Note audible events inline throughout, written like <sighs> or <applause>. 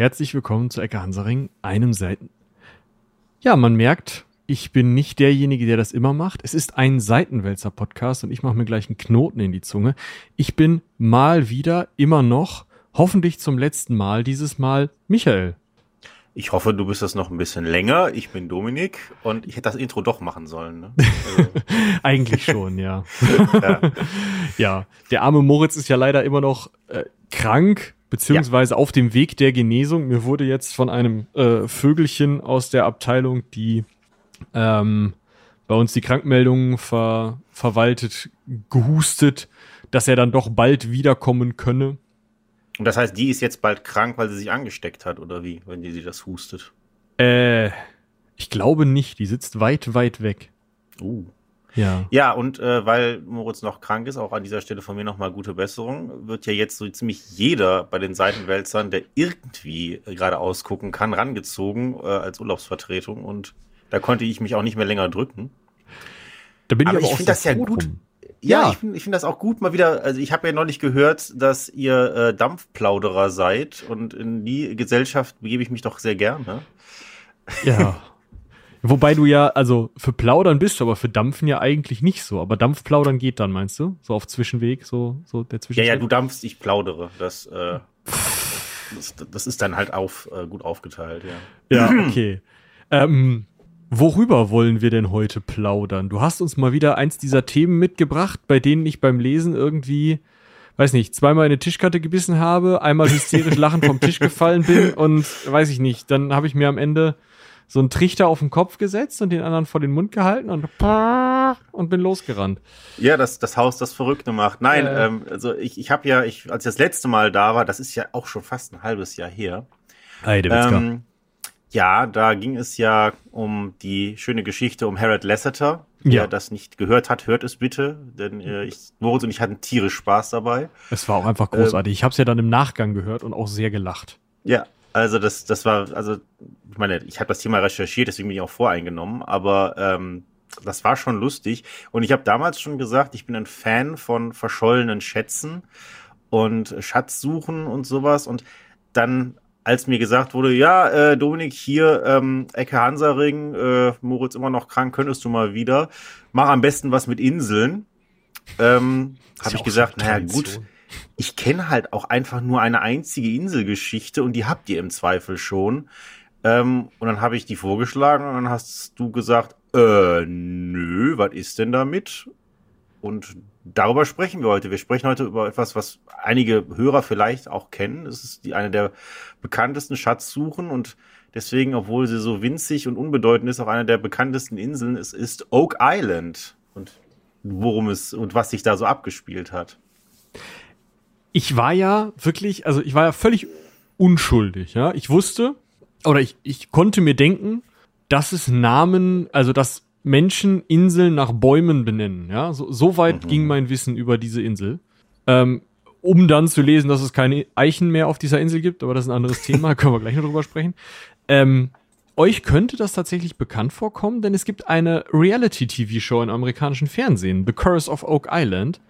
herzlich willkommen zu Ecke Hansaring, einem Seiten. Ja, man merkt, ich bin nicht derjenige, der das immer macht. Es ist ein Seitenwälzer-Podcast und ich mache mir gleich einen Knoten in die Zunge. Ich bin mal wieder, immer noch, hoffentlich zum letzten Mal, dieses Mal Michael. Ich hoffe, du bist das noch ein bisschen länger. Ich bin Dominik und ich hätte das Intro doch machen sollen. Ne? <laughs> Also. Eigentlich schon, ja. <laughs> ja. ja. der arme Moritz ist ja leider immer noch äh, krank, beziehungsweise ja. auf dem Weg der Genesung. Mir wurde jetzt von einem äh, Vögelchen aus der Abteilung, die ähm, bei uns die Krankmeldungen ver verwaltet, gehustet, dass er dann doch bald wiederkommen könne. Und das heißt, die ist jetzt bald krank, weil sie sich angesteckt hat, oder wie, wenn die sie das hustet? Äh, ich glaube nicht. Die sitzt weit, weit weg. Uh. Ja. Ja, und äh, weil Moritz noch krank ist, auch an dieser Stelle von mir nochmal gute Besserung, wird ja jetzt so ziemlich jeder bei den Seitenwälzern, der irgendwie gerade ausgucken kann, rangezogen äh, als Urlaubsvertretung und da konnte ich mich auch nicht mehr länger drücken. Da bin ich aber, aber ich finde das ja gut. Rum. Ja, ja, ich finde ich find das auch gut, mal wieder. Also ich habe ja neulich gehört, dass ihr äh, Dampfplauderer seid und in die Gesellschaft begebe ich mich doch sehr gerne. Ja. <laughs> Wobei du ja, also für Plaudern bist du, aber für Dampfen ja eigentlich nicht so. Aber Dampfplaudern geht dann, meinst du? So auf Zwischenweg, so, so der Zwischenweg? Ja, ja, du dampfst, ich plaudere. Das, äh, das, das, ist dann halt auf, äh, gut aufgeteilt, ja. Ja, okay. ähm, Worüber wollen wir denn heute plaudern? Du hast uns mal wieder eins dieser Themen mitgebracht, bei denen ich beim Lesen irgendwie, weiß nicht, zweimal in eine Tischkarte gebissen habe, einmal hysterisch lachend vom Tisch gefallen bin und weiß ich nicht, dann habe ich mir am Ende so einen Trichter auf den Kopf gesetzt und den anderen vor den Mund gehalten und <laughs> und bin losgerannt. Ja, das, das Haus, das Verrückte macht. Nein, äh, ähm, also ich, ich habe ja, ich, als ich das letzte Mal da war, das ist ja auch schon fast ein halbes Jahr her. Hey, ähm, ja, da ging es ja um die schöne Geschichte um Harold Lasseter. Wer ja. das nicht gehört hat, hört es bitte, denn äh, ich, Moritz und ich hatten tierisch Spaß dabei. Es war auch einfach großartig. Ähm, ich habe es ja dann im Nachgang gehört und auch sehr gelacht. Ja, also das, das war, also ich meine, ich habe das Thema recherchiert, deswegen bin ich auch voreingenommen, aber ähm, das war schon lustig. Und ich habe damals schon gesagt, ich bin ein Fan von verschollenen Schätzen und Schatzsuchen und sowas. Und dann als mir gesagt wurde, ja, äh, Dominik, hier, ähm, Ecke Hansaring, äh, Moritz immer noch krank, könntest du mal wieder. Mach am besten was mit Inseln. Ähm, habe ich gesagt, naja, gut, ich kenne halt auch einfach nur eine einzige Inselgeschichte und die habt ihr im Zweifel schon. Ähm, und dann habe ich die vorgeschlagen und dann hast du gesagt, äh, nö, was ist denn damit? Und darüber sprechen wir heute. Wir sprechen heute über etwas, was einige Hörer vielleicht auch kennen. Es ist die, eine der bekanntesten Schatzsuchen und deswegen, obwohl sie so winzig und unbedeutend ist, auch eine der bekanntesten Inseln. Es ist Oak Island und worum es und was sich da so abgespielt hat. Ich war ja wirklich, also ich war ja völlig unschuldig, ja. Ich wusste oder ich, ich konnte mir denken, dass es Namen, also dass Menschen Inseln nach Bäumen benennen. Ja, so, so weit mhm. ging mein Wissen über diese Insel. Ähm, um dann zu lesen, dass es keine Eichen mehr auf dieser Insel gibt, aber das ist ein anderes Thema, <laughs> können wir gleich noch drüber sprechen. Ähm, euch könnte das tatsächlich bekannt vorkommen, denn es gibt eine Reality-TV-Show im amerikanischen Fernsehen, The Curse of Oak Island.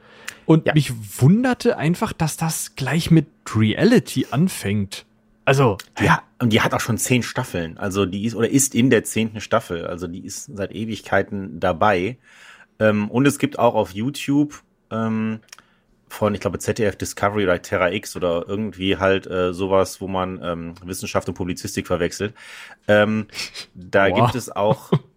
Und ja. mich wunderte einfach, dass das gleich mit Reality anfängt. Also. Ja, und die hat auch schon zehn Staffeln. Also die ist oder ist in der zehnten Staffel. Also die ist seit Ewigkeiten dabei. Ähm, und es gibt auch auf YouTube ähm, von, ich glaube, ZDF Discovery oder Terra X oder irgendwie halt äh, sowas, wo man ähm, Wissenschaft und Publizistik verwechselt. Ähm, da Boah. gibt es auch. <laughs>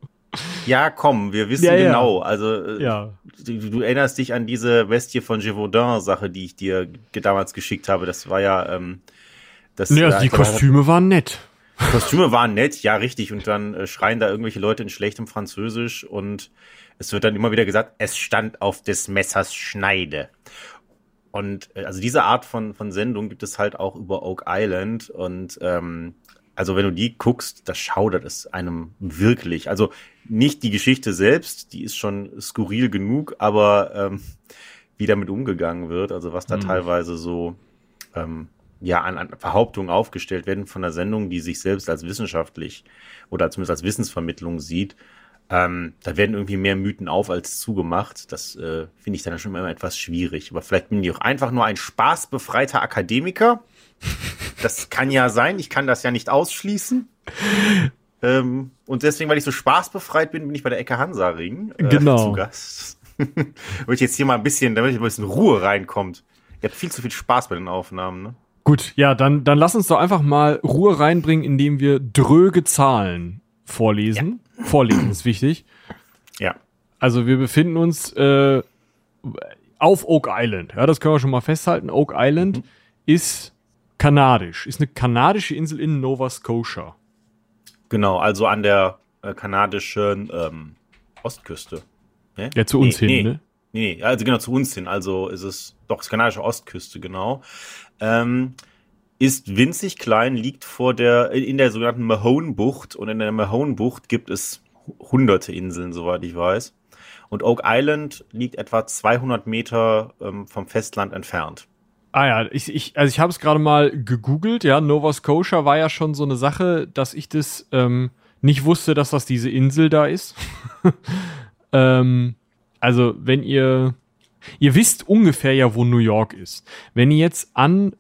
Ja, komm, wir wissen ja, genau. Ja. Also äh, ja. du, du, erinnerst dich an diese Bestie von Gévaudan-Sache, die ich dir damals geschickt habe. Das war ja ähm, das, ja, also die Kostüme waren nett. Kostüme waren nett, ja, richtig. Und dann äh, schreien da irgendwelche Leute in schlechtem Französisch und es wird dann immer wieder gesagt, es stand auf des Messers Schneide. Und äh, also diese Art von, von Sendung gibt es halt auch über Oak Island. Und ähm, also wenn du die guckst, das schaudert es einem wirklich. Also nicht die Geschichte selbst, die ist schon skurril genug, aber ähm, wie damit umgegangen wird, also was da mhm. teilweise so ähm, ja an, an Behauptungen aufgestellt werden von der Sendung, die sich selbst als wissenschaftlich oder zumindest als Wissensvermittlung sieht. Ähm, da werden irgendwie mehr Mythen auf als zugemacht. Das äh, finde ich dann schon immer etwas schwierig. Aber vielleicht bin ich auch einfach nur ein spaßbefreiter Akademiker. das kann ja sein, ich kann das ja nicht ausschließen. Ähm, und deswegen, weil ich so spaßbefreit bin, bin ich bei der Ecke Hansa Ring äh, genau. <laughs> zu Gast. <laughs> damit ich jetzt hier mal ein bisschen, damit ein bisschen Ruhe reinkommt. Ihr habt viel zu viel Spaß bei den Aufnahmen, ne? Gut, ja, dann, dann lass uns doch einfach mal Ruhe reinbringen, indem wir dröge Zahlen vorlesen. Ja. Vorlesen ist wichtig. Ja. Also wir befinden uns äh, auf Oak Island. Ja, das können wir schon mal festhalten. Oak Island mhm. ist kanadisch, ist eine kanadische Insel in Nova Scotia. Genau, also an der äh, kanadischen ähm, Ostküste. Ne? Ja, zu uns nee, hin, nee. ne? Nee, also genau, zu uns hin. Also ist es doch kanadische Ostküste, genau. Ähm, ist winzig klein, liegt vor der, in der sogenannten Mahone-Bucht und in der Mahone-Bucht gibt es hunderte Inseln, soweit ich weiß. Und Oak Island liegt etwa 200 Meter ähm, vom Festland entfernt. Ah ja, ich, ich, also ich habe es gerade mal gegoogelt, ja, Nova Scotia war ja schon so eine Sache, dass ich das ähm, nicht wusste, dass das diese Insel da ist. <laughs> ähm, also wenn ihr, ihr wisst ungefähr ja, wo New York ist. Wenn ihr jetzt an,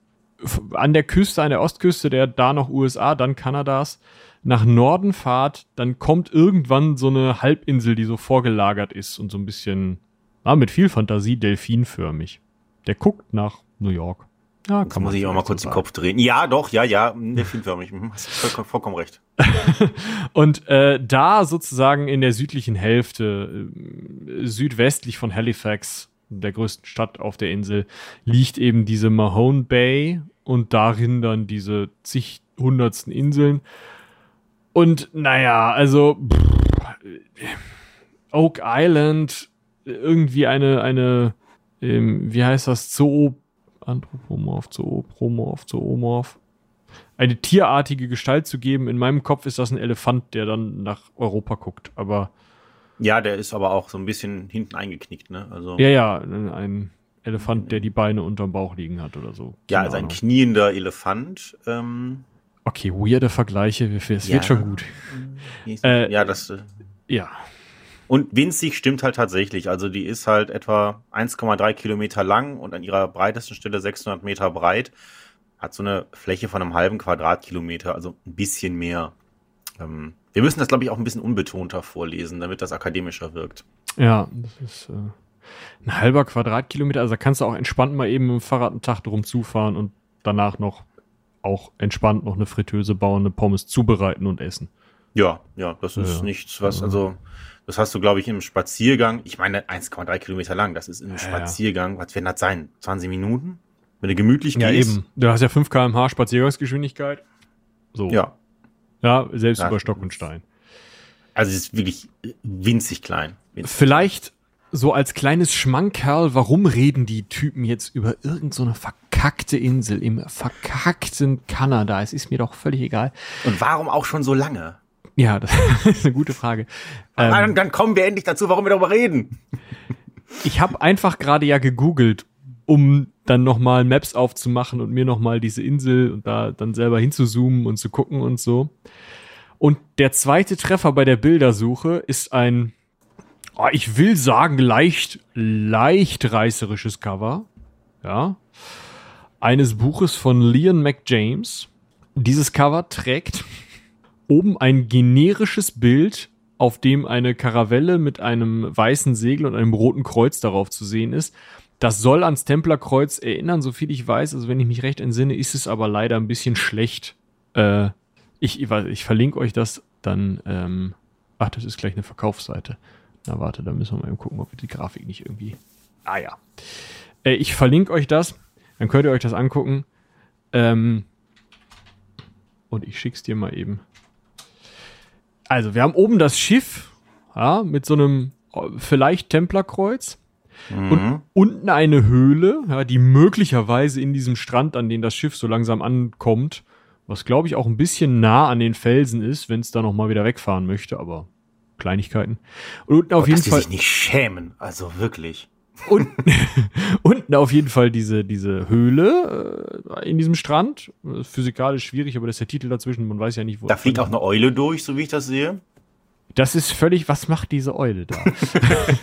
an der Küste, an der Ostküste, der da noch USA, dann Kanadas, nach Norden fahrt, dann kommt irgendwann so eine Halbinsel, die so vorgelagert ist und so ein bisschen, ah, mit viel Fantasie, delfinförmig. Der guckt nach New York. Ja, kann muss ich auch mal kurz so den Kopf drehen. Ja, doch, ja, ja, delfinförmig. Mhm, hast vollkommen, vollkommen recht. <laughs> und äh, da sozusagen in der südlichen Hälfte, äh, südwestlich von Halifax, der größten Stadt auf der Insel, liegt eben diese Mahone Bay und darin dann diese zig hundertsten Inseln. Und naja, also pff, Oak Island, irgendwie eine, eine, ähm, wie heißt das, Zoo Anthropomorph, Zoomorph, Zoomorph. Eine tierartige Gestalt zu geben. In meinem Kopf ist das ein Elefant, der dann nach Europa guckt, aber. Ja, der ist aber auch so ein bisschen hinten eingeknickt, ne? Also. Ja, ja, ein Elefant, der die Beine unterm Bauch liegen hat oder so. Ja, also ein kniender Elefant. Ähm, okay, weirde Vergleiche, es ja. wird schon gut. Äh, ja, das. Äh, ja. Und winzig stimmt halt tatsächlich. Also die ist halt etwa 1,3 Kilometer lang und an ihrer breitesten Stelle 600 Meter breit. Hat so eine Fläche von einem halben Quadratkilometer, also ein bisschen mehr. Ähm, wir müssen das, glaube ich, auch ein bisschen unbetonter vorlesen, damit das akademischer wirkt. Ja, das ist äh, ein halber Quadratkilometer. Also da kannst du auch entspannt mal eben im Fahrrad einen Tag drum zufahren und danach noch auch entspannt noch eine Fritteuse bauen, eine Pommes zubereiten und essen. Ja, ja, das ist ja. nichts, was, also das hast du, glaube ich, im Spaziergang. Ich meine, 1,3 Kilometer lang. Das ist im ja, Spaziergang. Was werden das sein? 20 Minuten? Wenn du gemütlich ja, gehst. Ja, eben. Du hast ja 5 km/h Spaziergangsgeschwindigkeit. So. Ja. Ja, selbst ja. über Stock und Stein. Also es ist wirklich winzig klein. Winzig Vielleicht so als kleines Schmankerl, warum reden die Typen jetzt über irgendeine so verkackte Insel im verkackten Kanada? Es ist mir doch völlig egal. Und warum auch schon so lange? Ja, <laughs> das ist eine gute Frage. Ähm, dann, dann kommen wir endlich dazu, warum wir darüber reden. Ich habe einfach gerade ja gegoogelt, um dann nochmal Maps aufzumachen und mir nochmal diese Insel und da dann selber hinzuzoomen und zu gucken und so. Und der zweite Treffer bei der Bildersuche ist ein, oh, ich will sagen, leicht, leicht reißerisches Cover. Ja. Eines Buches von Leon McJames. Dieses Cover trägt oben ein generisches Bild, auf dem eine Karavelle mit einem weißen Segel und einem roten Kreuz darauf zu sehen ist. Das soll ans Templerkreuz erinnern, so viel ich weiß. Also wenn ich mich recht entsinne, ist es aber leider ein bisschen schlecht. Äh, ich, ich verlinke euch das dann. Ähm, ach, das ist gleich eine Verkaufsseite. Na warte, da müssen wir mal eben gucken, ob wir die Grafik nicht irgendwie. Ah ja. Äh, ich verlinke euch das. Dann könnt ihr euch das angucken. Ähm, und ich schick's dir mal eben. Also, wir haben oben das Schiff, ja, mit so einem vielleicht Templerkreuz. Mhm. Und unten eine Höhle, ja, die möglicherweise in diesem Strand, an den das Schiff so langsam ankommt, was glaube ich auch ein bisschen nah an den Felsen ist, wenn es da noch mal wieder wegfahren möchte, aber Kleinigkeiten. Und unten auf oh, jeden dass Fall. Die sich nicht schämen, also wirklich. Und <laughs> unten auf jeden Fall diese, diese Höhle äh, in diesem Strand. Physikalisch schwierig, aber das ist der Titel dazwischen. Man weiß ja nicht, wo. Da fliegt auch eine Eule durch, so wie ich das sehe. Das ist völlig, was macht diese Eule da?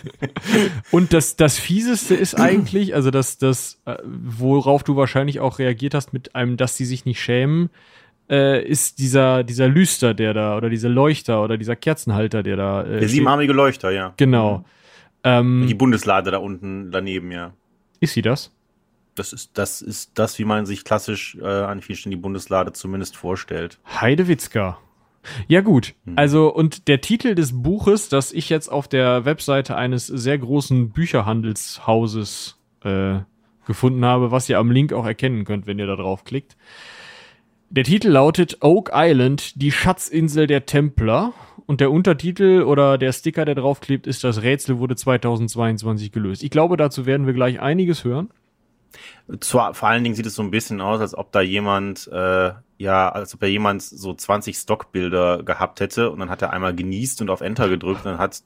<laughs> und das, das Fieseste ist eigentlich, also das, das, äh, worauf du wahrscheinlich auch reagiert hast mit einem, dass sie sich nicht schämen, äh, ist dieser, dieser Lüster, der da, oder dieser Leuchter oder dieser Kerzenhalter, der da. Äh, der siebenarmige Leuchter, ja. Genau. Mhm. Ähm, die Bundeslade da unten daneben, ja. Ist sie das? Das ist, das ist das, wie man sich klassisch äh, an vielen Stellen die Bundeslade zumindest vorstellt. Heidewitzka. Ja gut, hm. also und der Titel des Buches, das ich jetzt auf der Webseite eines sehr großen Bücherhandelshauses äh, gefunden habe, was ihr am Link auch erkennen könnt, wenn ihr da drauf klickt. Der Titel lautet Oak Island, die Schatzinsel der Templer. Und der Untertitel oder der Sticker, der draufklebt, ist Das Rätsel wurde 2022 gelöst. Ich glaube, dazu werden wir gleich einiges hören. Zwar, vor allen Dingen sieht es so ein bisschen aus, als ob da jemand, äh, ja, als ob da jemand so 20 Stockbilder gehabt hätte und dann hat er einmal genießt und auf Enter gedrückt und dann hat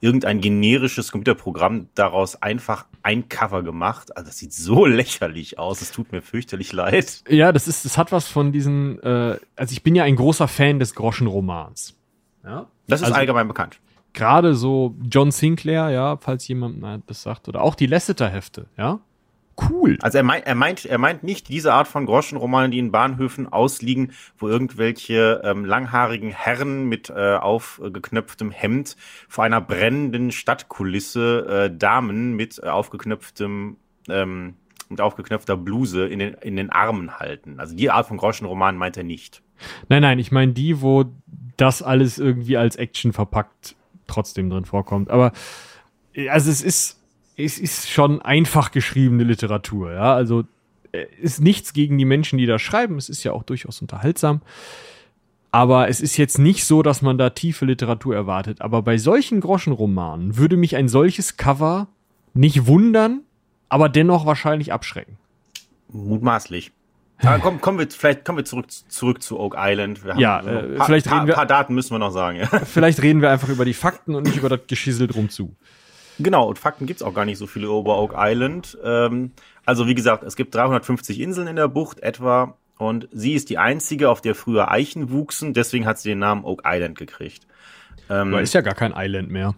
irgendein generisches Computerprogramm daraus einfach ein Cover gemacht. Also das sieht so lächerlich aus, es tut mir fürchterlich leid. Ja, das ist, das hat was von diesen, äh, also ich bin ja ein großer Fan des Groschenromans. Ja? Das ist also, allgemein bekannt. Gerade so John Sinclair, ja, falls jemand das sagt, oder auch die Lasseter-Hefte, ja cool. Also er meint, er meint, er meint nicht diese Art von Groschenromanen, die in Bahnhöfen ausliegen, wo irgendwelche ähm, langhaarigen Herren mit äh, aufgeknöpftem Hemd vor einer brennenden Stadtkulisse äh, Damen mit äh, aufgeknöpftem ähm, mit aufgeknöpfter Bluse in den, in den Armen halten. Also die Art von Groschenroman meint er nicht. Nein, nein, ich meine die, wo das alles irgendwie als Action verpackt trotzdem drin vorkommt. Aber also es ist es ist schon einfach geschriebene Literatur, ja. Also äh, ist nichts gegen die Menschen, die da schreiben. Es ist ja auch durchaus unterhaltsam. Aber es ist jetzt nicht so, dass man da tiefe Literatur erwartet. Aber bei solchen Groschenromanen würde mich ein solches Cover nicht wundern, aber dennoch wahrscheinlich abschrecken. Mutmaßlich. Aber <laughs> komm, kommen wir, vielleicht kommen wir zurück, zurück zu Oak Island. Wir ja, äh, paar, vielleicht reden wir. Ein paar Daten müssen wir noch sagen. Ja. Vielleicht reden wir einfach über die Fakten und nicht über das Geschissel drum zu. Genau, und Fakten gibt's auch gar nicht so viele über Oak Island. Ähm, also wie gesagt, es gibt 350 Inseln in der Bucht etwa und sie ist die einzige, auf der früher Eichen wuchsen, deswegen hat sie den Namen Oak Island gekriegt. Ähm, Aber ist ja gar kein Island mehr.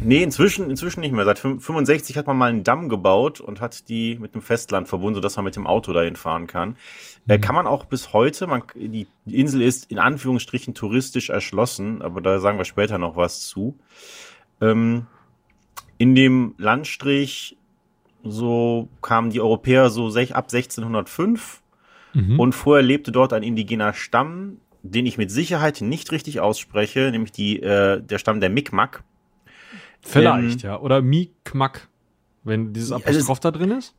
Nee, inzwischen, inzwischen nicht mehr. Seit 65 hat man mal einen Damm gebaut und hat die mit dem Festland verbunden, sodass man mit dem Auto dahin fahren kann. Äh, mhm. Kann man auch bis heute, man, die Insel ist in Anführungsstrichen touristisch erschlossen, aber da sagen wir später noch was zu. Ähm, in dem Landstrich so kamen die Europäer so ab 1605 mhm. und vorher lebte dort ein indigener Stamm, den ich mit Sicherheit nicht richtig ausspreche, nämlich die, äh, der Stamm der Mi'kmaq. Vielleicht, ähm, ja. Oder Mi'kmaq, wenn dieses Apostroph also da drin ist?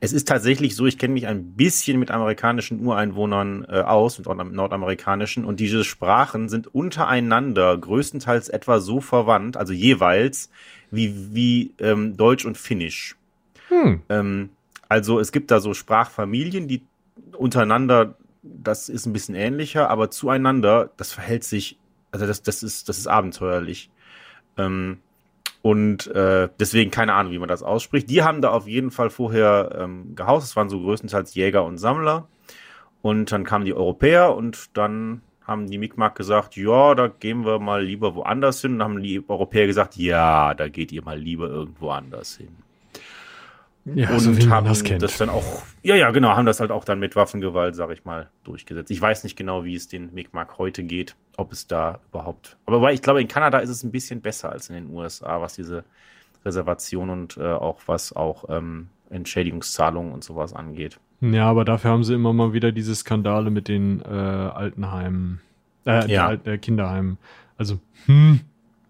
Es ist tatsächlich so, ich kenne mich ein bisschen mit amerikanischen Ureinwohnern äh, aus, mit nordamerikanischen, und diese Sprachen sind untereinander größtenteils etwa so verwandt, also jeweils, wie, wie ähm, Deutsch und Finnisch. Hm. Ähm, also es gibt da so Sprachfamilien, die untereinander, das ist ein bisschen ähnlicher, aber zueinander, das verhält sich, also das, das ist, das ist abenteuerlich. Ähm, und äh, deswegen keine Ahnung, wie man das ausspricht. Die haben da auf jeden Fall vorher ähm, gehaust. Es waren so größtenteils Jäger und Sammler. Und dann kamen die Europäer und dann haben die Mi'kmaq gesagt, ja, da gehen wir mal lieber woanders hin. Und dann haben die Europäer gesagt, ja, da geht ihr mal lieber irgendwo anders hin. Ja, und so haben das, das, dann auch, ja, ja, genau, haben das halt auch dann mit Waffengewalt, sag ich mal, durchgesetzt. Ich weiß nicht genau, wie es den Mi'kmaq heute geht, ob es da überhaupt, aber weil ich glaube, in Kanada ist es ein bisschen besser als in den USA, was diese Reservation und äh, auch was auch ähm, Entschädigungszahlungen und sowas angeht. Ja, aber dafür haben sie immer mal wieder diese Skandale mit den äh, Altenheimen, äh, ja. Äh, Kinderheimen. Also, hm.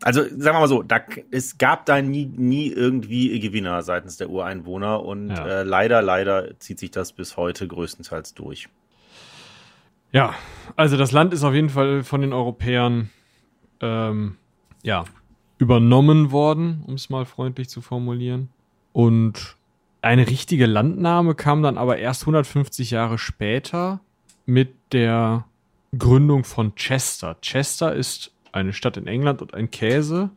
Also sagen wir mal so, da, es gab da nie, nie irgendwie Gewinner seitens der Ureinwohner und ja. äh, leider, leider zieht sich das bis heute größtenteils durch. Ja, also das Land ist auf jeden Fall von den Europäern ähm, ja, übernommen worden, um es mal freundlich zu formulieren. Und eine richtige Landnahme kam dann aber erst 150 Jahre später mit der Gründung von Chester. Chester ist eine Stadt in England und ein Käse.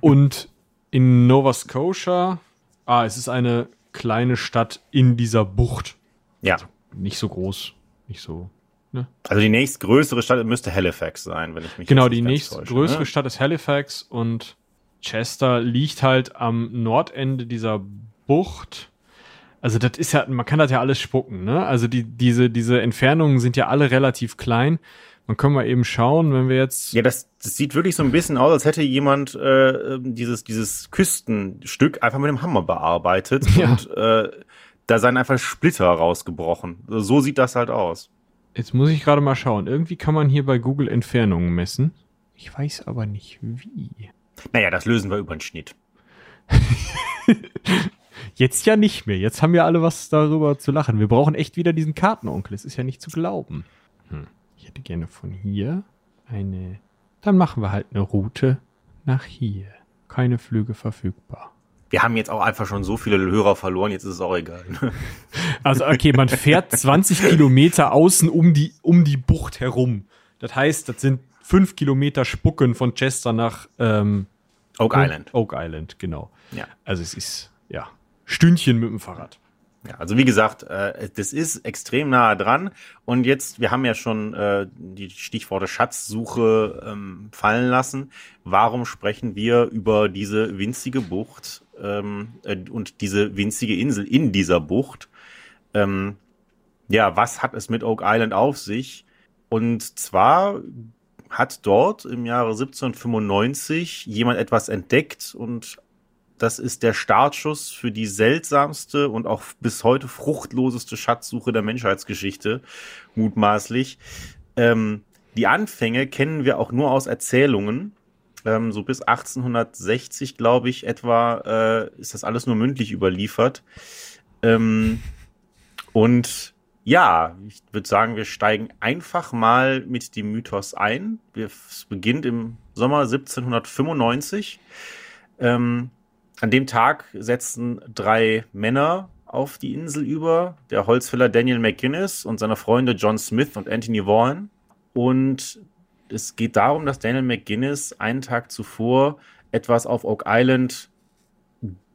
Und in Nova Scotia, ah, es ist eine kleine Stadt in dieser Bucht. Ja. Also nicht so groß, nicht so Ne? Also die nächstgrößere Stadt müsste Halifax sein, wenn ich mich Genau, die nächstgrößere ne? Stadt ist Halifax und Chester liegt halt am Nordende dieser Bucht. Also das ist ja, man kann das ja alles spucken, ne? Also die, diese, diese Entfernungen sind ja alle relativ klein. Man können wir eben schauen, wenn wir jetzt. Ja, das, das sieht wirklich so ein bisschen aus, als hätte jemand äh, dieses, dieses Küstenstück einfach mit dem Hammer bearbeitet <laughs> Ja. und äh, da seien einfach Splitter rausgebrochen. So sieht das halt aus. Jetzt muss ich gerade mal schauen. Irgendwie kann man hier bei Google Entfernungen messen. Ich weiß aber nicht wie. Naja, das lösen wir über den Schnitt. <laughs> Jetzt ja nicht mehr. Jetzt haben wir alle was darüber zu lachen. Wir brauchen echt wieder diesen Kartenonkel. Es ist ja nicht zu glauben. Hm. Ich hätte gerne von hier eine. Dann machen wir halt eine Route nach hier. Keine Flüge verfügbar. Wir haben jetzt auch einfach schon so viele Hörer verloren, jetzt ist es auch egal. <laughs> Also, okay, man fährt 20 Kilometer außen um die, um die Bucht herum. Das heißt, das sind fünf Kilometer Spucken von Chester nach ähm, Oak Island. Oak Island, genau. Ja. Also es ist, ja, Stündchen mit dem Fahrrad. Ja, also wie gesagt, äh, das ist extrem nahe dran. Und jetzt, wir haben ja schon äh, die Stichworte Schatzsuche ähm, fallen lassen. Warum sprechen wir über diese winzige Bucht ähm, äh, und diese winzige Insel in dieser Bucht? Ähm, ja, was hat es mit Oak Island auf sich? Und zwar hat dort im Jahre 1795 jemand etwas entdeckt und das ist der Startschuss für die seltsamste und auch bis heute fruchtloseste Schatzsuche der Menschheitsgeschichte, mutmaßlich. Ähm, die Anfänge kennen wir auch nur aus Erzählungen. Ähm, so bis 1860, glaube ich, etwa, äh, ist das alles nur mündlich überliefert. Ähm, und ja, ich würde sagen, wir steigen einfach mal mit dem Mythos ein. Es beginnt im Sommer 1795. Ähm, an dem Tag setzten drei Männer auf die Insel über, der Holzfäller Daniel McGuinness und seine Freunde John Smith und Anthony Vaughan. Und es geht darum, dass Daniel McGuinness einen Tag zuvor etwas auf Oak Island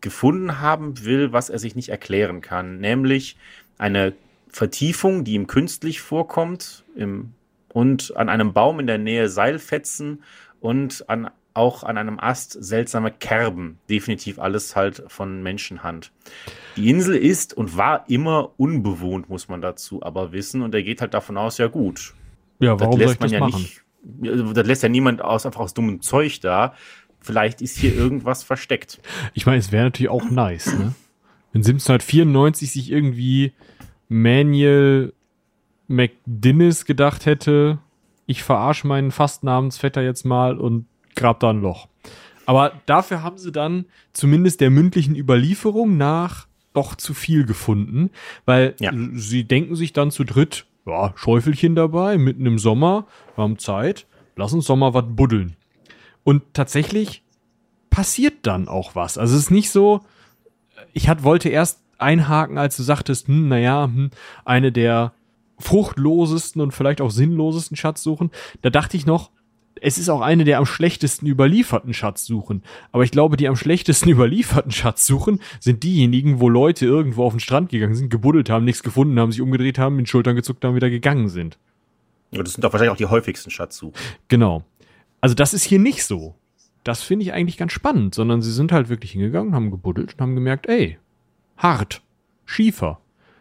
gefunden haben will, was er sich nicht erklären kann, nämlich eine Vertiefung, die ihm künstlich vorkommt, im, und an einem Baum in der Nähe Seilfetzen und an, auch an einem Ast seltsame Kerben. Definitiv alles halt von Menschenhand. Die Insel ist und war immer unbewohnt, muss man dazu aber wissen. Und er geht halt davon aus, ja gut, Ja, warum das soll lässt ich man das ja machen? nicht. Das lässt ja niemand aus, einfach aus dummem Zeug da. Vielleicht ist hier irgendwas versteckt. Ich meine, es wäre natürlich auch nice, ne? Wenn 1794 sich irgendwie Manuel McDinnis gedacht hätte, ich verarsche meinen Fastnamensvetter jetzt mal und grab da ein Loch. Aber dafür haben sie dann zumindest der mündlichen Überlieferung nach doch zu viel gefunden, weil Ja. sie denken sich dann zu dritt, ja, Schäufelchen dabei, mitten im Sommer, wir haben Zeit, lass uns doch mal was buddeln. Und tatsächlich passiert dann auch was. Also es ist nicht so, ich hat, wollte erst einhaken, als du sagtest, hm, naja, hm, eine der fruchtlosesten und vielleicht auch sinnlosesten Schatzsuchen. Da dachte ich noch, es ist auch eine der am schlechtesten überlieferten Schatzsuchen. Aber ich glaube, die am schlechtesten <laughs> überlieferten Schatzsuchen sind diejenigen, wo Leute irgendwo auf den Strand gegangen sind, gebuddelt haben, nichts gefunden haben, sich umgedreht haben, mit den Schultern zuckt haben, wieder gegangen sind. Und das sind doch wahrscheinlich auch die häufigsten Schatzsuchen. Genau. Also das ist hier nicht so. Das finde ich eigentlich ganz spannend, sondern sie sind halt wirklich hingegangen, haben gebuddelt und haben gemerkt, ey, hart, Schiefer.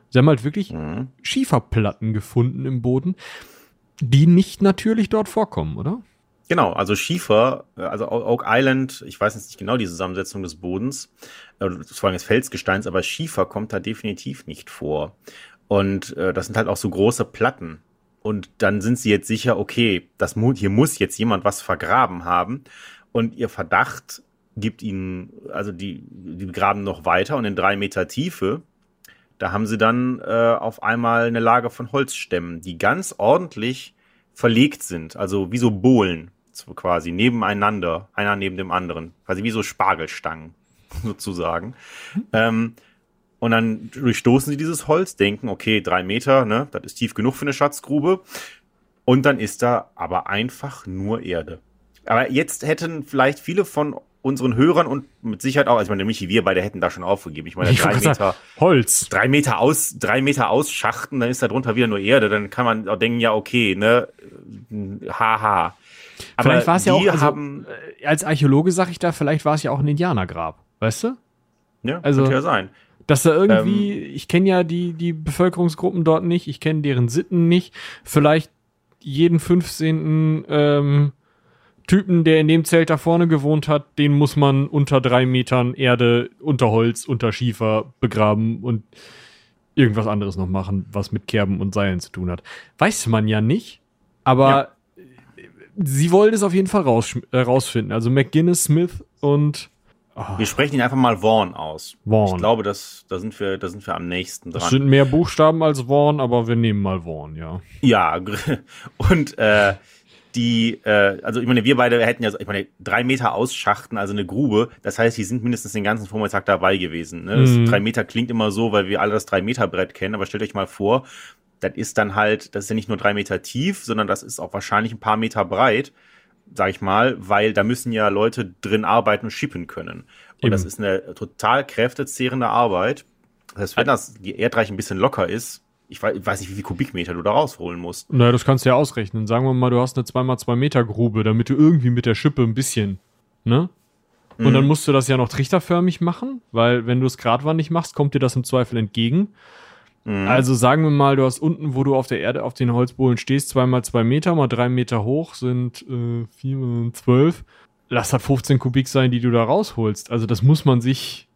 Sie haben halt wirklich Mhm. Schieferplatten gefunden im Boden, die nicht natürlich dort vorkommen, oder? Genau, also Schiefer, also Oak Island, ich weiß jetzt nicht genau die Zusammensetzung des Bodens, äh, vor allem des Felsgesteins, aber Schiefer kommt da definitiv nicht vor. Und äh, das sind halt auch so große Platten. Und dann sind sie jetzt sicher, okay, das hier muss jetzt jemand was vergraben haben. Und ihr Verdacht gibt ihnen, also die, die graben noch weiter und in drei Meter Tiefe, da haben sie dann äh, auf einmal eine Lage von Holzstämmen, die ganz ordentlich verlegt sind, also wie so Bohlen quasi nebeneinander, einer neben dem anderen, quasi wie so Spargelstangen <laughs> sozusagen. Ähm, und dann durchstoßen sie dieses Holz, denken, okay, drei Meter, ne, das ist tief genug für eine Schatzgrube. Und dann ist da aber einfach nur Erde. Aber jetzt hätten vielleicht viele von unseren Hörern und mit Sicherheit auch, also ich meine, Michi, wir beide hätten da schon aufgegeben. Ich meine, ich drei Meter sagen, Holz. Drei Meter aus, drei Meter ausschachten, dann ist da drunter wieder nur Erde. Dann kann man auch denken, ja, okay, ne, haha. Aber vielleicht war es ja auch, also, haben, äh, als Archäologe sag ich da, vielleicht war es ja auch ein Indianergrab, weißt du? Ja, also, könnte ja sein. Dass da irgendwie, ähm, ich kenne ja die, die Bevölkerungsgruppen dort nicht, ich kenne deren Sitten nicht. Vielleicht jeden 15. Ähm, Typen, der in dem Zelt da vorne gewohnt hat, den muss man unter drei Metern Erde, unter Holz, unter Schiefer begraben und irgendwas anderes noch machen, was mit Kerben und Seilen zu tun hat. Weiß man ja nicht, aber ja. sie wollen es auf jeden Fall raus, äh, rausfinden. Also McGinnis, Smith und Oh. Wir sprechen ihn einfach mal Vaughn aus. Vaughn. Ich glaube, das, da, sind wir, da sind wir am nächsten dran. Es sind mehr Buchstaben als Vaughn, aber wir nehmen mal Vaughn, ja. Ja, <laughs> und äh, die, äh, also ich meine, wir beide hätten ja, ich meine, drei Meter ausschachten, also eine Grube. Das heißt, die sind mindestens den ganzen Vormittag dabei gewesen. Ne? Mhm. drei Meter klingt immer so, weil wir alle das drei Meter Brett kennen. Aber stellt euch mal vor, das ist dann halt, das ist ja nicht nur drei Meter tief, sondern das ist auch wahrscheinlich ein paar Meter breit, sag ich mal, weil da müssen ja Leute drin arbeiten und schippen können. Und Eben. das ist eine total kräftezehrende Arbeit. Das heißt, wenn das die Erdreich ein bisschen locker ist, ich weiß, ich weiß nicht, wie viel Kubikmeter du da rausholen musst. Naja, das kannst du ja ausrechnen. Sagen wir mal, du hast eine 2x2 Meter Grube, damit du irgendwie mit der Schippe ein bisschen, ne? Und mhm. dann musst du das ja noch trichterförmig machen, weil wenn du es geradwandig machst, kommt dir das im Zweifel entgegen. Mhm. Also sagen wir mal, du hast unten, wo du auf der Erde auf den Holzbohlen stehst, zweimal zwei Meter, mal drei Meter hoch, sind äh, vier, zwölf. Lass das 15 Kubik sein, die du da rausholst. Also das muss man sich.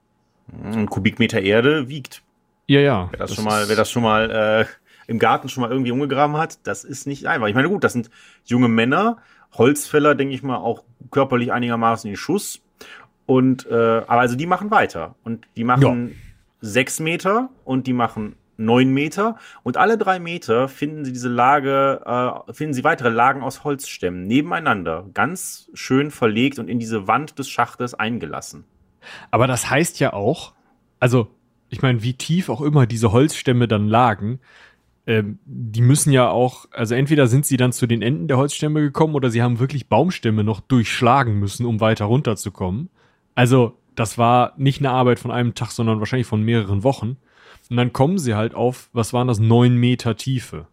Ein Kubikmeter Erde wiegt ja, ja. Wer das, das schon mal, wer das schon mal äh, im Garten schon mal irgendwie umgegraben hat, das ist nicht einfach. Ich meine, gut, das sind junge Männer, Holzfäller, denke ich mal, auch körperlich einigermaßen in Schuss. Und äh, aber also die machen weiter. Und die machen ja. sechs Meter und die machen neun Meter und alle drei Meter finden sie diese Lage, äh, finden sie weitere Lagen aus Holzstämmen nebeneinander, ganz schön verlegt und in diese Wand des Schachtes eingelassen. Aber das heißt ja auch, also ich meine, wie tief auch immer diese Holzstämme dann lagen, ähm, die müssen ja auch, also entweder sind sie dann zu den Enden der Holzstämme gekommen oder sie haben wirklich Baumstämme noch durchschlagen müssen, um weiter runterzukommen. Also, das war nicht eine Arbeit von einem Tag, sondern wahrscheinlich von mehreren Wochen. Und dann kommen sie halt auf, was waren das, neun Meter Tiefe.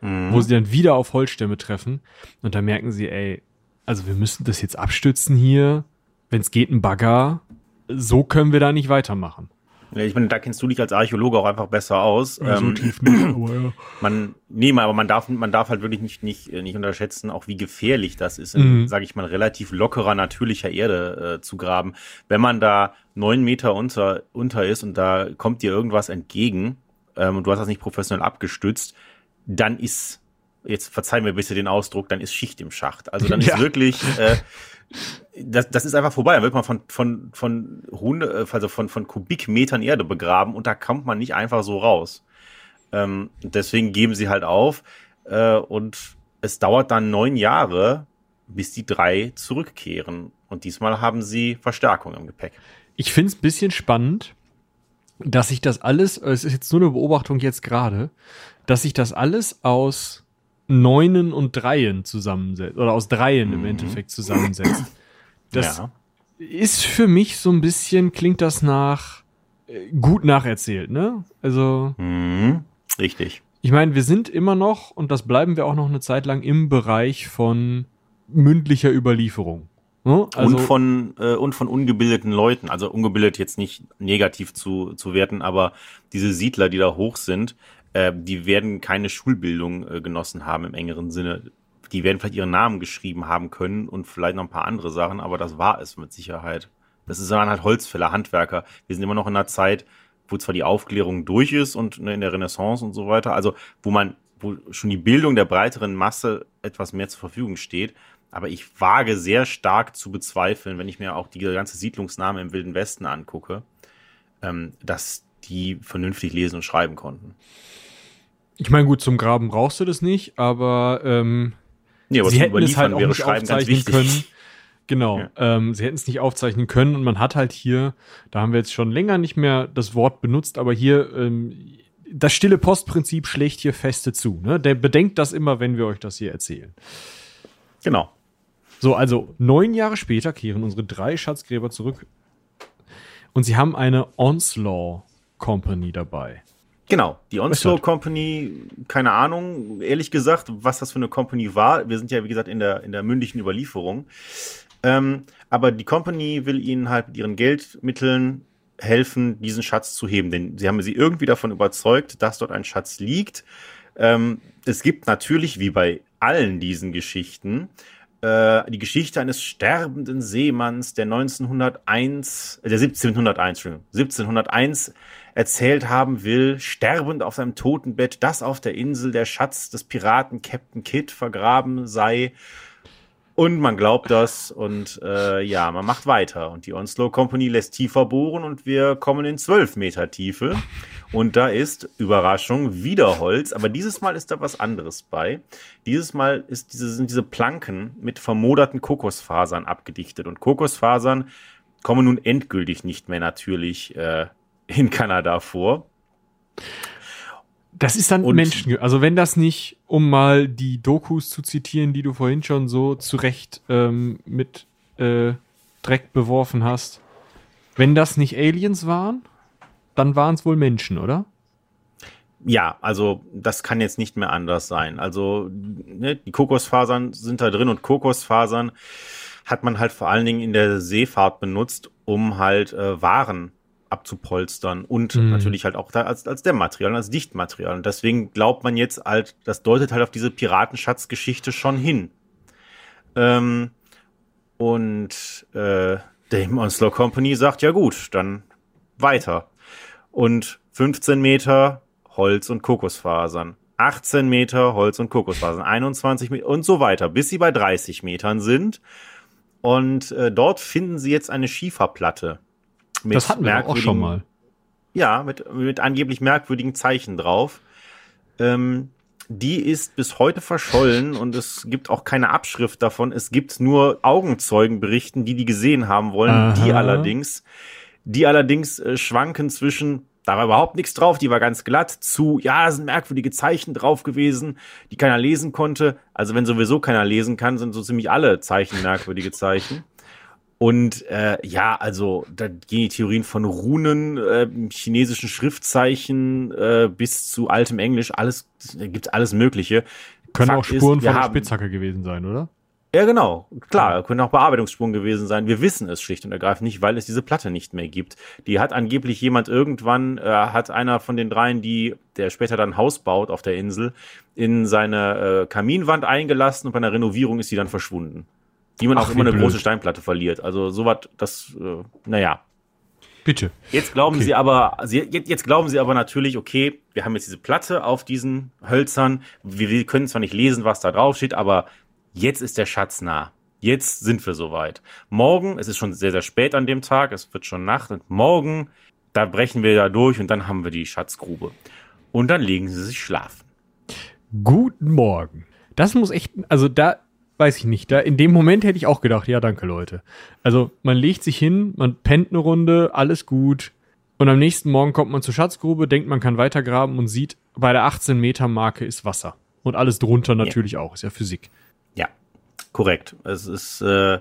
Mhm. Wo sie dann wieder auf Holzstämme treffen. Und da merken sie, ey, also wir müssen das jetzt abstützen hier. Wenn es geht, ein Bagger. So können wir da nicht weitermachen. Ich meine, da kennst du dich als Archäologe auch einfach besser aus. Ja, so ähm, tief nicht, aber ja. <clears throat> Man, nee, aber man darf, man darf halt wirklich nicht, nicht, nicht unterschätzen, auch wie gefährlich das ist, in, mhm. sage ich mal, relativ lockerer, natürlicher Erde äh, zu graben. Wenn man da neun Meter unter, unter ist und da kommt dir irgendwas entgegen ähm, und du hast das nicht professionell abgestützt, dann ist, jetzt verzeih mir bitte den Ausdruck, dann ist Schicht im Schacht. Also dann <laughs> ist ja. wirklich, äh, das, das ist einfach vorbei. Dann wird man von, von, von Hunde, also von, von Kubikmetern Erde begraben und da kommt man nicht einfach so raus. Ähm, deswegen geben sie halt auf äh, und es dauert dann neun Jahre, bis die drei zurückkehren. Und diesmal haben sie Verstärkung im Gepäck. Ich finde es ein bisschen spannend, dass sich das alles, es ist jetzt nur eine Beobachtung jetzt gerade, dass sich das alles aus Neunen und Dreien zusammensetzt oder aus Dreien mhm. im Endeffekt zusammensetzt. Das ja. ist für mich so ein bisschen, klingt das nach äh, gut nacherzählt, ne? Also. Mhm. Richtig. Ich meine, wir sind immer noch, und das bleiben wir auch noch eine Zeit lang, im Bereich von mündlicher Überlieferung. Ne? Also, und von äh, und von ungebildeten Leuten, also ungebildet jetzt nicht negativ zu, zu werten, aber diese Siedler, die da hoch sind, äh, die werden keine Schulbildung äh, genossen haben im engeren Sinne. Die werden vielleicht ihren Namen geschrieben haben können und vielleicht noch ein paar andere Sachen, aber das war es mit Sicherheit. Das ist waren halt Holzfäller, Handwerker. Wir sind immer noch in einer Zeit, wo zwar die Aufklärung durch ist und ne, in der Renaissance und so weiter, also wo man, wo schon die Bildung der breiteren Masse etwas mehr zur Verfügung steht. Aber ich wage sehr stark zu bezweifeln, wenn ich mir auch die ganze Siedlungsname im Wilden Westen angucke, ähm, dass die vernünftig lesen und schreiben konnten. Ich meine, gut, zum Graben brauchst du das nicht, aber, ähm, nee, aber sie hätten es halt auch nicht aufzeichnen können. Genau, ja. ähm, sie hätten es nicht aufzeichnen können und man hat halt hier, da haben wir jetzt schon länger nicht mehr das Wort benutzt, aber hier ähm, das stille Postprinzip schlägt hier feste zu. Ne? Der bedenkt das immer, wenn wir euch das hier erzählen. Genau. So, also neun Jahre später kehren unsere drei Schatzgräber zurück und sie haben eine Onslaw Company dabei. Genau, die Onslow Company, keine Ahnung, ehrlich gesagt, was das für eine Company war. Wir sind ja, wie gesagt, in der, in der mündlichen Überlieferung. Ähm, aber die Company will ihnen halt mit ihren Geldmitteln helfen, diesen Schatz zu heben. Denn sie haben sie irgendwie davon überzeugt, dass dort ein Schatz liegt. Ähm, es gibt natürlich, wie bei allen diesen Geschichten, äh, die Geschichte eines sterbenden Seemanns, der 1901, äh, der 1701, 1701 erzählt haben will, sterbend auf seinem Totenbett, dass auf der Insel der Schatz des Piraten Captain Kidd vergraben sei. Und man glaubt das und äh, ja, man macht weiter. Und die Onslow Company lässt tiefer bohren und wir kommen in 12 Meter Tiefe. Und da ist, Überraschung, wieder Holz, aber dieses Mal ist da was anderes bei. Dieses Mal ist diese, sind diese Planken mit vermoderten Kokosfasern abgedichtet. Und Kokosfasern kommen nun endgültig nicht mehr natürlich äh, in Kanada vor. Das ist dann und Menschen, also wenn das nicht, um mal die Dokus zu zitieren, die du vorhin schon so zurecht ähm, mit äh, Dreck beworfen hast, wenn das nicht Aliens waren, dann waren es wohl Menschen, oder? Ja, also das kann jetzt nicht mehr anders sein. Also ne, die Kokosfasern sind da drin und Kokosfasern hat man halt vor allen Dingen in der Seefahrt benutzt, um halt äh, Waren abzupolstern und mhm. natürlich halt auch als, als Dämmmaterial, als Dichtmaterial. Und deswegen glaubt man jetzt halt, das deutet halt auf diese Piratenschatzgeschichte schon hin. Ähm, und äh, der Onslow Company sagt, ja gut, dann weiter. Und 15 Meter Holz und Kokosfasern. 18 Meter Holz und Kokosfasern, 21 Meter und so weiter, bis sie bei 30 Metern sind. Und äh, dort finden sie jetzt eine Schieferplatte das hatten wir auch schon mal. Ja, mit, mit angeblich merkwürdigen Zeichen drauf. Ähm, die ist bis heute verschollen und es gibt auch keine Abschrift davon. Es gibt nur Augenzeugenberichten, die die gesehen haben wollen. Aha. Die allerdings, die allerdings äh, schwanken zwischen da war überhaupt nichts drauf, die war ganz glatt, zu, ja, da sind merkwürdige Zeichen drauf gewesen, die keiner lesen konnte. Also wenn sowieso keiner lesen kann, sind so ziemlich alle Zeichen merkwürdige Zeichen. Und äh, ja, also da gehen die Theorien von Runen, äh, chinesischen Schriftzeichen äh, bis zu altem Englisch, alles gibt alles Mögliche. Können Fakt auch Spuren ist, von der Spitzhacke gewesen sein, oder? Ja, genau. Klar, können auch Bearbeitungsspuren gewesen sein. Wir wissen es schlicht und ergreifend nicht, weil es diese Platte nicht mehr gibt. Die hat angeblich jemand irgendwann, äh, hat einer von den dreien, die, der später dann Haus baut auf der Insel, in seine äh, Kaminwand eingelassen und bei einer Renovierung ist sie dann verschwunden. Wie man Ach, auch immer eine blöd. große Steinplatte verliert. Also sowas, das, äh, naja. Bitte. Jetzt glauben okay. sie aber, sie, jetzt, jetzt glauben sie aber natürlich, okay, wir haben jetzt diese Platte auf diesen Hölzern. Wir, wir können zwar nicht lesen, was da drauf steht, aber jetzt ist der Schatz nah. Jetzt sind wir soweit. Morgen, es ist schon sehr, sehr spät an dem Tag, es wird schon Nacht und morgen, da brechen wir da durch und dann haben wir die Schatzgrube. Und dann legen sie sich schlafen. Guten Morgen. Das muss echt, also da, weiß ich nicht. Da in dem Moment hätte ich auch gedacht, ja, danke Leute. Also man legt sich hin, man pennt eine Runde, alles gut. Und am nächsten Morgen kommt man zur Schatzgrube, denkt, man kann weitergraben und sieht, bei der 18 Meter Marke ist Wasser. Und alles drunter natürlich ja. auch, ist ja Physik. Ja, korrekt. Es ist, äh,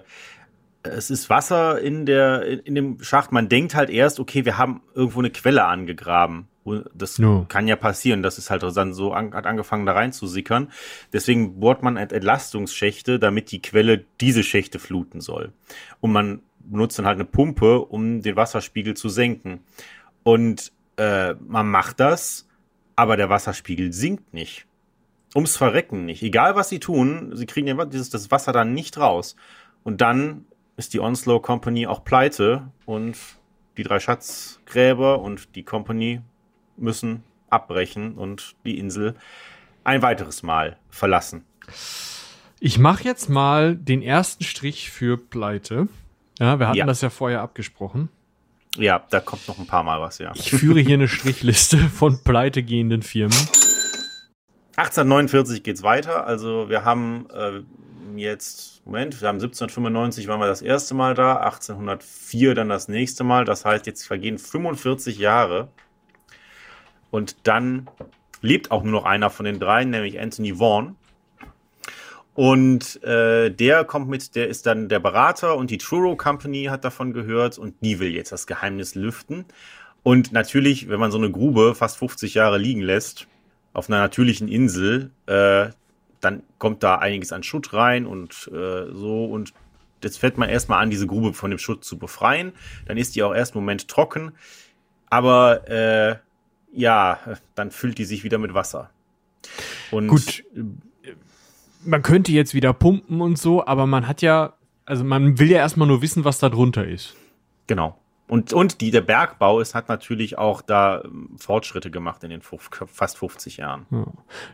es ist Wasser in der, in dem Schacht. Man denkt halt erst, okay, wir haben irgendwo eine Quelle angegraben. Das no. kann ja passieren, dass es halt dann so an, hat angefangen da reinzusickern. Deswegen bohrt man Entlastungsschächte, damit die Quelle diese Schächte fluten soll. Und man benutzt dann halt eine Pumpe, um den Wasserspiegel zu senken. Und äh, man macht das, aber der Wasserspiegel sinkt nicht. Ums Verrecken nicht. Egal was sie tun, sie kriegen dieses, das Wasser dann nicht raus. Und dann ist die Onslow Company auch pleite und die drei Schatzgräber und die Company müssen abbrechen und die Insel ein weiteres Mal verlassen. Ich mache jetzt mal den ersten Strich für Pleite. Ja, wir hatten ja. das ja vorher abgesprochen. Ja, da kommt noch ein paar Mal was, ja. Ich führe hier eine Strichliste <laughs> von pleitegehenden Firmen. 1849 geht's weiter. Also wir haben äh, jetzt, Moment, wir haben 1795 waren wir das erste Mal da, 1804 dann das nächste Mal. Das heißt, jetzt vergehen 45 Jahre. Und dann lebt auch nur noch einer von den dreien, nämlich Anthony Vaughan. Und äh, der kommt mit, der ist dann der Berater und die Truro Company hat davon gehört und die will jetzt das Geheimnis lüften. Und natürlich, wenn man so eine Grube fast 50 Jahre liegen lässt, auf einer natürlichen Insel, äh, dann kommt da einiges an Schutt rein und äh, so und jetzt fällt man erstmal an, diese Grube von dem Schutt zu befreien. Dann ist die auch erst einen Moment trocken. Aber äh, ja, dann füllt die sich wieder mit Wasser. Und Gut, man könnte jetzt wieder pumpen und so, aber man hat ja, also man will ja erstmal nur wissen, was da drunter ist. Genau. Und, und die, der Bergbau ist, hat natürlich auch da ähm, Fortschritte gemacht in den fast 50 Jahren. Ja.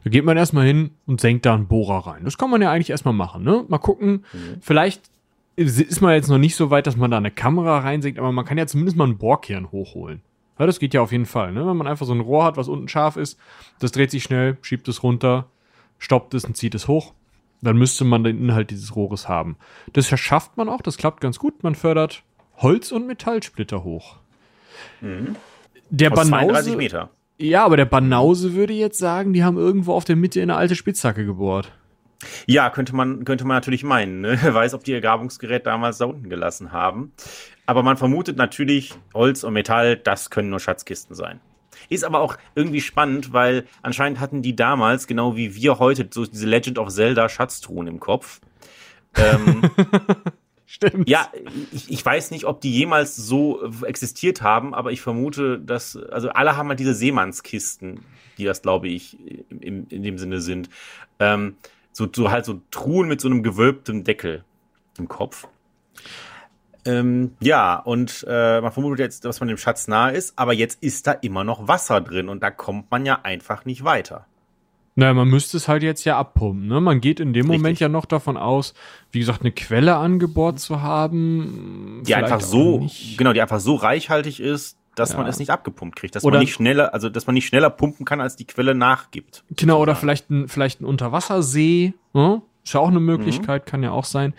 Da geht man erstmal hin und senkt da einen Bohrer rein. Das kann man ja eigentlich erstmal machen, ne? Mal gucken. Mhm. Vielleicht ist man jetzt noch nicht so weit, dass man da eine Kamera reinsenkt, aber man kann ja zumindest mal einen Bohrkern hochholen. Ja, das geht ja auf jeden Fall, ne? Wenn man einfach so ein Rohr hat, was unten scharf ist, das dreht sich schnell, schiebt es runter, stoppt es und zieht es hoch. Dann müsste man den Inhalt dieses Rohres haben. Das verschafft man auch, das klappt ganz gut. Man fördert Holz- und Metallsplitter hoch. Mhm. Der Aus Banause, Meter. Ja, aber der Banause würde jetzt sagen, die haben irgendwo auf der Mitte in eine alte Spitzhacke gebohrt. Ja, könnte man, könnte man natürlich meinen. Ne? <laughs> Wer weiß, ob die ihr Grabungsgerät damals da unten gelassen haben. Aber man vermutet natürlich, Holz und Metall, das können nur Schatzkisten sein. Ist aber auch irgendwie spannend, weil anscheinend hatten die damals, genau wie wir heute, so diese Legend of Zelda Schatztruhen im Kopf. Ähm, <laughs> Stimmt. Ja, ich, ich weiß nicht, ob die jemals so existiert haben, aber ich vermute, dass, also alle haben halt diese Seemannskisten, die das, glaube ich, in, in dem Sinne sind. Ähm, so, so halt so Truhen mit so einem gewölbten Deckel im Kopf. Ähm, ja, und äh, man vermutet jetzt, dass man dem Schatz nahe ist, aber jetzt ist da immer noch Wasser drin und da kommt man ja einfach nicht weiter. Naja, man müsste es halt jetzt ja abpumpen. Ne? Man geht in dem Richtig. Moment ja noch davon aus, wie gesagt, eine Quelle angebohrt zu haben. Die einfach so, genau, die einfach so reichhaltig ist, dass ja. man es nicht abgepumpt kriegt, dass oder man nicht schneller, also dass man nicht schneller pumpen kann, als die Quelle nachgibt. Genau, oder vielleicht ein, vielleicht ein Unterwassersee, ne? ist ja auch eine Möglichkeit, mhm. kann ja auch sein.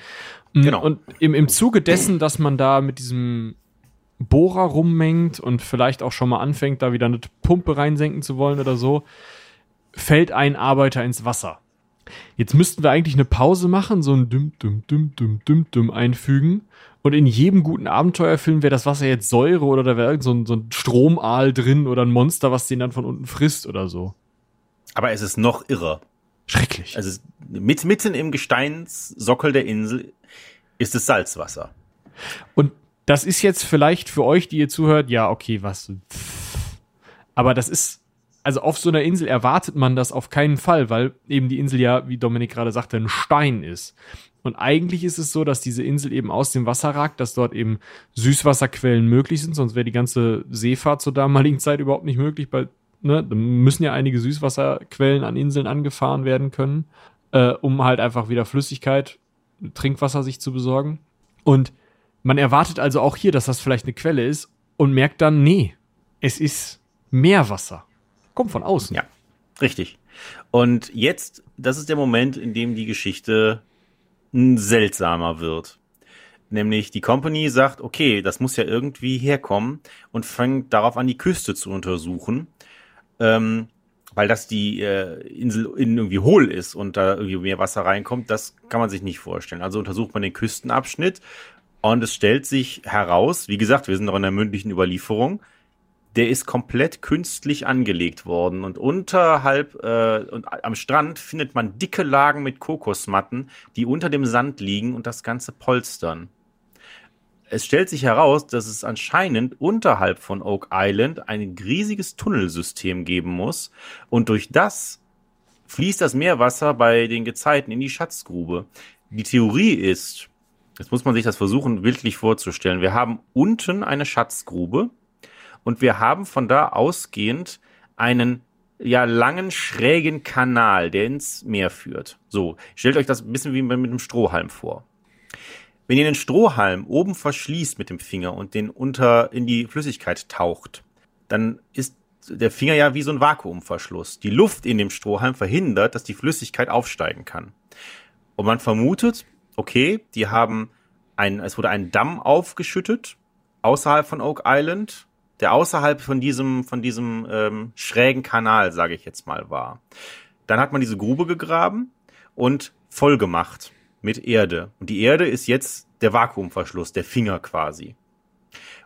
Mm, genau. Und im, im Zuge dessen, dass man da mit diesem Bohrer rummengt und vielleicht auch schon mal anfängt, da wieder eine Pumpe reinsenken zu wollen oder so, fällt ein Arbeiter ins Wasser. Jetzt müssten wir eigentlich eine Pause machen, so ein Düm, Düm, Düm, Düm, Düm, Düm einfügen. Und in jedem guten Abenteuerfilm wäre das Wasser jetzt Säure oder da wäre so ein, so ein Stromaal drin oder ein Monster, was den dann von unten frisst oder so. Aber es ist noch irrer. Schrecklich. Also mit, mitten im Gesteinssockel der Insel ist es Salzwasser. Und das ist jetzt vielleicht für euch, die ihr zuhört, ja, okay, was. Aber das ist also auf so einer Insel erwartet man das auf keinen Fall, weil eben die Insel ja, wie Dominik gerade sagte, ein Stein ist. Und eigentlich ist es so, dass diese Insel eben aus dem Wasser ragt, dass dort eben Süßwasserquellen möglich sind, sonst wäre die ganze Seefahrt zur damaligen Zeit überhaupt nicht möglich, weil ne, da müssen ja einige Süßwasserquellen an Inseln angefahren werden können, äh, um halt einfach wieder Flüssigkeit, Trinkwasser sich zu besorgen. Und man erwartet also auch hier, dass das vielleicht eine Quelle ist und merkt dann, nee, es ist Meerwasser. Kommt von außen. Ja, richtig. Und jetzt, das ist der Moment, in dem die Geschichte seltsamer wird. Nämlich die Company sagt, okay, das muss ja irgendwie herkommen und fängt darauf an, die Küste zu untersuchen, ähm, weil das die äh, Insel innen irgendwie hohl ist und da irgendwie mehr Wasser reinkommt, das kann man sich nicht vorstellen. Also untersucht man den Küstenabschnitt und es stellt sich heraus, wie gesagt, wir sind noch in der mündlichen Überlieferung, der ist komplett künstlich angelegt worden und unterhalb äh, und am Strand findet man dicke Lagen mit Kokosmatten, die unter dem Sand liegen und das ganze polstern. Es stellt sich heraus, dass es anscheinend unterhalb von Oak Island ein riesiges Tunnelsystem geben muss und durch das fließt das Meerwasser bei den Gezeiten in die Schatzgrube. Die Theorie ist, jetzt muss man sich das versuchen, bildlich vorzustellen. Wir haben unten eine Schatzgrube, und wir haben von da ausgehend einen ja langen schrägen Kanal, der ins Meer führt. So, stellt euch das ein bisschen wie mit einem Strohhalm vor. Wenn ihr den Strohhalm oben verschließt mit dem Finger und den unter in die Flüssigkeit taucht, dann ist der Finger ja wie so ein Vakuumverschluss. Die Luft in dem Strohhalm verhindert, dass die Flüssigkeit aufsteigen kann. Und man vermutet, okay, die haben ein, es wurde ein Damm aufgeschüttet außerhalb von Oak Island der außerhalb von diesem, von diesem ähm, schrägen Kanal, sage ich jetzt mal, war. Dann hat man diese Grube gegraben und voll gemacht mit Erde. Und die Erde ist jetzt der Vakuumverschluss, der Finger quasi.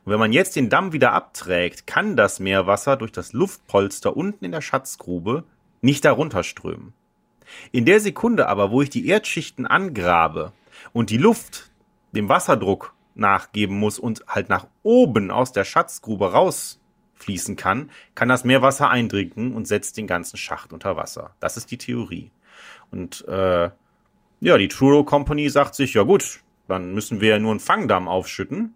Und wenn man jetzt den Damm wieder abträgt, kann das Meerwasser durch das Luftpolster unten in der Schatzgrube nicht darunter strömen. In der Sekunde aber, wo ich die Erdschichten angrabe und die Luft dem Wasserdruck nachgeben muss und halt nach oben aus der Schatzgrube rausfließen kann, kann das Meerwasser eindringen und setzt den ganzen Schacht unter Wasser. Das ist die Theorie. Und äh, ja, die Truro Company sagt sich, ja gut, dann müssen wir ja nur einen Fangdamm aufschütten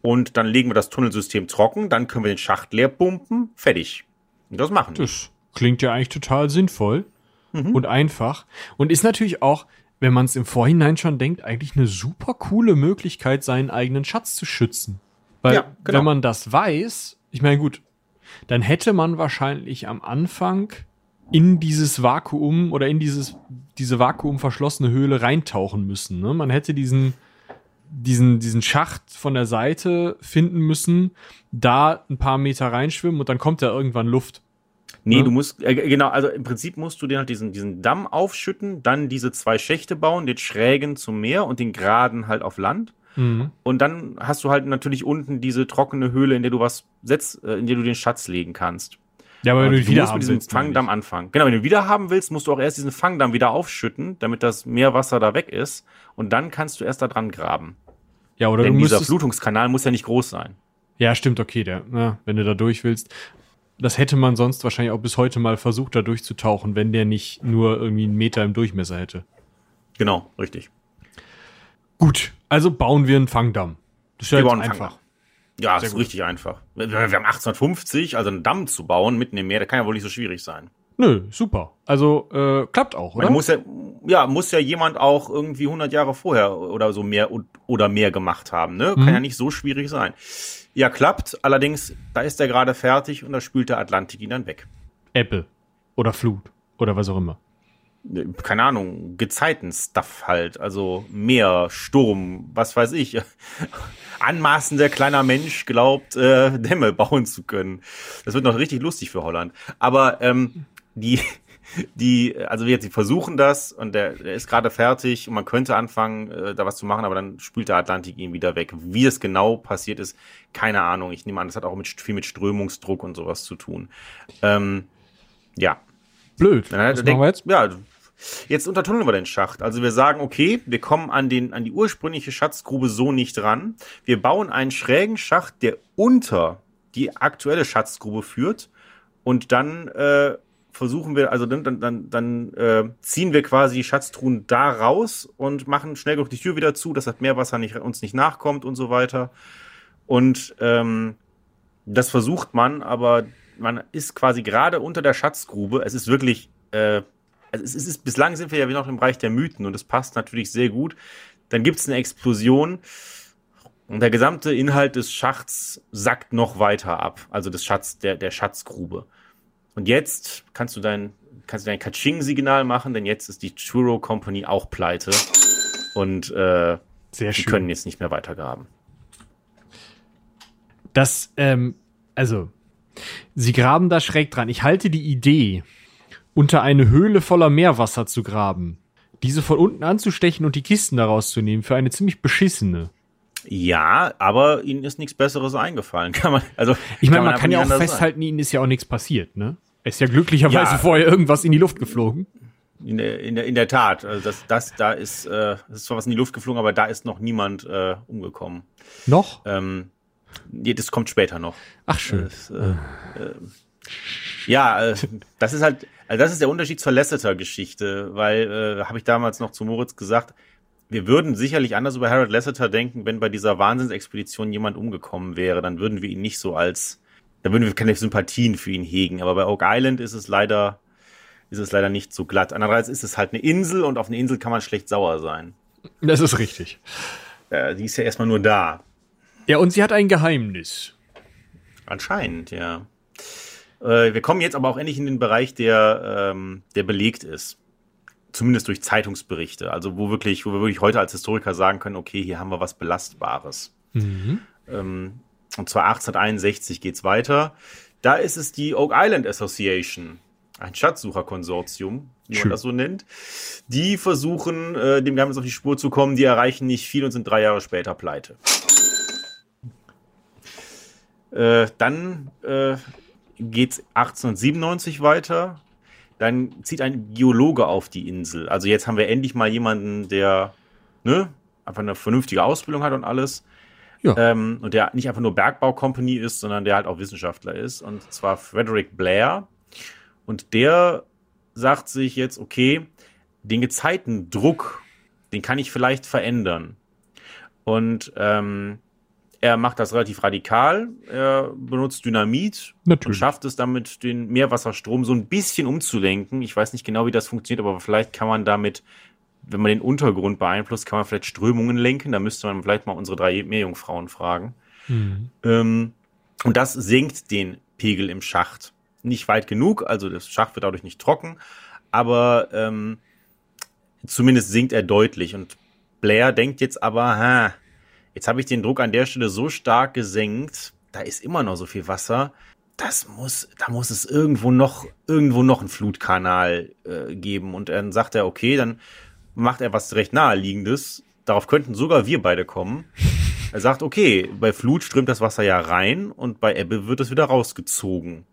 und dann legen wir das Tunnelsystem trocken, dann können wir den Schacht leer pumpen, fertig. Und das machen wir. Das klingt ja eigentlich total sinnvoll mhm. und einfach und ist natürlich auch, wenn man es im Vorhinein schon denkt, eigentlich eine super coole Möglichkeit, seinen eigenen Schatz zu schützen. Weil ja, genau. wenn man das weiß, ich meine gut, dann hätte man wahrscheinlich am Anfang in dieses Vakuum oder in dieses, diese vakuumverschlossene Höhle reintauchen müssen. Ne? Man hätte diesen, diesen, diesen Schacht von der Seite finden müssen, da ein paar Meter reinschwimmen und dann kommt da irgendwann Luft. Nee, ne? du musst, äh, genau, also im Prinzip musst du dir halt diesen, diesen Damm aufschütten, dann diese zwei Schächte bauen, den schrägen zum Meer und den geraden halt auf Land. Mhm. Und dann hast du halt natürlich unten diese trockene Höhle, in der du was setzt, äh, in der du den Schatz legen kannst. Ja, aber wenn du, du wieder musst mit diesem willst, Fangdamm anfangen. Genau, wenn du wieder haben willst, musst du auch erst diesen Fangdamm wieder aufschütten, damit das Meerwasser da weg ist. Und dann kannst du erst da dran graben. Ja, oder Denn dieser Flutungskanal muss ja nicht groß sein. Ja, stimmt, okay, der, na, wenn du da durch willst. Das hätte man sonst wahrscheinlich auch bis heute mal versucht, da durchzutauchen, wenn der nicht nur irgendwie einen Meter im Durchmesser hätte. Genau, richtig. Gut, also bauen wir einen Fangdamm. Das ist ja einfach. Ja, Sehr ist gut. richtig einfach. Wir haben 1850, also einen Damm zu bauen mitten im Meer, das kann ja wohl nicht so schwierig sein. Nö, super. Also äh, klappt auch, oder? Man muss ja, ja, muss ja jemand auch irgendwie 100 Jahre vorher oder so mehr oder mehr gemacht haben, ne? Kann mhm. ja nicht so schwierig sein. Ja, klappt. Allerdings, da ist er gerade fertig und da spült der Atlantik ihn dann weg. Apple oder Flut oder was auch immer. Keine Ahnung, Gezeiten-Stuff halt. Also Meer, Sturm, was weiß ich <laughs> anmaßender kleiner Mensch glaubt, äh, Dämme bauen zu können. Das wird noch richtig lustig für Holland. Aber ähm, die, <laughs> die, also jetzt, versuchen das und der, der ist gerade fertig und man könnte anfangen, äh, da was zu machen, aber dann spült der Atlantik ihn wieder weg. Wie es genau passiert ist, keine Ahnung. Ich nehme an, das hat auch mit, viel mit Strömungsdruck und sowas zu tun. Ähm, ja. Blöd. Dann was denkt, wir jetzt? Ja, Jetzt untertunneln wir den Schacht. Also wir sagen, okay, wir kommen an, den, an die ursprüngliche Schatzgrube so nicht ran. Wir bauen einen schrägen Schacht, der unter die aktuelle Schatzgrube führt. Und dann äh, versuchen wir, also dann, dann, dann, dann äh, ziehen wir quasi die Schatztruhen da raus und machen schnell genug die Tür wieder zu, dass das Meerwasser nicht, uns nicht nachkommt und so weiter. Und ähm, das versucht man, aber man ist quasi gerade unter der Schatzgrube. Es ist wirklich äh, also es ist, bislang sind wir ja noch im Bereich der Mythen und es passt natürlich sehr gut. Dann gibt es eine Explosion und der gesamte Inhalt des Schachts sackt noch weiter ab, also des Schatz, der, der Schatzgrube. Und jetzt kannst du dein, kannst du dein Kaching-Signal machen, denn jetzt ist die Truro Company auch pleite und äh, Sehr die können jetzt nicht mehr weitergraben. Das, ähm, also, sie graben da schräg dran. Ich halte die Idee, unter eine Höhle voller Meerwasser zu graben, diese von unten anzustechen und die Kisten daraus zu nehmen, für eine ziemlich beschissene. Ja, aber ihnen ist nichts Besseres eingefallen. <laughs> Kann man, also, ich meine, man, man kann ja auch festhalten, sein. ihnen ist ja auch nichts passiert, ne? Es ist ja glücklicherweise ja, vorher irgendwas in die Luft geflogen. In der, in der, in der Tat. Also das, das, da ist, äh, das ist zwar was in die Luft geflogen, aber da ist noch niemand äh, umgekommen. Noch? Ähm, nee, das kommt später noch. Ach schön. Das, äh, äh, ja, äh, das ist halt, also das ist der Unterschied zur Lasseter-Geschichte, weil, äh, habe ich damals noch zu Moritz gesagt, wir würden sicherlich anders über Harold Lasseter denken, wenn bei dieser Wahnsinnsexpedition jemand umgekommen wäre. Dann würden wir ihn nicht so als, dann würden wir keine Sympathien für ihn hegen. Aber bei Oak Island ist es leider, ist es leider nicht so glatt. Andererseits ist es halt eine Insel und auf einer Insel kann man schlecht sauer sein. Das ist richtig. Äh, die ist ja erstmal nur da. Ja, und sie hat ein Geheimnis. Anscheinend, ja. Äh, wir kommen jetzt aber auch endlich in den Bereich, der, ähm, der belegt ist. Zumindest durch Zeitungsberichte. Also wo wirklich, wo wir wirklich heute als Historiker sagen können, okay, hier haben wir was Belastbares. Mhm. Ähm, und zwar 1861 geht's weiter. Da ist es die Oak Island Association. ein Schatzsucherkonsortium, wie Schön. man das so nennt. Die versuchen, äh, dem Geheimnis auf die Spur zu kommen, die erreichen nicht viel und sind drei Jahre später pleite. Äh, dann äh, geht 1897 weiter. Dann zieht ein Geologe auf die Insel. Also jetzt haben wir endlich mal jemanden, der ne, einfach eine vernünftige Ausbildung hat und alles. Ja. Ähm, und der nicht einfach nur Bergbau-Company ist, sondern der halt auch Wissenschaftler ist. Und zwar Frederick Blair. Und der sagt sich jetzt, okay, den Gezeitendruck, den kann ich vielleicht verändern. Und ähm, er macht das relativ radikal. Er benutzt Dynamit Natürlich. und schafft es damit, den Meerwasserstrom so ein bisschen umzulenken. Ich weiß nicht genau, wie das funktioniert, aber vielleicht kann man damit, wenn man den Untergrund beeinflusst, kann man vielleicht Strömungen lenken. Da müsste man vielleicht mal unsere drei Meerjungfrauen fragen. Mhm. Ähm, und das senkt den Pegel im Schacht. Nicht weit genug, also das Schacht wird dadurch nicht trocken, aber ähm, zumindest sinkt er deutlich. Und Blair denkt jetzt aber, ha, Jetzt habe ich den Druck an der Stelle so stark gesenkt, da ist immer noch so viel Wasser. Das muss, da muss es irgendwo noch, irgendwo noch einen Flutkanal äh, geben. Und dann sagt er, okay, dann macht er was recht naheliegendes. Darauf könnten sogar wir beide kommen. Er sagt, okay, bei Flut strömt das Wasser ja rein und bei Ebbe wird es wieder rausgezogen.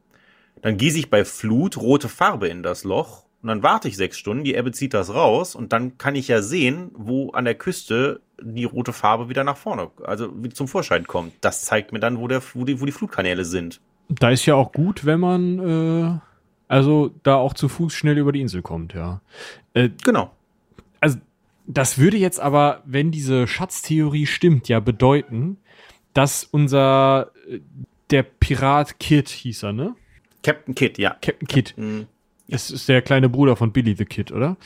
Dann gieße ich bei Flut rote Farbe in das Loch und dann warte ich sechs Stunden, die Ebbe zieht das raus und dann kann ich ja sehen, wo an der Küste die rote Farbe wieder nach vorne, also zum Vorschein kommt. Das zeigt mir dann, wo, der, wo, die, wo die Flutkanäle sind. Da ist ja auch gut, wenn man äh, also da auch zu Fuß schnell über die Insel kommt, ja. Äh, genau. Also das würde jetzt aber, wenn diese Schatztheorie stimmt, ja bedeuten, dass unser äh, der Pirat Kid hieß er, ne? Captain Kid, ja. Captain Kid. Captain es ist der kleine Bruder von Billy the Kid, oder?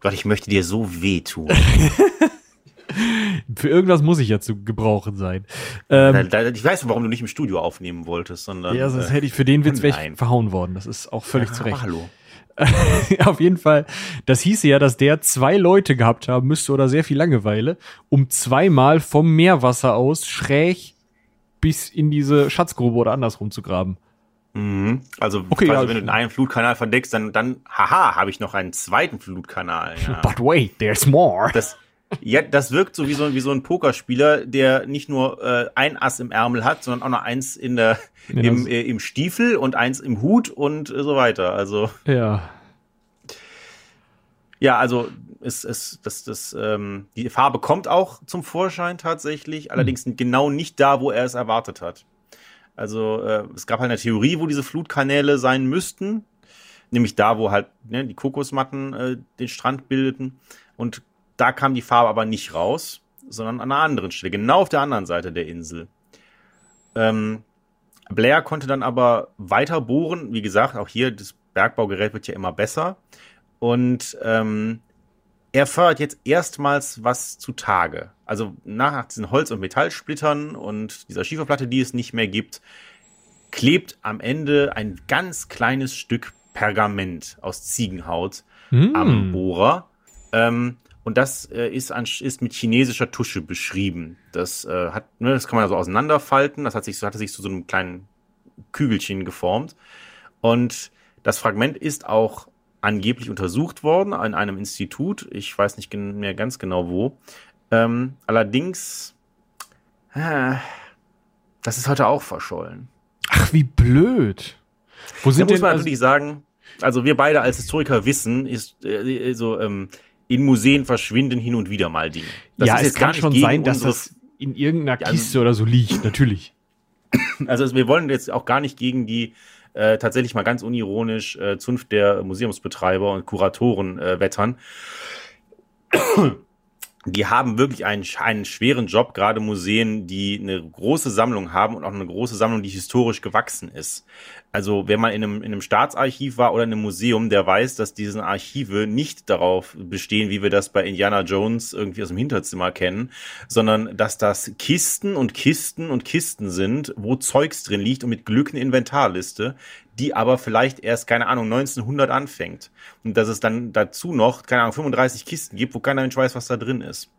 Gott, ich möchte dir so wehtun. <laughs> Für irgendwas muss ich ja zu gebrauchen sein. Ähm, ich weiß, warum du nicht im Studio aufnehmen wolltest, sondern. Ja, sonst äh, hätte ich für den Witz <laughs> weg verhauen worden. Das ist auch völlig ja, zurecht. Hallo. <laughs> Auf jeden Fall, das hieße ja, dass der zwei Leute gehabt haben müsste oder sehr viel Langeweile, um zweimal vom Meerwasser aus schräg bis in diese Schatzgrube oder andersrum zu graben. Mhm. Also okay, quasi, ja, wenn du den einen Flutkanal verdeckst, dann, dann haha, habe ich noch einen zweiten Flutkanal. Ja. But wait, there's more. Das, ja, das wirkt so wie so, wie so ein Pokerspieler, der nicht nur äh, ein Ass im Ärmel hat, sondern auch noch eins in der, ja, im, äh, im Stiefel und eins im Hut und äh, so weiter. Also. Ja. Ja, also es, es, das, das, ähm, die Farbe kommt auch zum Vorschein tatsächlich, allerdings hm. genau nicht da, wo er es erwartet hat. Also äh, es gab halt eine Theorie, wo diese Flutkanäle sein müssten, nämlich da, wo halt ne, die Kokosmatten äh, den Strand bildeten. Und da kam die Farbe aber nicht raus, sondern an einer anderen Stelle, genau auf der anderen Seite der Insel. Ähm, Blair konnte dann aber weiter bohren. Wie gesagt, auch hier, das Bergbaugerät wird ja immer besser. Und ähm, er fördert jetzt erstmals was zutage. Also nach diesen Holz- und Metallsplittern und dieser Schieferplatte, die es nicht mehr gibt, klebt am Ende ein ganz kleines Stück Pergament aus Ziegenhaut mm. am Bohrer. Ähm, und das äh, ist, an, ist mit chinesischer Tusche beschrieben. Das äh, hat, ne, das kann man also auseinanderfalten. Das hat sich, so hatte sich zu so einem kleinen Kügelchen geformt. Und das Fragment ist auch angeblich untersucht worden an einem Institut. Ich weiß nicht mehr ganz genau wo. Ähm, allerdings, äh, das ist heute auch verschollen. Ach, wie blöd. Wo sind da muss man also natürlich sagen, also wir beide als Historiker wissen, ist äh, so ähm, in Museen verschwinden hin und wieder mal Dinge. Das ja, es kann schon sein, dass das in irgendeiner Kiste also, oder so liegt, natürlich. Also wir wollen jetzt auch gar nicht gegen die äh, tatsächlich mal ganz unironisch äh, Zunft der Museumsbetreiber und Kuratoren äh, wettern. Die haben wirklich einen, einen schweren Job, gerade Museen, die eine große Sammlung haben und auch eine große Sammlung, die historisch gewachsen ist. Also wenn man in einem, in einem Staatsarchiv war oder in einem Museum, der weiß, dass diese Archive nicht darauf bestehen, wie wir das bei Indiana Jones irgendwie aus dem Hinterzimmer kennen, sondern dass das Kisten und Kisten und Kisten sind, wo Zeugs drin liegt und mit Glück eine Inventarliste, die aber vielleicht erst, keine Ahnung, 1900 anfängt. Und dass es dann dazu noch, keine Ahnung, 35 Kisten gibt, wo keiner Mensch weiß, was da drin ist.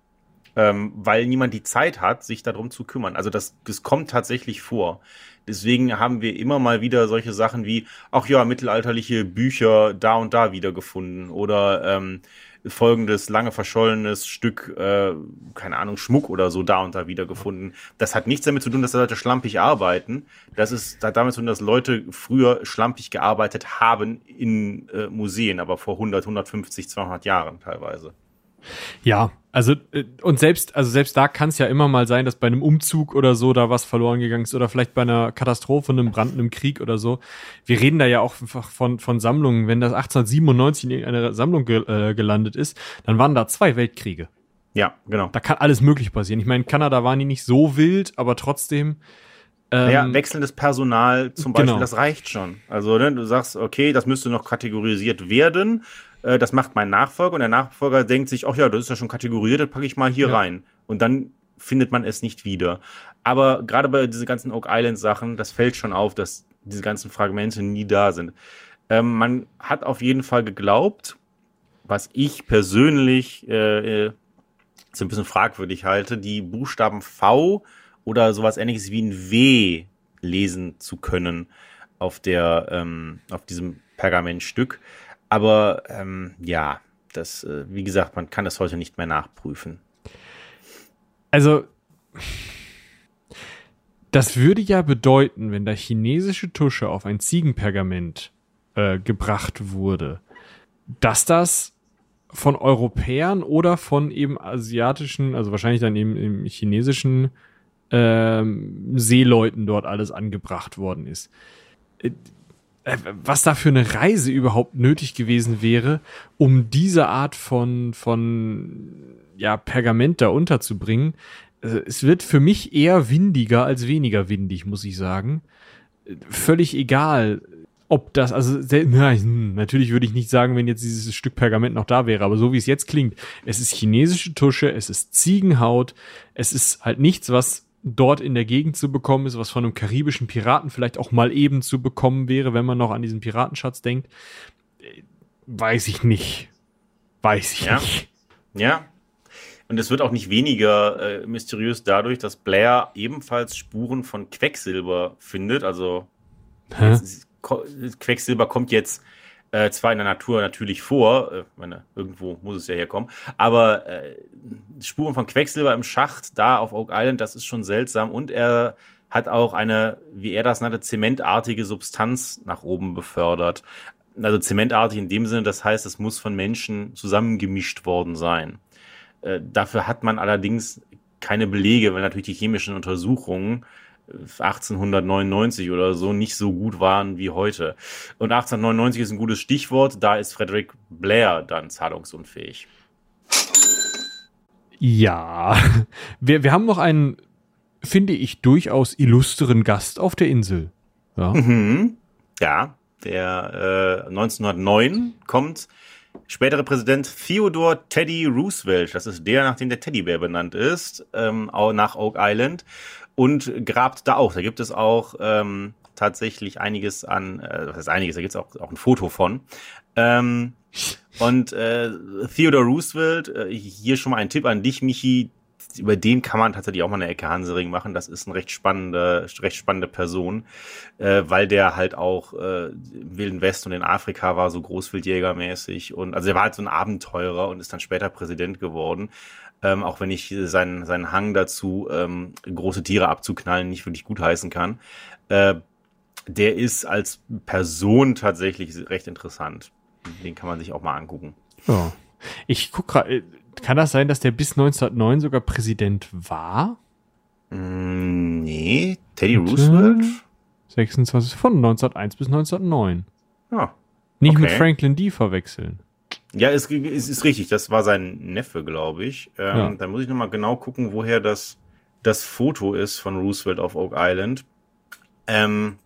ähm, weil niemand die Zeit hat, sich darum zu kümmern. Also das, das kommt tatsächlich vor. Deswegen haben wir immer mal wieder solche Sachen wie, ach ja, mittelalterliche Bücher da und da wiedergefunden oder ähm, folgendes lange verschollenes Stück, äh, keine Ahnung, Schmuck oder so da und da wiedergefunden. Das hat nichts damit zu tun, dass Leute schlampig arbeiten. Das ist hat damit zu tun, dass Leute früher schlampig gearbeitet haben in äh, Museen, aber vor 100, 150, 200 Jahren teilweise. Ja, also äh, und selbst also selbst da kann es ja immer mal sein, dass bei einem Umzug oder so da was verloren gegangen ist oder vielleicht bei einer Katastrophe, einem Brand, einem Krieg oder so. Wir reden da ja auch einfach von von Sammlungen. Wenn das 1897 in irgendeiner Sammlung ge äh, gelandet ist, dann waren da zwei Weltkriege. Ja, genau. Da kann alles möglich passieren. Ich meine, in Kanada waren die nicht so wild, aber trotzdem. Ähm, ja, wechselndes Personal zum Beispiel, genau. das reicht schon. Also ne, du sagst, okay, das müsste noch kategorisiert werden äh, das macht mein Nachfolger und der Nachfolger denkt sich, ach ja, das ist ja schon kategorisiert, das packe ich mal hier ja. rein. Und dann findet man es nicht wieder. Aber gerade bei diesen ganzen Oak Island Sachen, das fällt schon auf, dass diese ganzen Fragmente nie da sind. Ähm, man hat auf jeden Fall geglaubt, was ich persönlich äh, äh, so ein bisschen fragwürdig halte, die Buchstaben V oder sowas ähnliches wie ein W lesen zu können auf der ähm, auf diesem Pergamentstück. Aber ähm, ja, das, äh, wie gesagt, man kann das heute nicht mehr nachprüfen. Also, das würde ja bedeuten, wenn da chinesische Tusche auf ein Ziegenpergament äh, gebracht wurde, dass das von Europäern oder von eben asiatischen, also wahrscheinlich dann eben im chinesischen ähm, Seeleuten dort alles angebracht worden ist. Äh, was da für eine Reise überhaupt nötig gewesen wäre, um diese Art von, von ja, Pergament da unterzubringen. Äh, es wird für mich eher windiger als weniger windig, muss ich sagen. Völlig egal, ob das, also hm, <laughs> natürlich würde ich nicht sagen, wenn jetzt dieses Stück Pergament noch da wäre, aber so wie es jetzt klingt, es ist chinesische Tusche, es ist Ziegenhaut, es ist halt nichts, was dort in der Gegend zu bekommen ist, was von einem karibischen Piraten vielleicht auch mal eben zu bekommen wäre, wenn man noch an diesen Piratenschatz denkt, weiß ich nicht. Weiß ich ja. nicht. Ja. Und es wird auch nicht weniger äh, mysteriös dadurch, dass Blair ebenfalls Spuren von Quecksilber findet. Also Quecksilber kommt jetzt äh, zwar in der Natur natürlich vor, äh, meine, irgendwo muss es ja herkommen, aber äh, Spuren von Quecksilber im Schacht da auf Oak Island, das ist schon seltsam und er hat auch eine, wie er das nannte, zementartige Substanz nach oben befördert. Also zementartig in dem Sinne, das heißt, es muss von Menschen zusammengemischt worden sein. Äh, dafür hat man allerdings keine Belege, weil natürlich die chemischen Untersuchungen 1899 oder so nicht so gut waren wie heute. Und 1899 ist ein gutes Stichwort, da ist Frederick Blair dann zahlungsunfähig. Ja, wir, wir haben noch einen, finde ich, durchaus illustren Gast auf der Insel. Ja, mhm. ja der äh, 1909 kommt spätere Präsident Theodore Teddy Roosevelt, das ist der, nach dem der Teddybär benannt ist, ähm, auch nach Oak Island und grabt da auch. Da gibt es auch ähm, tatsächlich einiges an, äh, was heißt einiges, da gibt es auch, auch ein Foto von. Ähm, und äh, Theodore Roosevelt, äh, hier schon mal ein Tipp an dich, Michi, über den kann man tatsächlich auch mal eine Ecke Hansering machen. Das ist eine recht spannende, recht spannende Person, äh, weil der halt auch äh, im Wilden West und in Afrika war, so Großwildjägermäßig. Und also er war halt so ein Abenteurer und ist dann später Präsident geworden. Ähm, auch wenn ich seinen, seinen Hang dazu, ähm, große Tiere abzuknallen, nicht wirklich gut heißen kann. Äh, der ist als Person tatsächlich recht interessant. Den kann man sich auch mal angucken. Ja. Ich guck gerade, äh, kann das sein, dass der bis 1909 sogar Präsident war? Mm, nee, Teddy Roosevelt? 26 von 1901 bis 1909. Ja. Nicht okay. mit Franklin D verwechseln. Ja, es ist, ist, ist richtig. Das war sein Neffe, glaube ich. Ähm, ja. Da muss ich nochmal genau gucken, woher das, das Foto ist von Roosevelt auf Oak Island. Ähm,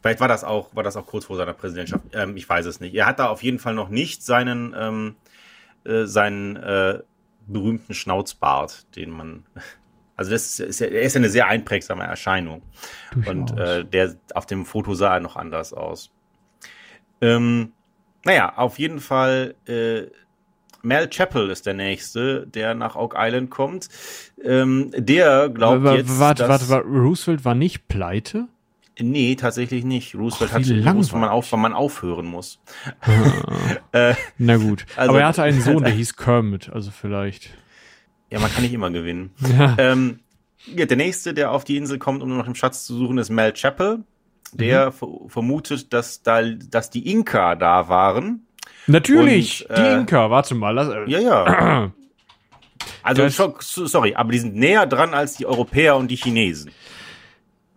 vielleicht war das auch, war das auch kurz vor seiner Präsidentschaft. Ähm, ich weiß es nicht. Er hat da auf jeden Fall noch nicht seinen, ähm, äh, seinen äh, berühmten Schnauzbart, den man. <laughs> Also das ist, ja, er ist ja eine sehr einprägsame Erscheinung. Durchaus. Und äh, der auf dem Foto sah er noch anders aus. Ähm, naja, auf jeden Fall äh, Mel Chappell ist der nächste, der nach Oak Island kommt. Ähm, der glaubt Wa- jetzt, Warte, warte, warte, Roosevelt war nicht pleite? Nee, tatsächlich nicht. Roosevelt Ach, hat gewusst, wann man, auf, wann man aufhören muss. <laughs> Na gut. Also- Aber er hatte einen Sohn, der <laughs> hieß Kermit, also vielleicht. Ja, man kann nicht immer gewinnen. Ja. Ähm, ja, der nächste, der auf die Insel kommt, um nach dem Schatz zu suchen, ist Mel Chappell. Der Mhm. ver vermutet, dass da, dass die Inka da waren. Natürlich, Und, die äh, Inka, warte mal. Lass, Ja, ja. <clears throat> Also, schon, sorry, aber die sind näher dran als die Europäer und die Chinesen.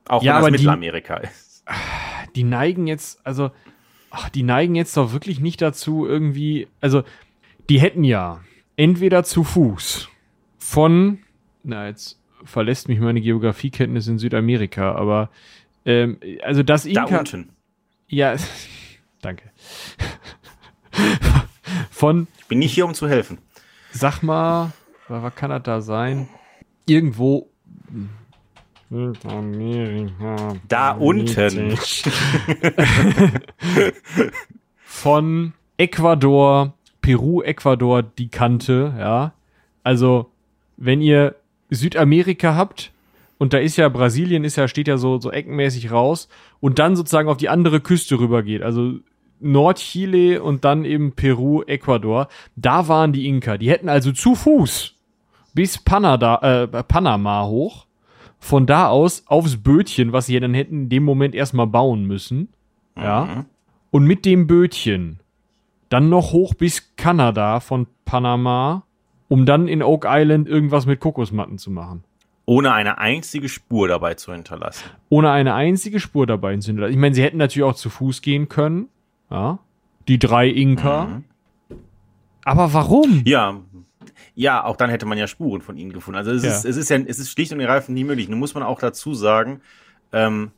Auch Ja, wenn das die- Mittelamerika ist. <sighs> die neigen jetzt, also, ach, die neigen jetzt doch wirklich nicht dazu, irgendwie, also, die hätten ja entweder zu Fuß von, na, jetzt verlässt mich meine Geografiekenntnis in Südamerika, aber, ähm, also das Da Inka, unten. ja, <laughs> danke. <laughs> von, Ich bin nicht hier, um zu helfen. sag mal, wa- was kann das da sein? Irgendwo. Südamerika. Da unten. <laughs> Von Ecuador, Peru, Ecuador die Kante, ja. Also, wenn ihr Südamerika habt, und da ist ja Brasilien, ist ja, steht ja so, so eckenmäßig raus, und dann sozusagen auf die andere Küste rüber geht, also Nordchile und dann eben Peru, Ecuador, da waren die Inka. Die hätten also zu Fuß bis Panada, äh, Panama hoch, von da aus aufs Bötchen, was sie ja dann hätten in dem Moment erstmal bauen müssen, ja, Mhm. und mit dem Bötchen dann noch hoch bis Kanada von Panama, um dann in Oak Island irgendwas mit Kokosmatten zu machen. Ohne eine einzige Spur dabei zu hinterlassen. Ohne eine einzige Spur dabei zu hinterlassen. Ich meine, sie hätten natürlich auch zu Fuß gehen können. Ja. Die drei Inka. Mhm. Aber warum? Ja, ja, auch dann hätte man ja Spuren von ihnen gefunden. Also es, Ja. ist, es ist ja, es ist schlicht und ergreifend nie möglich. Nun muss man auch dazu sagen, ähm,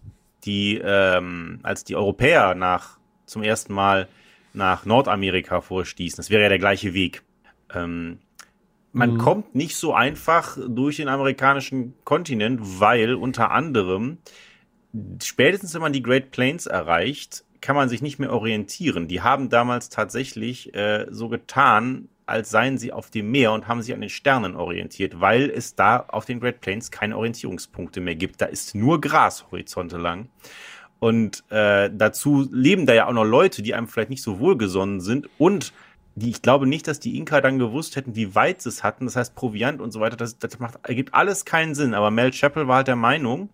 die, ähm, als die Europäer nach zum ersten Mal nach Nordamerika vorstießen, das wäre ja der gleiche Weg. Ähm, man Mhm. kommt nicht so einfach durch den amerikanischen Kontinent, weil unter anderem spätestens wenn man die Great Plains erreicht, kann man sich nicht mehr orientieren. Die haben damals tatsächlich äh, so getan, als seien sie auf dem Meer und haben sich an den Sternen orientiert, weil es da auf den Great Plains keine Orientierungspunkte mehr gibt. Da ist nur Gras Horizonte lang. Und äh, dazu leben da ja auch noch Leute, die einem vielleicht nicht so wohlgesonnen sind und die, ich glaube nicht, dass die Inka dann gewusst hätten, wie weit sie es hatten. Das heißt, Proviant und so weiter, das, das macht, ergibt alles keinen Sinn. Aber Mel Chappell war halt der Meinung,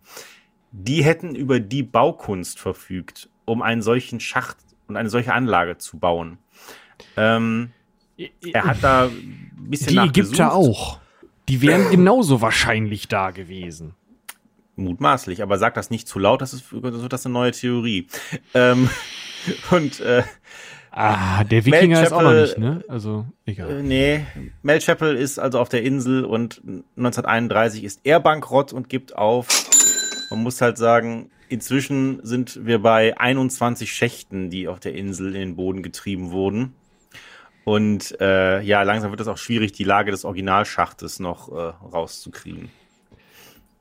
die hätten über die Baukunst verfügt, um einen solchen Schacht und eine solche Anlage zu bauen. Ähm, er hat da ein bisschen Die. Ägypter auch. Die wären genauso wahrscheinlich da gewesen. Mutmaßlich, aber sag das nicht zu laut, das ist, das das eine neue Theorie. Ähm, <laughs> und äh, Ah, der Wikinger ist auch noch Chappell- nicht, ne? Also, egal. Äh, Nee, Mel Chappell ist also auf der Insel und 1931 ist er bankrott und gibt auf. Man muss halt sagen, inzwischen sind wir bei 21 Schächten, die auf der Insel in den Boden getrieben wurden. Und äh, ja, langsam wird es auch schwierig, die Lage des Originalschachtes noch äh, rauszukriegen.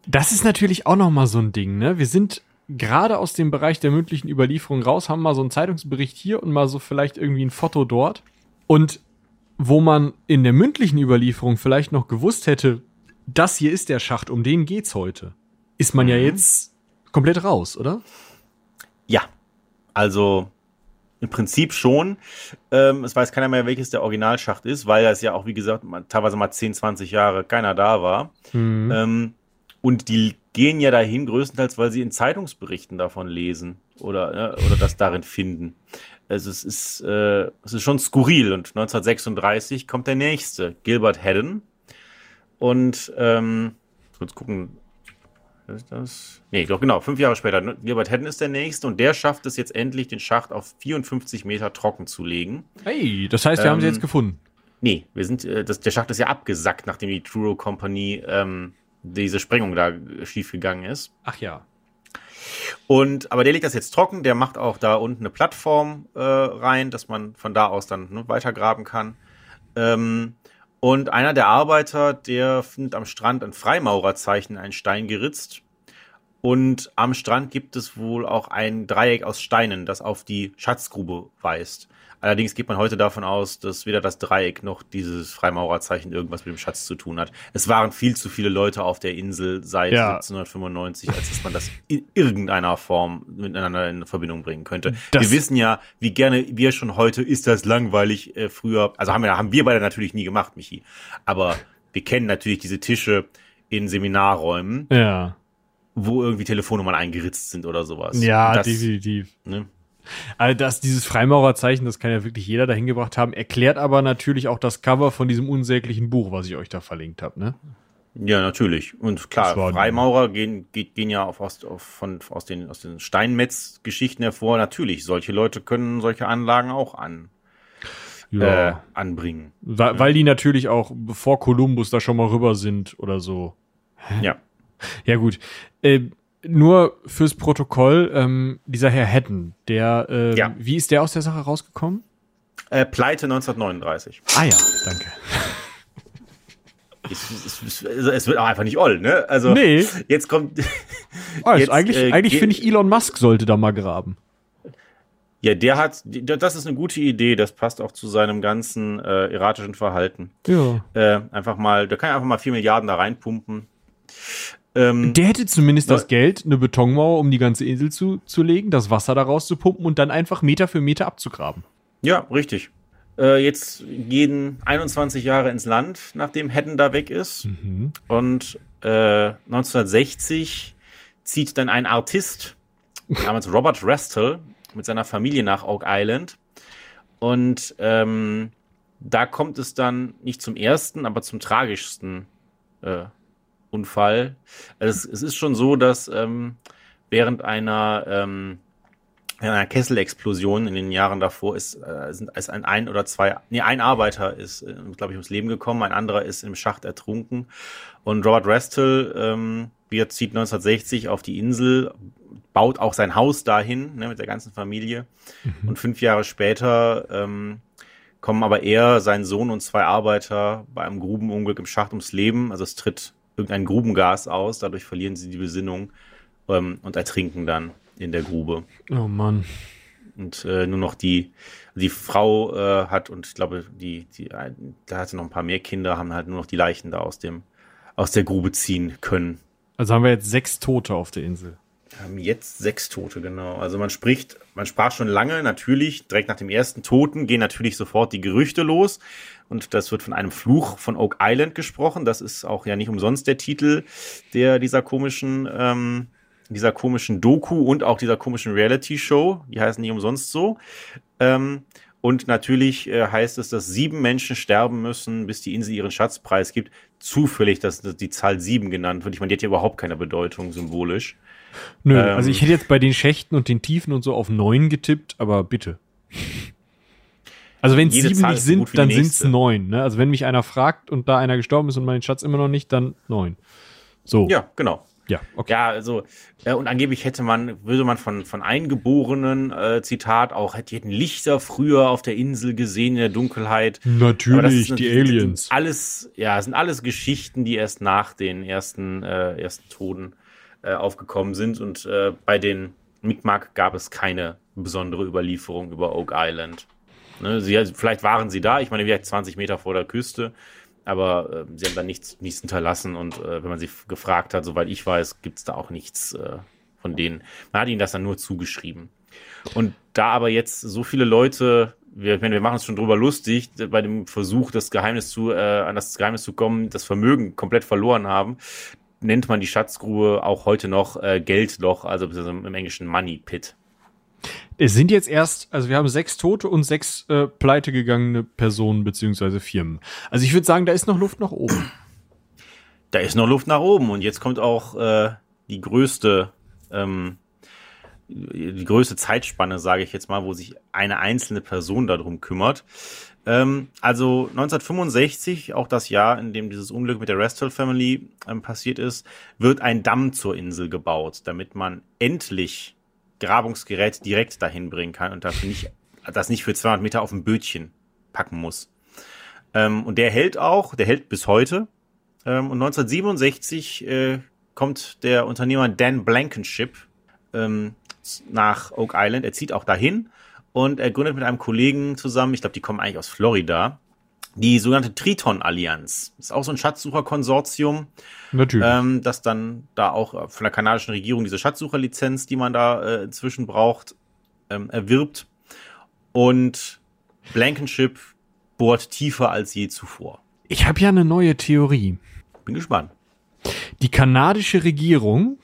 Das ist natürlich auch noch mal so ein Ding, ne? Wir sind gerade aus dem Bereich der mündlichen Überlieferung raus, haben mal so einen Zeitungsbericht hier und mal so vielleicht irgendwie ein Foto dort. Und wo man in der mündlichen Überlieferung vielleicht noch gewusst hätte, das hier ist der Schacht, um den geht's heute, ist man ja jetzt komplett raus, oder? Ja, also im Prinzip schon. Ähm, es weiß keiner mehr, welches der Originalschacht ist, weil es ja auch, wie gesagt, teilweise mal 10, 20 Jahre keiner da war. Ähm, und die gehen ja dahin größtenteils, weil sie in Zeitungsberichten davon lesen oder, ja, oder das darin finden. Also es ist, äh, es ist schon skurril. Und 1936 kommt der nächste, Gilbert Haddon. Und ähm, kurz gucken, ist das? Nee, doch genau, fünf Jahre später. ne, Gilbert Haddon ist der nächste und der schafft es jetzt endlich, den Schacht auf 54 Meter trocken zu legen. Hey, das heißt, wir haben sie Ähm, jetzt gefunden. Nee, wir sind, äh, das, der Schacht ist ja abgesackt, nachdem die Truro Company ähm, diese Sprengung da schief gegangen ist. Ach ja. Und aber der legt das jetzt trocken, der macht auch da unten eine Plattform äh, rein, dass man von da aus dann ne, weitergraben kann. Ähm, und einer der Arbeiter, der findet am Strand ein Freimaurerzeichen, einen Stein geritzt. Und am Strand gibt es wohl auch ein Dreieck aus Steinen, das auf die Schatzgrube weist. Allerdings geht man heute davon aus, dass weder das Dreieck noch dieses Freimaurerzeichen irgendwas mit dem Schatz zu tun hat. Es waren viel zu viele Leute auf der Insel seit Ja. 1795, als dass man das in irgendeiner Form miteinander in Verbindung bringen könnte. Das- wir wissen ja, wie gerne wir schon heute ist das langweilig äh, früher. Also haben wir, haben wir beide natürlich nie gemacht, Michi. Aber wir kennen natürlich diese Tische in Seminarräumen, Ja. wo irgendwie Telefonnummern eingeritzt sind oder sowas. Ja, das, definitiv. Ne? Also das, dieses Freimaurerzeichen, das kann ja wirklich jeder dahin gebracht haben, erklärt aber natürlich auch das Cover von diesem unsäglichen Buch, was ich euch da verlinkt habe, ne? Ja, natürlich. Und klar, Freimaurer gehen, gehen ja auf, aus, auf, von, aus den, aus den Steinmetz-Geschichten hervor. Natürlich, solche Leute können solche Anlagen auch an, äh, anbringen. Weil, weil die natürlich auch, bevor Kolumbus da schon mal rüber sind oder so. Ja. Ja, gut. Äh, nur fürs Protokoll, ähm, dieser Herr Hatton, der, äh, Ja. wie ist der aus der Sache rausgekommen? Äh, Pleite 1939. Ah ja, danke. Es, es, es, es wird auch einfach nicht oll, ne? Also, Nee. jetzt kommt, ist Jetzt, eigentlich äh, eigentlich ge- finde ich, Elon Musk sollte da mal graben. ja, der hat, das ist eine gute Idee, das passt auch zu seinem ganzen äh, erratischen Verhalten. Ja. Äh, einfach mal, da kann er einfach mal vier Milliarden da reinpumpen. Ähm, Der hätte zumindest das Geld, eine Betonmauer um die ganze Insel zu, zu legen, das Wasser daraus zu pumpen und dann einfach Meter für Meter abzugraben. Ja, richtig. Äh, jetzt gehen 21 Jahre ins Land, nachdem Haddon da weg ist. Und äh, 1960 zieht dann ein Artist namens Robert Restel mit seiner Familie nach Oak Island. Und ähm, da kommt es dann nicht zum ersten, aber zum tragischsten äh, Unfall. Also es, es ist schon so, dass ähm, während einer ähm, in einer Kesselexplosion in den Jahren davor ist, äh, sind, ist ein ein oder zwei, nee, ein Arbeiter ist, äh, glaube ich, ums Leben gekommen, ein anderer ist im Schacht ertrunken. Und Robert Restel, ähm, wie zieht 1960 auf die Insel, baut auch sein Haus dahin, ne, mit der ganzen Familie. Und fünf Jahre später ähm, kommen aber er, sein Sohn und zwei Arbeiter bei einem Grubenunglück im Schacht ums Leben. Also es tritt irgendein Grubengas aus, dadurch verlieren sie die Besinnung ähm, und ertrinken dann in der Grube Oh Mann. und äh, nur noch die die Frau äh, hat und ich glaube die die da hatte noch ein paar mehr Kinder haben halt nur noch die Leichen da aus dem aus der Grube ziehen können Also haben wir jetzt sechs Tote auf der Insel. haben jetzt sechs Tote genau also man spricht man sprach schon lange natürlich direkt nach dem ersten Toten gehen natürlich sofort die Gerüchte los und das wird von einem Fluch von Oak Island gesprochen das ist auch ja nicht umsonst der Titel der dieser komischen ähm, dieser komischen Doku und auch dieser komischen Reality-Show, die heißen nicht umsonst so. Ähm, und natürlich äh, heißt es, dass sieben Menschen sterben müssen, bis die Insel ihren Schatzpreis gibt. Zufällig, dass die Zahl sieben genannt wird. Ich meine, die hat ja überhaupt keine Bedeutung symbolisch. Nö, Ähm. also ich hätte jetzt bei den Schächten und den Tiefen und so auf neun getippt, aber bitte. Also wenn es sieben Zahl nicht so sind, dann sind es neun. Ne? Also wenn mich einer fragt und da einer gestorben ist und mein Schatz immer noch nicht, dann neun. So. Ja, genau. Ja, okay. Ja, also, äh, und angeblich hätte man, würde man von, von Eingeborenen, äh, Zitat, auch hätte hätten Lichter früher auf der Insel gesehen in der Dunkelheit. Natürlich, ist die Aliens. Sind alles, ja, sind alles Geschichten, die erst nach den ersten, äh, ersten Toten äh, aufgekommen sind. Und äh, bei den Mi'kmaq gab es keine besondere Überlieferung über Oak Island. Ne, sie, also vielleicht waren sie da, ich meine, vielleicht 20 Meter vor der Küste, aber äh, sie haben da nichts, nichts hinterlassen. Und äh, wenn man sie gefragt hat, soweit ich weiß, gibt es da auch nichts äh, von denen. Man hat ihnen das dann nur zugeschrieben. Und da aber jetzt so viele Leute, wir, meine, wir machen uns schon drüber lustig, bei dem Versuch, das Geheimnis zu, äh, an das Geheimnis zu kommen, das Vermögen komplett verloren haben, nennt man die Schatzgrube auch heute noch äh, Geldloch, also im Englischen Money Pit. Es sind jetzt erst, also wir haben sechs Tote und sechs äh, pleite gegangene Personen beziehungsweise Firmen. Also ich würde sagen, da ist noch Luft nach oben. Da ist noch Luft nach oben und jetzt kommt auch äh, die größte, ähm, die größte Zeitspanne, sage ich jetzt mal, wo sich eine einzelne Person darum kümmert. Ähm, also 1965, auch das Jahr, in dem dieses Unglück mit der Restall Family ähm, passiert ist, wird ein Damm zur Insel gebaut, damit man endlich Grabungsgerät direkt dahin bringen kann und dafür nicht, das nicht für 200 Meter auf ein Bötchen packen muss. Ähm, und der hält auch, der hält bis heute. Ähm, und 1967 äh, kommt der Unternehmer Dan Blankenship ähm, nach Oak Island. Er zieht auch dahin und er gründet mit einem Kollegen zusammen, ich glaube, die kommen eigentlich aus Florida, die sogenannte Triton-Allianz. Ist auch so ein Schatzsucherkonsortium. Natürlich. Ähm, das dann da auch von der kanadischen Regierung diese Schatzsucherlizenz, die man da äh, inzwischen braucht, ähm, erwirbt. Und Blankenship bohrt tiefer als je zuvor. Ich habe ja eine neue Theorie. Bin gespannt. Die kanadische Regierung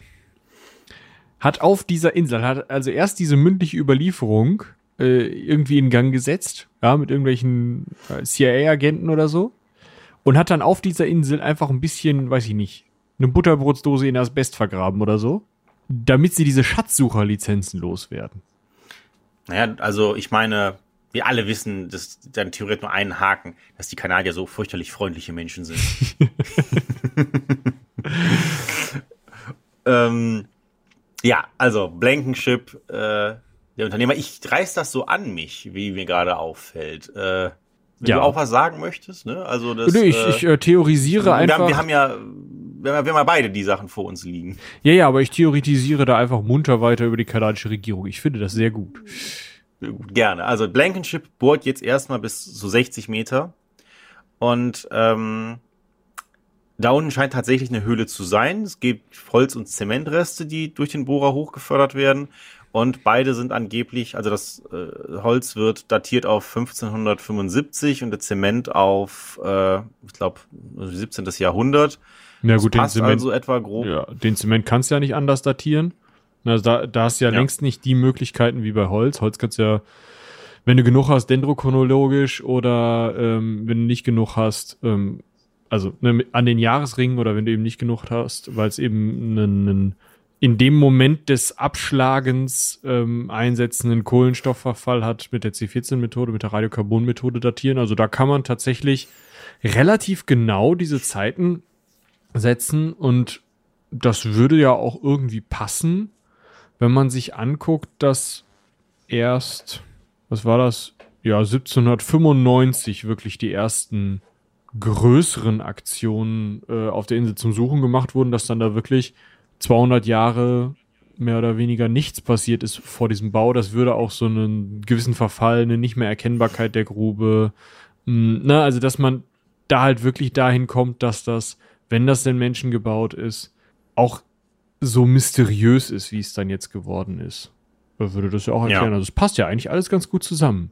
hat auf dieser Insel, hat also erst diese mündliche Überlieferung äh, irgendwie in Gang gesetzt, ja, mit irgendwelchen äh, CIA-Agenten oder so. Und hat dann auf dieser Insel einfach ein bisschen, weiß ich nicht, eine Butterbrotsdose in Asbest vergraben oder so, damit sie diese Schatzsucherlizenzen loswerden. Naja, also ich meine, wir alle wissen, dass dann theoretisch nur einen Haken, dass die Kanadier so fürchterlich freundliche Menschen sind. <laughs> <laughs> ähm, ja, also Blankenship, äh, der Unternehmer, ich reiß das so an mich, wie mir gerade auffällt. Äh, wenn Ja. du auch was sagen möchtest, ne? Also das, Nö, ich, äh, ich äh, theorisiere wir, einfach. haben, wir haben ja, wir haben, ja beide die Sachen vor uns liegen. ja, ja, aber ich theoretisiere da einfach munter weiter über die kanadische Regierung. Ich finde das sehr gut. Gut, Gerne. Also Blankenship bohrt jetzt erstmal bis so 60 Meter. Und ähm, da unten scheint tatsächlich eine Höhle zu sein. Es gibt Holz- und Zementreste, die durch den Bohrer hochgefördert werden. Und beide sind angeblich, also das äh, Holz wird datiert auf 1575 und der Zement auf, äh, ich glaube, 17. Jahrhundert. Na Das gut, den passt Zement, also etwa grob. ja, den Zement kannst du ja nicht anders datieren. Also da, da hast du ja, Ja. längst nicht die Möglichkeiten wie bei Holz. Holz kannst du ja, wenn du genug hast, dendrochronologisch oder ähm, wenn du nicht genug hast, ähm, also ne, an den Jahresringen oder wenn du eben nicht genug hast, weil es eben einen, einen in dem Moment des Abschlagens ähm, einsetzenden Kohlenstoffverfall hat mit der C14-Methode, mit der Radiokarbon-Methode datieren. Also da kann man tatsächlich relativ genau diese Zeiten setzen und das würde ja auch irgendwie passen, wenn man sich anguckt, dass erst, was war das? Ja, 1795 wirklich die ersten größeren Aktionen äh, auf der Insel zum Suchen gemacht wurden, dass dann da wirklich 200 Jahre mehr oder weniger nichts passiert ist vor diesem Bau. Das würde auch so einen gewissen Verfall, eine nicht mehr Erkennbarkeit der Grube, mh, na, also dass man da halt wirklich dahin kommt, dass das, wenn das denn Menschen gebaut ist, auch so mysteriös ist, wie es dann jetzt geworden ist. Da würde das ja auch erklären. Ja. Also es passt ja eigentlich alles ganz gut zusammen.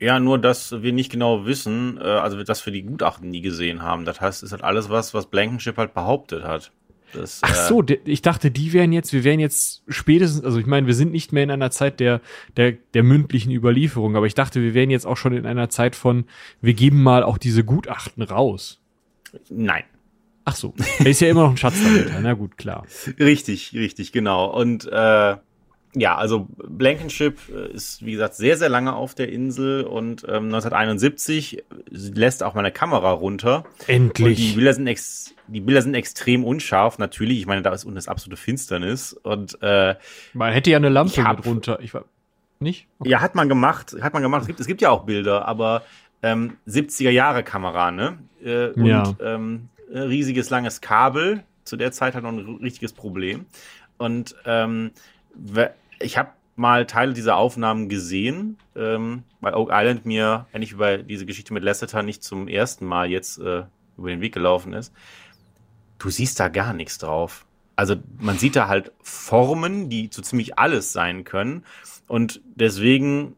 Ja, nur dass wir nicht genau wissen, äh, also dass wir die Gutachten nie gesehen haben. Das heißt, es ist halt alles was, was Blankenship halt behauptet hat. Das, Ach äh, so, ich dachte, die wären jetzt, wir wären jetzt spätestens, also ich meine, wir sind nicht mehr in einer Zeit der, der, der mündlichen Überlieferung, aber ich dachte, wir wären jetzt auch schon in einer Zeit von, wir geben mal auch diese Gutachten raus. Nein. Ach so, da <laughs> ist ja immer noch ein Schatz dahinter. Na gut, klar. Richtig, richtig, genau. Und äh, ja, also Blankenship äh, ist, wie gesagt, sehr, sehr lange auf der Insel und ähm, 1971 lässt auch meine Kamera runter. Und die Endlich. Bilder sind ex die Bilder sind extrem unscharf, natürlich. Ich meine, da ist unten das absolute Finsternis. Und äh, Man hätte ja eine Lampe hab- mit runter. Ich war nicht? Okay. ja, hat man gemacht, hat man gemacht. Es gibt, es gibt ja auch Bilder, aber ähm, 70er Jahre Kamera, ne? Äh, und Ja. ähm, äh, riesiges langes Kabel. Zu der Zeit halt noch ein richtiges Problem. Und ähm, ich habe mal Teile dieser Aufnahmen gesehen, ähm, weil Oak Island mir eigentlich über diese Geschichte mit Lasseter nicht zum ersten Mal jetzt äh, über den Weg gelaufen ist. Du siehst da gar nichts drauf. Also man sieht da halt Formen, die so ziemlich alles sein können. Und deswegen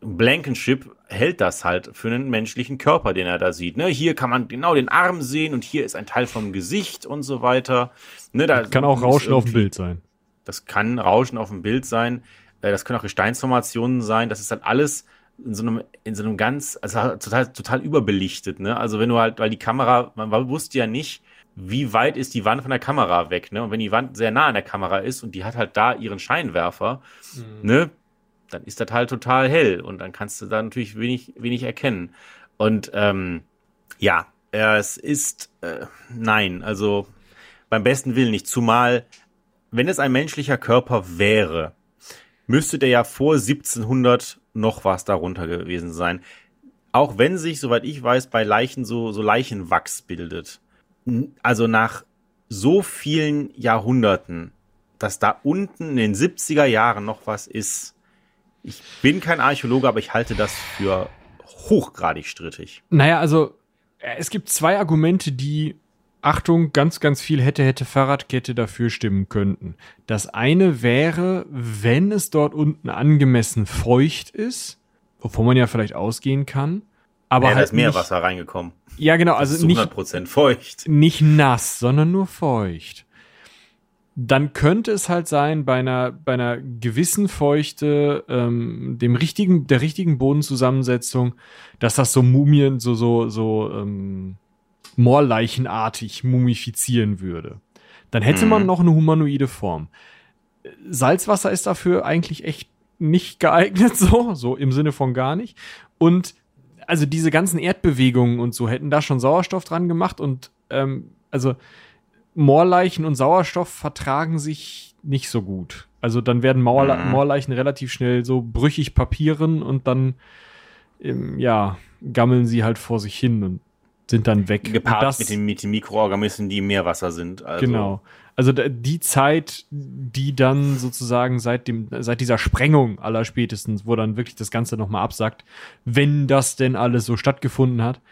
Blankenship hält das halt für einen menschlichen Körper, den er da sieht. Ne? Hier kann man genau den Arm sehen und hier ist ein Teil vom Gesicht und so weiter. Ne, da Kann auch Rauschen auf dem Bild sein. Das kann Rauschen auf dem Bild sein. Äh, Das können auch Gesteinsformationen sein. Das ist halt alles in so einem, in so einem ganz, also total, total überbelichtet, ne? Also wenn du halt, weil die Kamera, man wusste ja nicht, wie weit ist die Wand von der Kamera weg, ne? Und wenn die Wand sehr nah an der Kamera ist und die hat halt da ihren Scheinwerfer, ne? Dann ist das halt total hell und dann kannst du da natürlich wenig, wenig erkennen. Und ähm, ja, es ist äh, nein, also beim besten Willen nicht. Zumal, wenn es ein menschlicher Körper wäre, müsste der ja vor 1700 noch was darunter gewesen sein. Auch wenn sich, soweit ich weiß, bei Leichen so, so Leichenwachs bildet. Also nach so vielen Jahrhunderten, dass da unten in den 70er Jahren noch was ist. Ich bin kein Archäologe, aber ich halte das für hochgradig strittig. Naja, also äh, es gibt zwei Argumente, die, Achtung, ganz, ganz viel hätte, hätte Fahrradkette dafür stimmen könnten. Das eine wäre, wenn es dort unten angemessen feucht ist, wovon man ja vielleicht ausgehen kann, aber ja, da halt ist Meerwasser reingekommen. Ja, genau, also Das ist nicht, 100% feucht. nicht nass, sondern nur feucht. Dann könnte es halt sein, bei einer, bei einer gewissen Feuchte, ähm, dem richtigen, der richtigen Bodenzusammensetzung, dass das so Mumien, so, so, so, ähm, moorleichenartig mumifizieren würde. Dann hätte man Mhm. noch eine humanoide Form. Salzwasser ist dafür eigentlich echt nicht geeignet, <laughs> so, so im Sinne von gar nicht. Und also diese ganzen Erdbewegungen und so hätten da schon Sauerstoff dran gemacht und ähm, also Moorleichen und Sauerstoff vertragen sich nicht so gut. Also dann werden Mauerle Mhm. Moorleichen relativ schnell so brüchig papieren und dann ähm, ja gammeln sie halt vor sich hin und sind dann weg. Gepaart das- mit den, mit den Mikroorganismen, die im Meerwasser sind. Also, Genau. Also die Zeit, die dann sozusagen seit dem, seit dieser Sprengung aller spätestens, wo dann wirklich das Ganze nochmal absackt, wenn das denn alles so stattgefunden hat,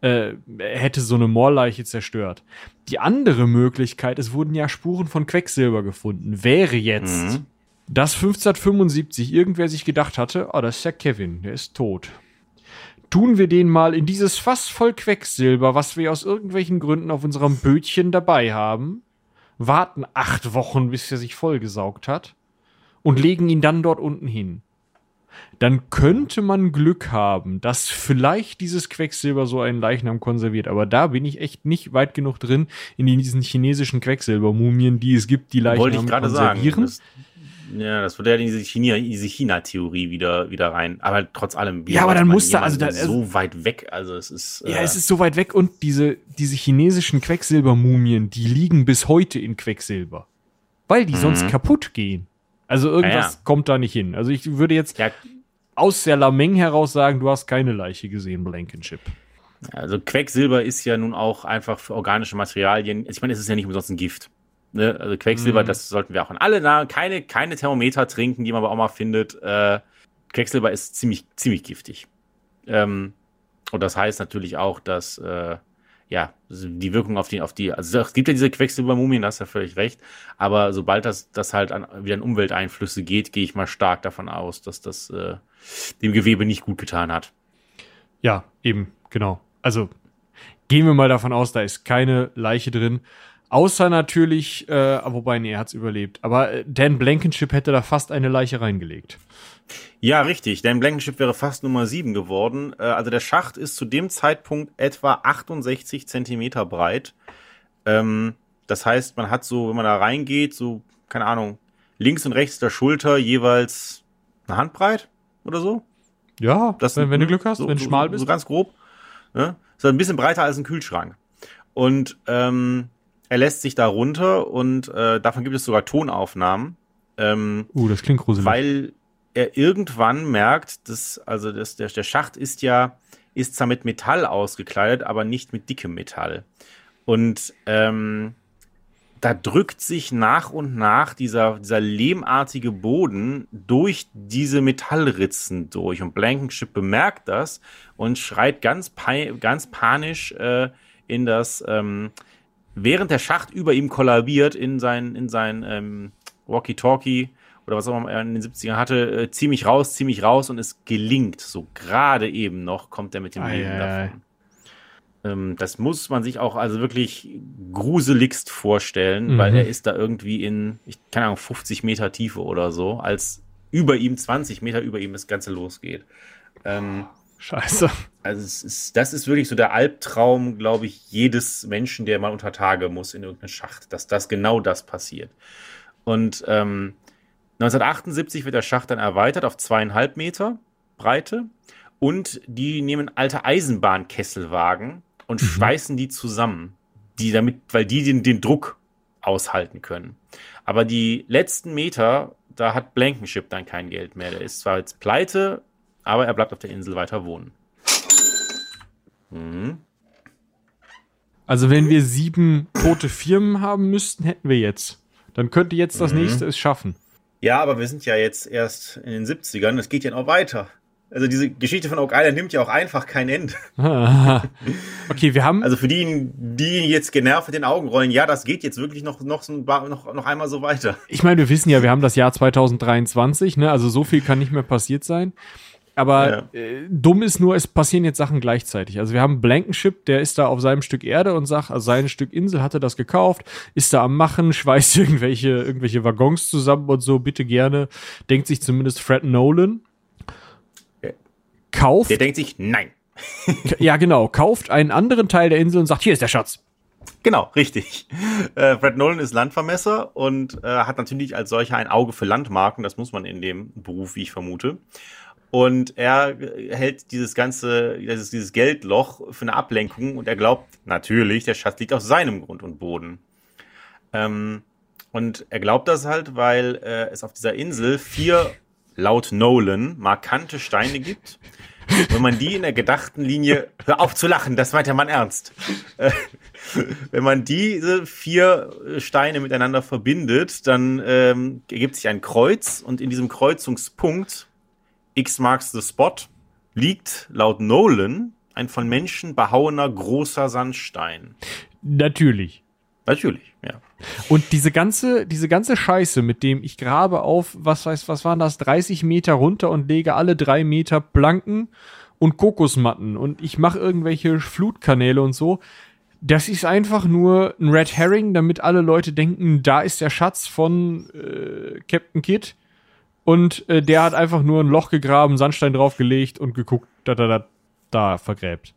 äh, hätte so eine Moorleiche zerstört. Die andere Möglichkeit, es wurden ja Spuren von Quecksilber gefunden, wäre jetzt, Mhm. dass 1575 irgendwer sich gedacht hatte, oh, das ist ja Kevin, der ist tot. Tun wir den mal in dieses Fass voll Quecksilber, was wir aus irgendwelchen Gründen auf unserem Bötchen dabei haben, warten acht Wochen, bis er sich vollgesaugt hat und legen ihn dann dort unten hin. Dann könnte man Glück haben, dass vielleicht dieses Quecksilber so einen Leichnam konserviert. Aber da bin ich echt nicht weit genug drin in diesen chinesischen Quecksilbermumien, die es gibt, die Leichnam gerade sagen. Ja, das würde ja in diese China, diese China-Theorie wieder, wieder rein. Aber trotz allem. wie Ja, aber dann man musste- also da- so weit weg. Also es ist. Ja, äh, es ist so weit weg und diese, diese chinesischen Quecksilbermumien, die liegen bis heute in Quecksilber. Weil die sonst Mhm. kaputt gehen. Also irgendwas Ja, ja. kommt da nicht hin. Also ich würde jetzt ja, aus der Lameng heraus sagen, du hast keine Leiche gesehen, Blankenship. Also Quecksilber ist ja nun auch einfach für organische Materialien. Ich meine, es ist ja nicht umsonst ein Gift. Ne? Also Quecksilber, Mhm. das sollten wir auch an alle nah, keine, keine Thermometer trinken, die man aber auch mal findet. Äh, Quecksilber ist ziemlich, ziemlich giftig. Ähm, und das heißt natürlich auch, dass äh, ja die Wirkung auf die, auf die, also es gibt ja diese Quecksilbermumien, da hast du ja völlig recht. Aber sobald das, das halt an, wieder an Umwelteinflüsse geht, gehe ich mal stark davon aus, dass das äh, dem Gewebe nicht gut getan hat. Ja, eben, genau. Also gehen wir mal davon aus, da ist keine Leiche drin. Außer natürlich, äh, wobei, nee, er hat's überlebt. Aber äh, Dan Blankenship hätte da fast eine Leiche reingelegt. Ja, richtig. Dan Blankenship wäre fast Nummer 7 geworden. Äh, Also der Schacht ist zu dem Zeitpunkt etwa 68 Zentimeter breit. Ähm, das heißt, man hat so, wenn man da reingeht, so, keine Ahnung, links und rechts der Schulter jeweils eine Handbreit oder so. Ja, Das, wenn, wenn du Glück hast, so, wenn du so, schmal So bist. ganz grob. Ne? Ist ein bisschen breiter als ein Kühlschrank. Und ähm, er lässt sich da runter und äh, davon gibt es sogar Tonaufnahmen. Ähm, Uh, das klingt gruselig. weil er irgendwann merkt, dass, also das, der, der Schacht ist ja, ist zwar mit Metall ausgekleidet, aber nicht mit dickem Metall. Und ähm, da drückt sich nach und nach dieser, dieser lehmartige Boden durch diese Metallritzen durch. Und Blankenship bemerkt das und schreit ganz, ganz panisch äh, in das, ähm, während der Schacht über ihm kollabiert, in sein, in sein ähm, Walkie-Talkie oder was auch immer er in den 70ern hatte, äh, zieh mich raus, zieh mich raus und es gelingt. So gerade eben noch kommt er mit dem Leben davon. Ähm, das muss man sich auch also wirklich gruseligst vorstellen, Mhm. weil er ist da irgendwie in, ich keine Ahnung, 50 Meter Tiefe oder so, als über ihm, 20 Meter über ihm das Ganze losgeht. Ähm, Scheiße. also ist, das ist wirklich so der Albtraum, glaube ich, jedes Menschen, der mal unter Tage muss in irgendeinen Schacht, dass das genau das passiert. Und ähm, 1978 wird der Schacht dann erweitert auf zweieinhalb Meter Breite und die nehmen alte Eisenbahnkesselwagen und schweißen die zusammen, die damit, weil die den, den Druck aushalten können. Aber die letzten Meter, da hat Blankenship dann kein Geld mehr. Der ist zwar jetzt pleite, aber er bleibt auf der Insel weiter wohnen. Mhm. Also wenn wir sieben tote Firmen haben müssten, hätten wir jetzt. Dann könnte jetzt das Mhm. nächste es schaffen. Ja, aber wir sind ja jetzt erst in den 70ern. Das geht ja noch weiter. Also diese Geschichte von Oak Island nimmt ja auch einfach kein Ende. <laughs> <laughs> okay, wir haben. Also für die, die jetzt genervt mit den Augen rollen, ja, das geht jetzt wirklich noch, noch, so noch, noch einmal so weiter. ich meine, wir wissen ja, wir haben das Jahr 2023, ne? Also so viel kann nicht mehr passiert sein. Aber äh, dumm ist nur, es passieren jetzt Sachen gleichzeitig. Also wir haben Blankenship, der ist da auf seinem Stück Erde und sagt, also sein Stück Insel hatte das gekauft, ist da am Machen, <laughs> schweißt irgendwelche, irgendwelche Waggons zusammen und so, bitte gerne. Denkt sich zumindest Fred Nolan. Kauft, Der denkt sich, nein. ja genau, kauft einen anderen Teil der Insel und sagt, hier ist der Schatz. Genau, richtig. Äh, Fred Nolan ist Landvermesser und äh, hat natürlich als solcher ein Auge für Landmarken. Das muss man in dem Beruf, wie ich vermute. Und er äh, hält dieses ganze, dieses, dieses Geldloch für eine Ablenkung und er glaubt natürlich, der Schatz liegt auf seinem Grund und Boden. Ähm, und er glaubt das halt, weil äh, es auf dieser Insel vier, laut Nolan, markante Steine gibt. Wenn man die in der gedachten Linie, hör auf zu lachen, das meint der Mann ernst. Äh, <laughs> wenn man diese vier äh, Steine miteinander verbindet, dann ähm, ergibt sich ein Kreuz und in diesem Kreuzungspunkt X marks the spot liegt laut Nolan ein von Menschen behauener großer Sandstein. Natürlich. Natürlich, ja. Und diese ganze, diese ganze Scheiße, mit dem ich grabe auf, was weiß, was waren das, 30 Meter runter und lege alle drei Meter Planken und Kokosmatten und ich mache irgendwelche Flutkanäle und so. Das ist einfach nur ein Red Herring, damit alle Leute denken, da ist der Schatz von äh, Captain Kidd. Und äh, der hat einfach nur ein Loch gegraben, Sandstein draufgelegt und geguckt, da, da, da, da vergräbt.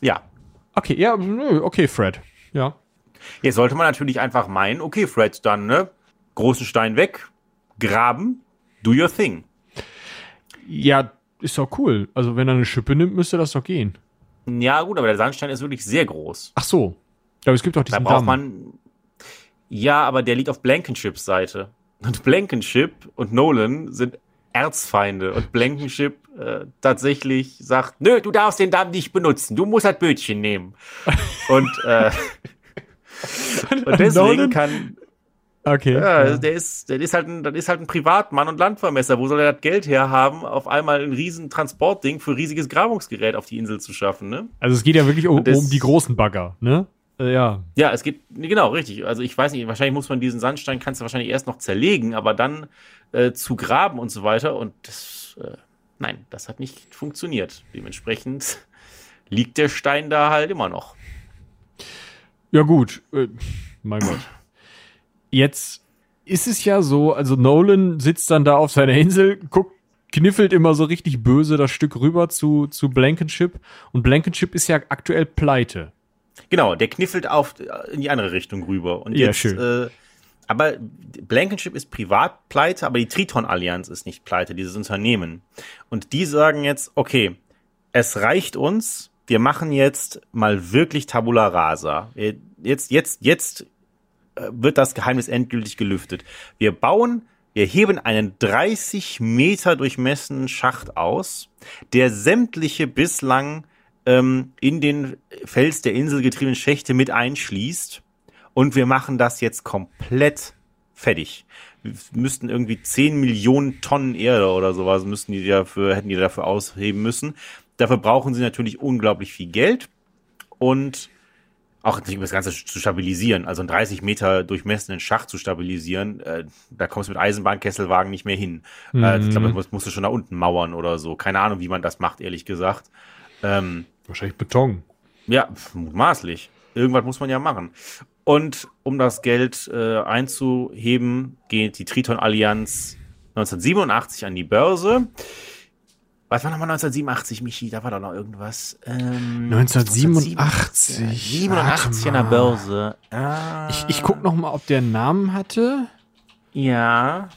Ja. Okay, ja, nö, okay, Fred. Ja. Jetzt sollte man natürlich einfach meinen, okay, Fred, dann, ne, großen Stein weg, graben, do your thing. Ja, ist doch cool. Also, wenn er eine Schippe nimmt, müsste das doch gehen. Ja, gut, aber der Sandstein ist wirklich sehr groß. Ach so. Aber es gibt doch Da diesen braucht Damm. man. Ja, aber der liegt auf Blankenships Seite. Und Blankenship und Nolan sind Erzfeinde. Und Blankenship äh, tatsächlich sagt, nö, du darfst den Damm nicht benutzen. Du musst das Bötchen nehmen. Und, äh, <laughs> und deswegen Nolan? kann, Okay. ja, ja. der ist, der ist halt ein, das ist halt ein Privatmann und Landvermesser. Wo soll er das Geld herhaben, auf einmal ein riesen Transportding für riesiges Grabungsgerät auf die Insel zu schaffen, ne? Also, es geht ja wirklich um, das- um die großen Bagger, ne? Äh, ja. Ja, es geht, nee, genau, richtig. Also ich weiß nicht, wahrscheinlich muss man diesen Sandstein, kannst du wahrscheinlich erst noch zerlegen, aber dann äh, zu graben und so weiter. Und das, äh, nein, das hat nicht funktioniert. Dementsprechend liegt der Stein da halt immer noch. Ja, gut. Äh, mein Gott. Jetzt ist es ja so, also Nolan sitzt dann da auf seiner Insel, guckt, kniffelt immer so richtig böse das Stück rüber zu, zu Blankenship. Und Blankenship ist ja aktuell pleite. Genau, der kniffelt auf äh, in die andere Richtung rüber. Und Ja, jetzt, schön. Äh, aber Blankenship ist privat pleite, aber die Triton-Allianz ist nicht pleite, dieses Unternehmen. Und die sagen jetzt, okay, es reicht uns, wir machen jetzt mal wirklich Tabula Rasa. Jetzt, jetzt, jetzt äh, wird das Geheimnis endgültig gelüftet. Wir bauen, wir heben einen 30 Meter durchmessenen Schacht aus, der sämtliche bislang ähm, in den Fels der Insel getriebenen Schächte mit einschließt. Und wir machen das jetzt komplett fertig. Wir müssten irgendwie 10 Millionen Tonnen Erde oder sowas müssten die dafür, hätten die dafür ausheben müssen. Dafür brauchen sie natürlich unglaublich viel Geld und auch um das Ganze zu stabilisieren, also einen 30 Meter durchmessenen Schacht zu stabilisieren, äh, da kommst du mit Eisenbahnkesselwagen nicht mehr hin. Äh, ich glaube, das musst du schon da unten mauern oder so. Keine Ahnung, wie man das macht, ehrlich gesagt. Ähm, Wahrscheinlich Beton. ja, mutmaßlich. Irgendwas muss man ja machen. Und um das Geld äh, einzuheben, geht die Triton-Allianz 1987 an die Börse. Was war nochmal 1987, Michi? Da war doch noch irgendwas. Ähm, 1987. 87 an der. Börse. Ah, Ich, ich guck noch mal, ob der einen Namen hatte. ja.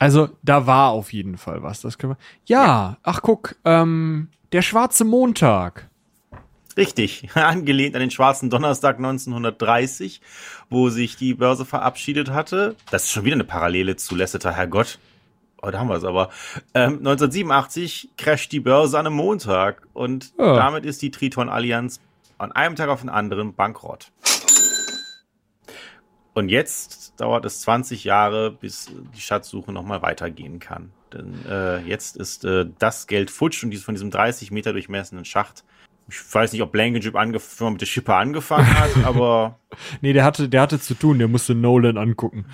Also, da war auf jeden Fall was. Das können wir. Ja, ach guck, ähm, der schwarze Montag. Richtig, <laughs> angelehnt an den schwarzen Donnerstag 1930, wo sich die Börse verabschiedet hatte. Das ist schon wieder eine Parallele zu Lasseter, Herrgott. Oh, da haben wir es aber. Ähm, 1987 crasht die Börse an einem Montag und Ja. damit ist die Triton-Allianz an einem Tag auf den anderen bankrott. Und jetzt dauert es 20 Jahre, bis die Schatzsuche nochmal weitergehen kann. Denn äh, jetzt ist äh, das Geld futsch und dies von diesem 30 Meter durchmessenen Schacht. Ich weiß nicht, ob Blankenship mit der Schippe angefangen hat, <laughs> aber. nee, der hatte, der hatte zu tun, der musste Nolan angucken.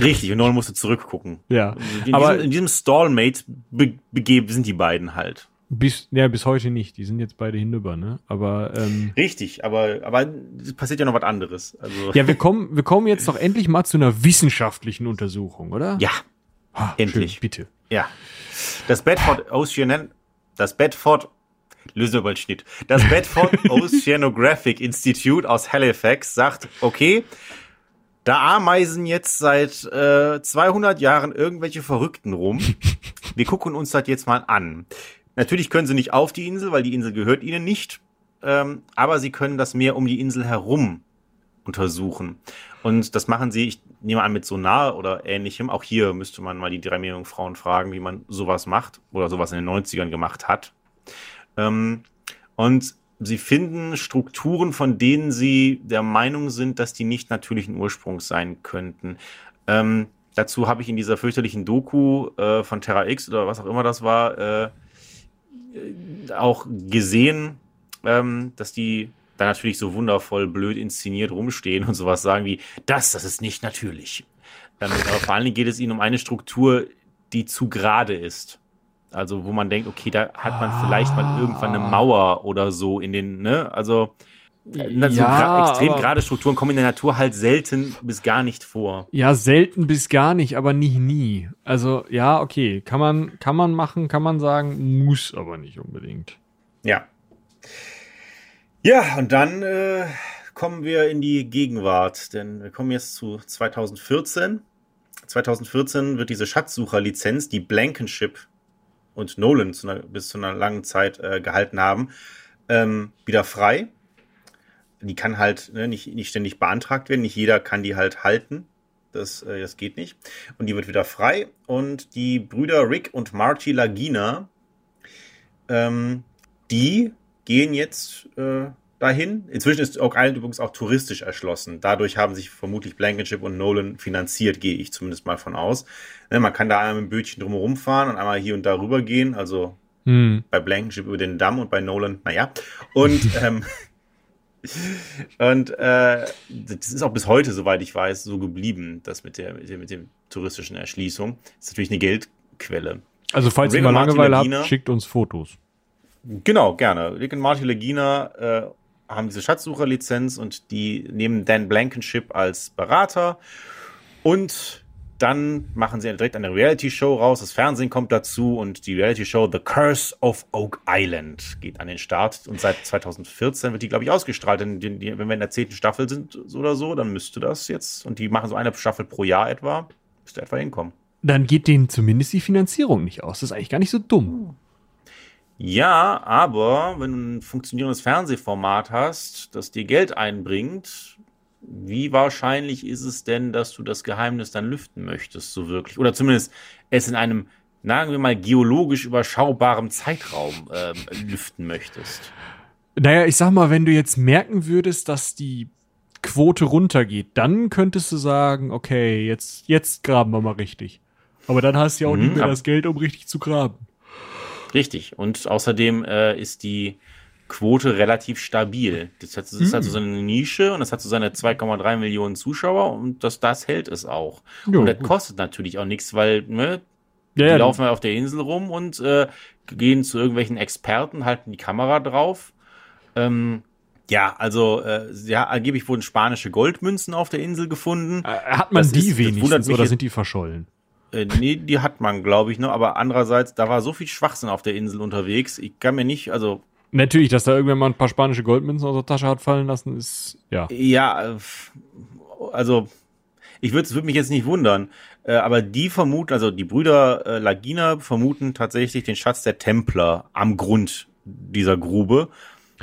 Richtig, und Nolan musste zurückgucken. Ja. In aber diesem, in diesem Stallmate be begeben sind die beiden halt. Bis, ja, bis heute nicht. Die sind jetzt beide hinüber, ne? Aber ähm, richtig, aber aber es passiert ja noch was anderes. Also ja, wir kommen, wir kommen jetzt doch endlich mal zu einer wissenschaftlichen Untersuchung, oder? Ja, ah, endlich, schön, bitte. Ja, das Bedford Ocean, das Bedford löse mal Schnitt. Das Bedford <laughs> Oceanographic Institute aus Halifax sagt, okay, da Ameisen jetzt seit äh, 200 Jahren irgendwelche Verrückten rum. <laughs> Wir gucken uns das jetzt mal an. Natürlich können sie nicht auf die Insel, weil die Insel gehört ihnen nicht. Ähm, aber sie können das Meer um die Insel herum untersuchen. Und das machen sie, ich nehme an, mit Sonar oder ähnlichem. Auch hier müsste man mal die drei Millionen Frauen fragen, wie man sowas macht oder sowas in den 90ern gemacht hat. Ähm, und sie finden Strukturen, von denen sie der Meinung sind, dass die nicht natürlichen Ursprungs sein könnten. Ähm, dazu habe ich in dieser fürchterlichen Doku äh, von Terra X oder was auch immer das war, äh, auch gesehen, ähm, dass die da natürlich so wundervoll blöd inszeniert rumstehen und sowas sagen wie, das, das ist nicht natürlich. Ähm, aber vor allen Dingen geht es ihnen um eine Struktur, die zu gerade ist. Also, wo man denkt, okay, da hat man ah. vielleicht mal irgendwann eine Mauer oder so in den, ne? Also, na, so ja, extrem gerade Strukturen kommen in der Natur halt selten bis gar nicht vor. Ja, selten bis gar nicht, aber nicht nie. Also, ja, okay, kann man, kann man machen, kann man sagen, muss aber nicht unbedingt. Ja. Ja, und dann äh, kommen wir in die Gegenwart, denn wir kommen jetzt zu 2014. 2014 wird diese Schatzsucherlizenz, die Blankenship und Nolan zu einer, bis zu einer langen Zeit äh, gehalten haben, ähm, wieder frei. Die kann halt ne, nicht, nicht ständig beantragt werden. Nicht jeder kann die halt halten. Das, äh, das geht nicht. Und die wird wieder frei. Und die Brüder Rick und Marty Lagina, ähm, die gehen jetzt äh, dahin. Inzwischen ist Oak Island übrigens auch touristisch erschlossen. Dadurch haben sich vermutlich Blankenship und Nolan finanziert, gehe ich zumindest mal von aus. Ne, man kann da einmal mit dem Bötchen drumherum fahren und einmal hier und da rüber gehen. Also hm. bei Blankenship über den Damm und bei Nolan, naja. Und <laughs> ähm, und äh, das ist auch bis heute, soweit ich weiß, so geblieben, das mit der, mit der, mit der touristischen Erschließung. Das ist natürlich eine Geldquelle. Also falls ihr mal Langeweile habt, schickt uns Fotos. Genau, gerne. Rick und Marty Legina äh, haben diese Schatzsucherlizenz und die nehmen Dan Blankenship als Berater und dann machen sie direkt eine Reality-Show raus. Das Fernsehen kommt dazu und die Reality-Show The Curse of Oak Island geht an den Start. Und seit 2014 wird die, glaube ich, ausgestrahlt. Denn die, wenn wir in der zehnten Staffel sind oder so, dann müsste das jetzt, und die machen so eine Staffel pro Jahr etwa, müsste etwa hinkommen. Dann geht denen zumindest die Finanzierung nicht aus. Das ist eigentlich gar nicht so dumm. Ja, aber wenn du ein funktionierendes Fernsehformat hast, das dir Geld einbringt, wie wahrscheinlich ist es denn, dass du das Geheimnis dann lüften möchtest, so wirklich? Oder zumindest es in einem, sagen wir mal, geologisch überschaubarem Zeitraum äh, lüften möchtest? Naja, ich sag mal, wenn du jetzt merken würdest, dass die Quote runtergeht, dann könntest du sagen, okay, jetzt, jetzt graben wir mal richtig. Aber dann hast du ja auch mhm, nicht mehr das Geld, um richtig zu graben. Richtig. Und außerdem äh, ist die Quote relativ stabil. Das, hat, das ist also so eine Nische und das hat so seine 2,3 Millionen Zuschauer und das, das hält es auch. Jo, und das kostet natürlich auch nichts, weil ne, ja, die ja, laufen halt auf der Insel rum und äh, gehen zu irgendwelchen Experten, halten die Kamera drauf. Ähm, ja, also äh, ja, angeblich wurden spanische Goldmünzen auf der Insel gefunden. Äh, hat man das die ist, wenigstens oder sind die verschollen? Äh, nee, die hat man, glaube ich, noch. Aber andererseits, da war so viel Schwachsinn auf der Insel unterwegs. Ich kann mir nicht, also. Natürlich, dass da irgendwann mal ein paar spanische Goldmünzen aus der Tasche hat fallen lassen, ist, ja. Ja, äh, also, ich würde würd mich jetzt nicht wundern. Äh, aber die vermuten, also die Brüder äh, Lagina vermuten tatsächlich den Schatz der Templer am Grund dieser Grube.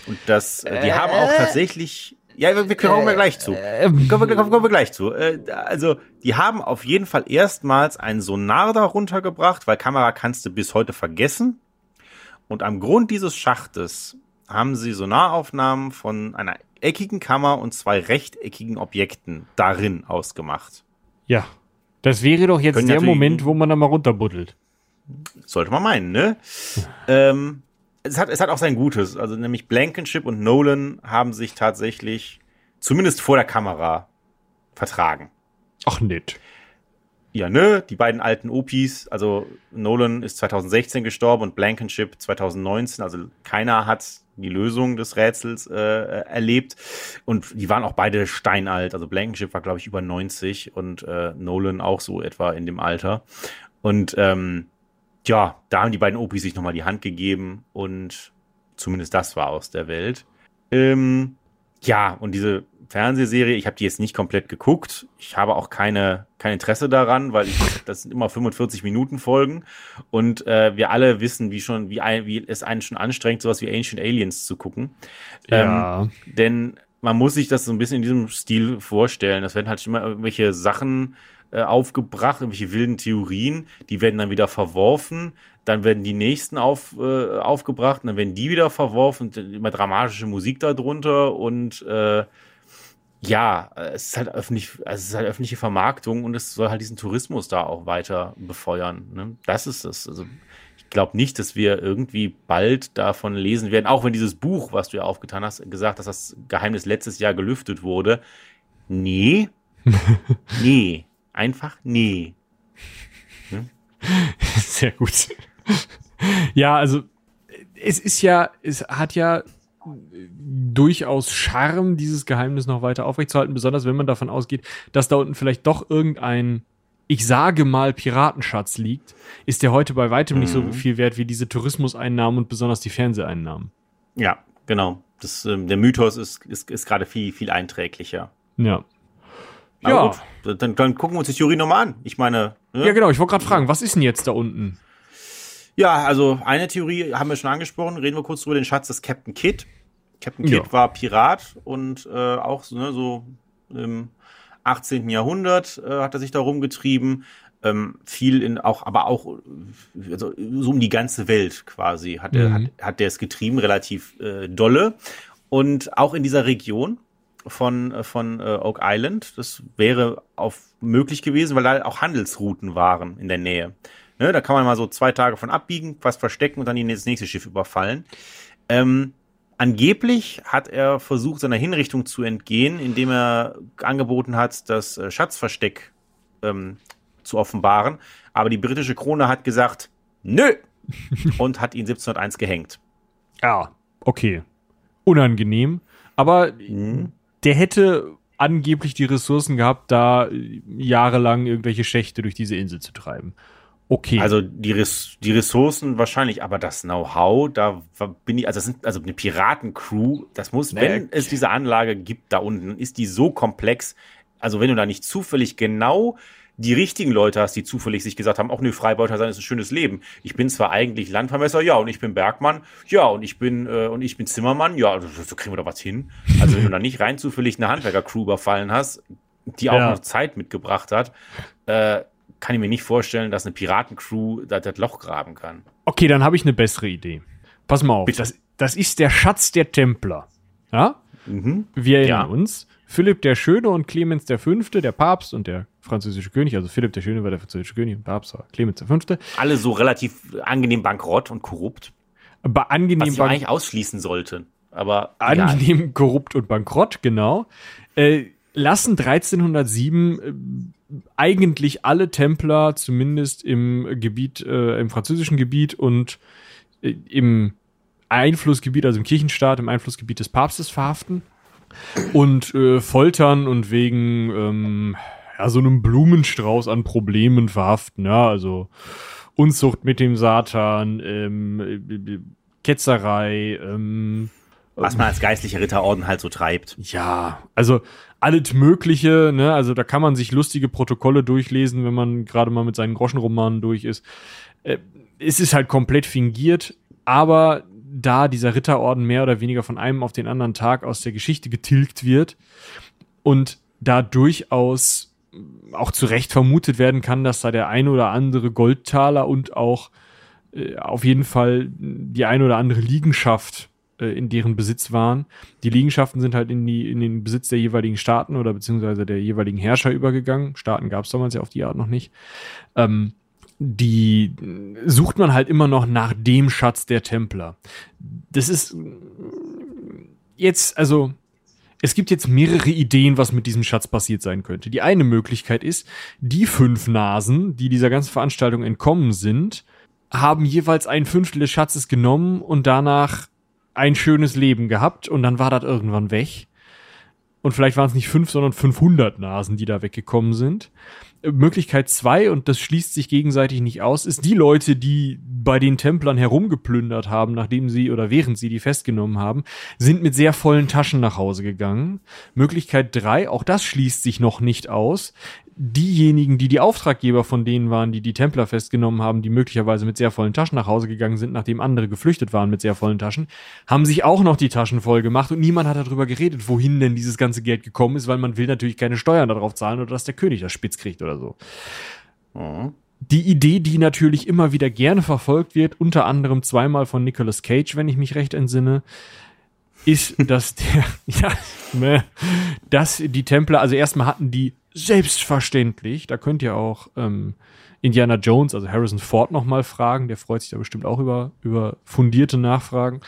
Und das, äh, die haben auch tatsächlich ja, wir, wir kommen wir gleich zu. Ähm. Kommen wir, kommen wir gleich zu. Äh, also, die haben auf jeden Fall erstmals einen Sonar da runtergebracht, weil Kamera kannst du bis heute vergessen. Und am Grund dieses Schachtes haben sie Sonaraufnahmen von einer eckigen Kammer und zwei rechteckigen Objekten darin ausgemacht. Ja. Das wäre doch jetzt Können der Moment, wo man da mal runterbuddelt. Sollte man meinen, ne? ähm, es, hat, es hat auch sein Gutes. Also nämlich Blankenship und Nolan haben sich tatsächlich zumindest vor der Kamera vertragen. Ach, nett. Ja, ne? Die beiden alten Opis, also Nolan ist 2016 gestorben und Blankenship 2019. Also keiner hat die Lösung des Rätsels äh, erlebt. Und die waren auch beide steinalt. Also Blankenship war, glaube ich, über 90 und äh, Nolan auch so etwa in dem Alter. Und ähm, ja, da haben die beiden Opis sich nochmal die Hand gegeben und zumindest das war aus der Welt. Ähm, ja, und diese Fernsehserie, ich habe die jetzt nicht komplett geguckt. Ich habe auch keine, kein Interesse daran, weil ich, das sind immer 45 Minuten Folgen und äh, wir alle wissen, wie schon, wie, ein, wie es einen schon anstrengt, sowas wie Ancient Aliens zu gucken. Ja. Ähm, denn man muss sich das so ein bisschen in diesem Stil vorstellen. Das werden halt immer irgendwelche Sachen äh, aufgebracht, irgendwelche wilden Theorien, die werden dann wieder verworfen, dann werden die nächsten auf, äh, aufgebracht dann werden die wieder verworfen, immer dramatische Musik darunter und äh, ja, es ist halt öffentlich, also es ist halt öffentliche Vermarktung und es soll halt diesen Tourismus da auch weiter befeuern. Ne? Das ist es. Also ich glaube nicht, dass wir irgendwie bald davon lesen werden, auch wenn dieses Buch, was du ja aufgetan hast, gesagt, dass das Geheimnis letztes Jahr gelüftet wurde. Nee. <laughs> nee. Einfach nee. <laughs> Sehr gut. ja, also es ist ja, es hat ja durchaus Charme, dieses Geheimnis noch weiter aufrechtzuerhalten, besonders wenn man davon ausgeht, dass da unten vielleicht doch irgendein, ich sage mal, Piratenschatz liegt, ist der heute bei weitem nicht so Mhm. viel wert wie diese Tourismuseinnahmen und besonders die Fernseheinnahmen. Ja, genau. Das, ähm, der Mythos ist, ist, ist gerade viel, viel einträglicher. Ja. Ja. gut, dann, dann gucken wir uns die Theorie nochmal an. Ich meine, ne? Ja, genau. Ich wollte gerade fragen, was ist denn jetzt da unten? Ja, also eine Theorie haben wir schon angesprochen. Reden wir kurz über den Schatz des Captain Kidd. Captain Kidd Ja. war Pirat und äh, auch so, ne, so im 18. Jahrhundert äh, hat er sich da rumgetrieben. Ähm, viel in auch, aber auch also, so um die ganze Welt quasi hat er Mhm. hat, hat der es getrieben, relativ äh, dolle. Und auch in dieser Region von, äh, von äh, Oak Island, das wäre auf möglich gewesen, weil da auch Handelsrouten waren in der Nähe. Ne, da kann man mal so zwei Tage von abbiegen, was verstecken und dann das nächste Schiff überfallen. Ähm, angeblich hat er versucht, seiner Hinrichtung zu entgehen, indem er angeboten hat, das äh, Schatzversteck ähm, zu offenbaren. Aber die britische Krone hat gesagt, nö, <laughs> und hat ihn 1701 gehängt. Ja, okay. Unangenehm. Aber Mhm. Der hätte angeblich die Ressourcen gehabt, da äh, jahrelang irgendwelche Schächte durch diese Insel zu treiben. Okay. Also die, Res die Ressourcen wahrscheinlich, aber das Know-how, da bin ich, also das sind also eine Piratencrew, das muss, Naja, wenn es diese Anlage gibt da unten, ist die so komplex. Also wenn du da nicht zufällig genau die richtigen Leute hast, die zufällig sich gesagt haben, auch ne, Freibeuter sein ist ein schönes Leben. Ich bin zwar eigentlich Landvermesser, ja, und ich bin Bergmann, ja, und ich bin äh, und ich bin Zimmermann, ja, so, so kriegen wir doch was hin. Also wenn du da nicht rein zufällig eine Handwerker-Crew überfallen hast, die auch Ja. noch Zeit mitgebracht hat, äh, kann ich mir nicht vorstellen, dass eine Piratencrew da das Loch graben kann. okay, dann habe ich eine bessere Idee. Pass mal auf. Bitte. Das, das ist der Schatz der Templer. Ja? Mhm. Wir erinnern Ja. uns. Philipp der Schöne und Clemens der Fünfte, der Papst und der französische König, also Philipp der Schöne war der französische König und Papst war Clemens der Fünfte, Alle so relativ angenehm bankrott und korrupt, aber was angenehm, ich bank eigentlich ausschließen sollte. Aber egal. angenehm korrupt und bankrott, genau, äh, lassen 1307 äh, eigentlich alle Templer, zumindest im Gebiet, äh, im französischen Gebiet und äh, im Einflussgebiet, also im Kirchenstaat, im Einflussgebiet des Papstes verhaften und äh, foltern und wegen ähm, ja, so einem Blumenstrauß an Problemen verhaften, ja, also Unzucht mit dem Satan, ähm, äh, Ketzerei, ähm, was man als geistlicher Ritterorden halt so treibt. ja, also alles Mögliche, ne? Also da kann man sich lustige Protokolle durchlesen, wenn man gerade mal mit seinen Groschenromanen durch ist. Äh, es ist halt komplett fingiert, aber da dieser Ritterorden mehr oder weniger von einem auf den anderen Tag aus der Geschichte getilgt wird und da durchaus auch zu Recht vermutet werden kann, dass da der ein oder andere Goldtaler und auch äh, auf jeden Fall die ein oder andere Liegenschaft äh, in deren Besitz waren. Die Liegenschaften sind halt in, die, in den Besitz der jeweiligen Staaten oder beziehungsweise der jeweiligen Herrscher übergegangen. Staaten gab es damals ja auf die Art noch nicht. Ähm, die sucht man halt immer noch nach dem Schatz der Templer. Das ist jetzt, also es gibt jetzt mehrere Ideen, was mit diesem Schatz passiert sein könnte. Die eine Möglichkeit ist, die fünf Nasen, die dieser ganzen Veranstaltung entkommen sind, haben jeweils ein Fünftel des Schatzes genommen und danach ein schönes Leben gehabt und dann war das irgendwann weg. Und vielleicht waren es nicht fünf, sondern 500 Nasen, die da weggekommen sind. Möglichkeit zwei und das schließt sich gegenseitig nicht aus, ist die Leute, die bei den Templern herumgeplündert haben, nachdem sie oder während sie die festgenommen haben, sind mit sehr vollen Taschen nach Hause gegangen. Möglichkeit drei, auch das schließt sich noch nicht aus, diejenigen, die die Auftraggeber von denen waren, die die Templer festgenommen haben, die möglicherweise mit sehr vollen Taschen nach Hause gegangen sind, nachdem andere geflüchtet waren mit sehr vollen Taschen, haben sich auch noch die Taschen voll gemacht und niemand hat darüber geredet, wohin denn dieses ganze Geld gekommen ist, weil man will natürlich keine Steuern darauf zahlen oder dass der König das spitz kriegt oder so. Mhm. Die Idee, die natürlich immer wieder gerne verfolgt wird, unter anderem zweimal von Nicolas Cage, wenn ich mich recht entsinne, ist, dass der, <laughs> ja, ne, dass die Templer, also erstmal hatten die selbstverständlich, da könnt ihr auch ähm, Indiana Jones, also Harrison Ford nochmal fragen, der freut sich da bestimmt auch über, über fundierte Nachfragen.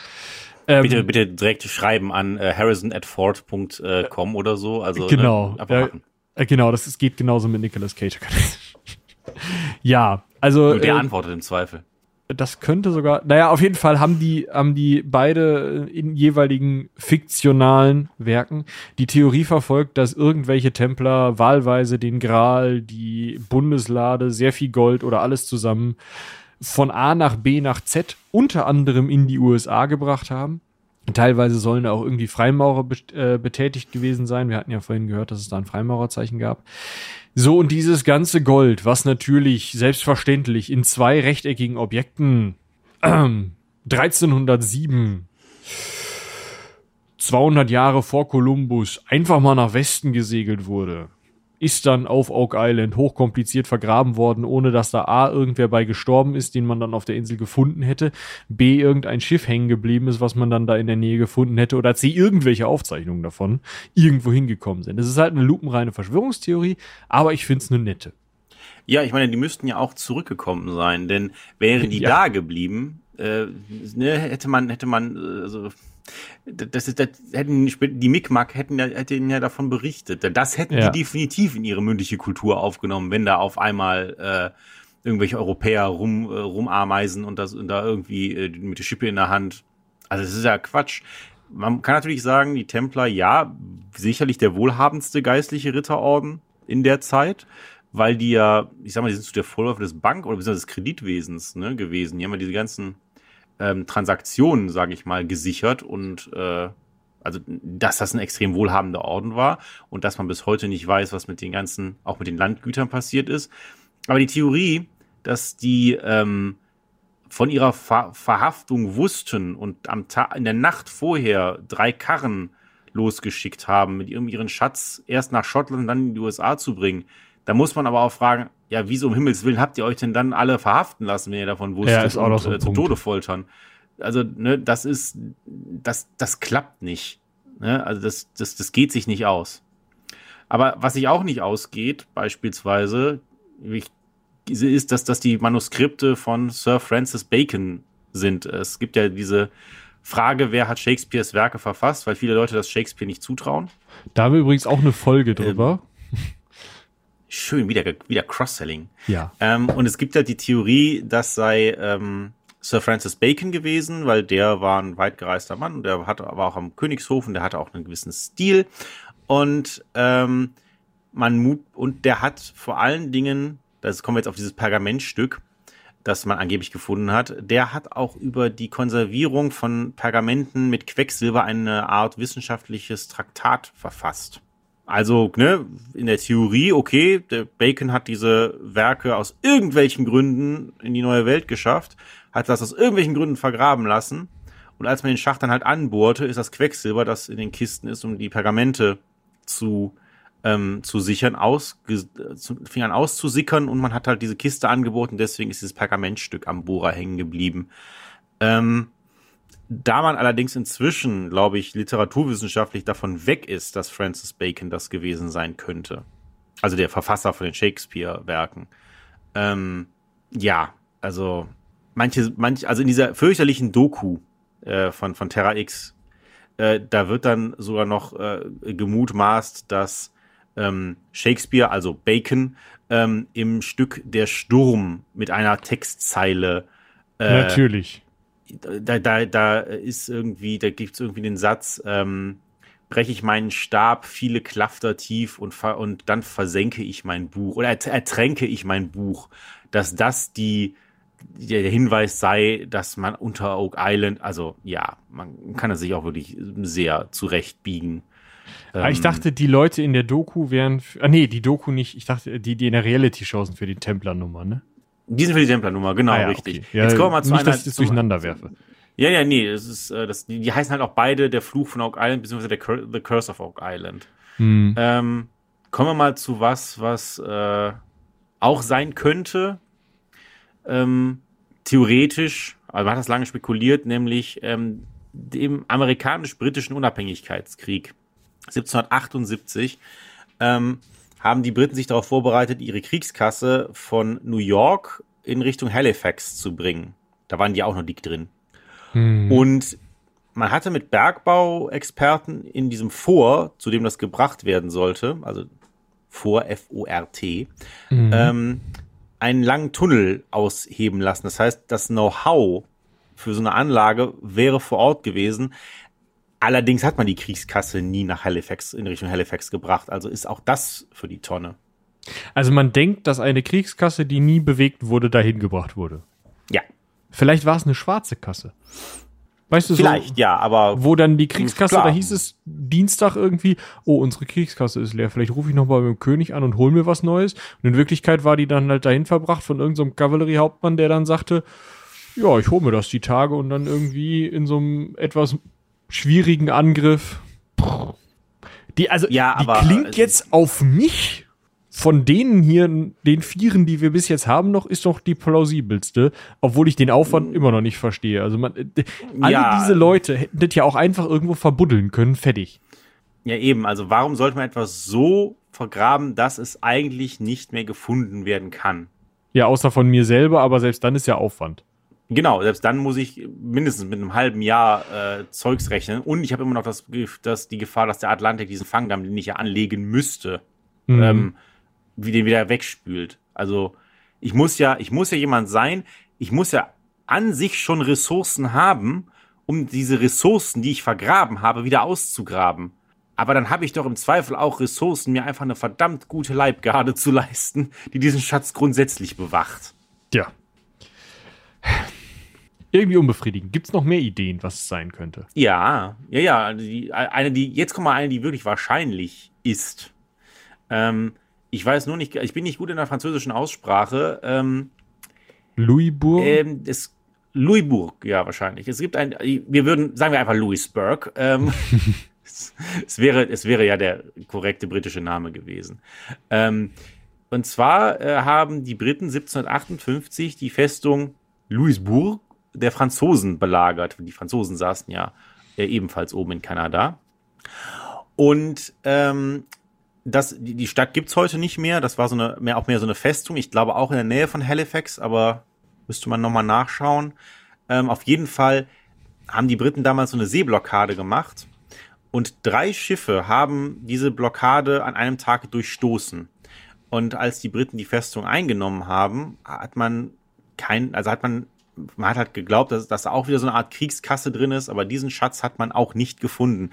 Ähm, bitte, bitte direkt schreiben an äh, harrison at ford.com oder so. Also, genau. Ne, äh, genau, das ist, geht genauso mit Nicolas Cage. <laughs> ja, also. Und der äh, antwortet im Zweifel das könnte sogar, naja, auf jeden Fall haben die, haben die beide in jeweiligen fiktionalen Werken die Theorie verfolgt, dass irgendwelche Templer wahlweise den Gral, die Bundeslade, sehr viel Gold oder alles zusammen von A nach B nach Z unter anderem in die USA gebracht haben. Teilweise sollen auch irgendwie Freimaurer äh, betätigt gewesen sein. Wir hatten ja vorhin gehört, dass es da ein Freimaurerzeichen gab. So, und dieses ganze Gold, was natürlich selbstverständlich in zwei rechteckigen Objekten äh, 1307 200 Jahre vor Kolumbus einfach mal nach Westen gesegelt wurde ist dann auf Oak Island hochkompliziert vergraben worden, ohne dass da A irgendwer bei gestorben ist, den man dann auf der Insel gefunden hätte, B irgendein Schiff hängen geblieben ist, was man dann da in der Nähe gefunden hätte, oder C irgendwelche Aufzeichnungen davon irgendwo hingekommen sind. Das ist halt eine lupenreine Verschwörungstheorie, aber ich find's eine nette. Ja, ich meine, die müssten ja auch zurückgekommen sein, denn wäre die <laughs> ja. da geblieben, äh, ne, hätte man, hätte man, äh, also das ist, das hätten die Micmac hätten ja, hätten ja davon berichtet. Das hätten ja. die definitiv in ihre mündliche Kultur aufgenommen, wenn da auf einmal äh, irgendwelche Europäer rum, äh, rumameisen und, das, und da irgendwie äh, mit der Schippe in der Hand. Also das ist ja Quatsch. Man kann natürlich sagen, die Templer, ja, sicherlich der wohlhabendste geistliche Ritterorden in der Zeit, weil die ja, ich sag mal, die sind zu der Vorläufer des Bank- oder des Kreditwesens ne, gewesen. Die haben ja diese ganzen ähm, Transaktionen, sage ich mal, gesichert und äh, also dass das ein extrem wohlhabender Orden war und dass man bis heute nicht weiß, was mit den ganzen, auch mit den Landgütern passiert ist. Aber die Theorie, dass die ähm, von ihrer Ver Verhaftung wussten und am Tag in der Nacht vorher drei Karren losgeschickt haben, mit ihrem ihren Schatz erst nach Schottland dann in die USA zu bringen. Da muss man aber auch fragen, ja, wieso um Himmels Willen habt ihr euch denn dann alle verhaften lassen, wenn ihr davon wusstet ja, ist auch und so äh, zu Tode foltern? Also, ne, das ist, das, das klappt nicht. Ne? Also, das, das, das geht sich nicht aus. Aber was sich auch nicht ausgeht, beispielsweise, ist, dass das die Manuskripte von Sir Francis Bacon sind. Es gibt ja diese Frage, wer hat Shakespeares Werke verfasst, weil viele Leute das Shakespeare nicht zutrauen. Da haben wir übrigens auch eine Folge drüber. Ähm, <laughs> Schön, wieder, wieder Cross-Selling. Ja. Ähm, und es gibt ja die Theorie, das sei ähm, Sir Francis Bacon gewesen, weil der war ein weitgereister Mann und der hatte, war auch am Königshof und der hatte auch einen gewissen Stil. Und ähm, man mut und der hat vor allen Dingen, das kommen wir jetzt auf dieses Pergamentstück, das man angeblich gefunden hat, der hat auch über die Konservierung von Pergamenten mit Quecksilber eine Art wissenschaftliches Traktat verfasst. Also, ne, in der Theorie, okay, der Bacon hat diese Werke aus irgendwelchen Gründen in die neue Welt geschafft, hat das aus irgendwelchen Gründen vergraben lassen. Und als man den Schacht dann halt anbohrte, ist das Quecksilber, das in den Kisten ist, um die Pergamente zu, ähm, zu sichern, aus, zu, fing an auszusickern und man hat halt diese Kiste angeboten, deswegen ist dieses Pergamentstück am Bohrer hängen geblieben. Ähm, Da man allerdings inzwischen, glaube ich, literaturwissenschaftlich davon weg ist, dass Francis Bacon das gewesen sein könnte. Also der Verfasser von den Shakespeare-Werken. Ähm, ja, also manche, manche, also in dieser fürchterlichen Doku äh, von, von Terra X, äh, da wird dann sogar noch äh, gemutmaßt, dass ähm, Shakespeare, also Bacon, ähm, im Stück Der Sturm mit einer Textzeile. Äh, Natürlich. Da, da, da ist irgendwie, da gibt es irgendwie den Satz, ähm, breche ich meinen Stab viele Klafter tief und, und dann versenke ich mein Buch oder ertränke ich mein Buch, dass das die, der Hinweis sei, dass man unter Oak Island, also ja, man kann es sich auch wirklich sehr zurechtbiegen. Ah, ich ähm, dachte, die Leute in der Doku wären. Ah, nee, die Doku nicht. Ich dachte, die, die in der Reality-Show sind für die Templer-Nummer, ne? Die sind für die Templer-Nummer, genau, ah, ja, richtig. Okay. Ja, Jetzt kommen wir mal zu nicht, einer. Dass ich das durcheinander werfe. Ja, ja, nee, das ist, äh, das, die, die heißen halt auch beide der Fluch von Oak Island, beziehungsweise der Cur The Curse of Oak Island. Hm. Ähm, kommen wir mal zu was, was äh, auch sein könnte. Ähm, theoretisch, also man hat das lange spekuliert, nämlich ähm, dem amerikanisch-britischen Unabhängigkeitskrieg 1778 ähm, haben die Briten sich darauf vorbereitet, ihre Kriegskasse von New York in Richtung Halifax zu bringen. Da waren die auch noch dick drin. Hm. Und man hatte mit Bergbauexperten in diesem Vor, zu dem das gebracht werden sollte, also Vor F-O-R-T, mhm. ähm, einen langen Tunnel ausheben lassen. Das heißt, das Know-how für so eine Anlage wäre vor Ort gewesen. Allerdings hat man die Kriegskasse nie nach Halifax, in Richtung Halifax gebracht. Also ist auch das für die Tonne. Also man denkt, dass eine Kriegskasse, die nie bewegt wurde, dahin gebracht wurde. Ja. Vielleicht war es eine schwarze Kasse. Weißt du, Vielleicht, so, ja, aber. Wo dann die Kriegskasse, klar. da hieß es Dienstag irgendwie, oh, unsere Kriegskasse ist leer. Vielleicht rufe ich nochmal beim König an und hol mir was Neues. Und in Wirklichkeit war die dann halt dahin verbracht von irgendeinem so Kavalleriehauptmann, der dann sagte, ja, ich hole mir das die Tage und dann irgendwie in so einem etwas schwierigen Angriff. Die, also, ja, die aber, klingt jetzt auf mich von denen hier, den Vieren, die wir bis jetzt haben, noch, ist doch die plausibelste, obwohl ich den Aufwand immer noch nicht verstehe. Also man, äh, alle ja. diese Leute hätten das ja auch einfach irgendwo verbuddeln können, fertig. Ja, eben. Also warum sollte man etwas so vergraben, dass es eigentlich nicht mehr gefunden werden kann? Ja, außer von mir selber, aber selbst dann ist ja Aufwand. Genau, selbst dann muss ich mindestens mit einem halben Jahr äh, Zeugs rechnen. Und ich habe immer noch das, das, die Gefahr, dass der Atlantik diesen Fangdamm, den ich ja anlegen müsste, mhm. ähm, wie den wieder wegspült. Also ich muss ja, ich muss ja jemand sein, ich muss ja an sich schon Ressourcen haben, um diese Ressourcen, die ich vergraben habe, wieder auszugraben. Aber dann habe ich doch im Zweifel auch Ressourcen, mir einfach eine verdammt gute Leibgarde zu leisten, die diesen Schatz grundsätzlich bewacht. Ja. Irgendwie unbefriedigend. Gibt es noch mehr Ideen, was es sein könnte? Ja, ja, ja. Also die, eine, die, jetzt kommt mal eine, die wirklich wahrscheinlich ist. Ähm, ich weiß nur nicht, ich bin nicht gut in der französischen Aussprache. Ähm, Louisbourg? Ähm, es, Louisbourg, ja, wahrscheinlich. Es gibt ein, wir würden, sagen wir einfach Louisburg. Ähm, <laughs> es, es, wäre, es wäre ja der korrekte britische Name gewesen. Ähm, und zwar äh, haben die Briten 1758 die Festung Louisbourg der Franzosen belagert. Die Franzosen saßen ja äh, ebenfalls oben in Kanada. Und ähm, das, die, die Stadt gibt's heute nicht mehr. Das war so eine, mehr, auch mehr so eine Festung. Ich glaube auch in der Nähe von Halifax, aber müsste man nochmal nachschauen. Ähm, auf jeden Fall haben die Briten damals so eine Seeblockade gemacht. Und drei Schiffe haben diese Blockade an einem Tag durchstoßen. Und als die Briten die Festung eingenommen haben, hat man kein, also hat man, man hat halt geglaubt, dass, dass da auch wieder so eine Art Kriegskasse drin ist, aber diesen Schatz hat man auch nicht gefunden.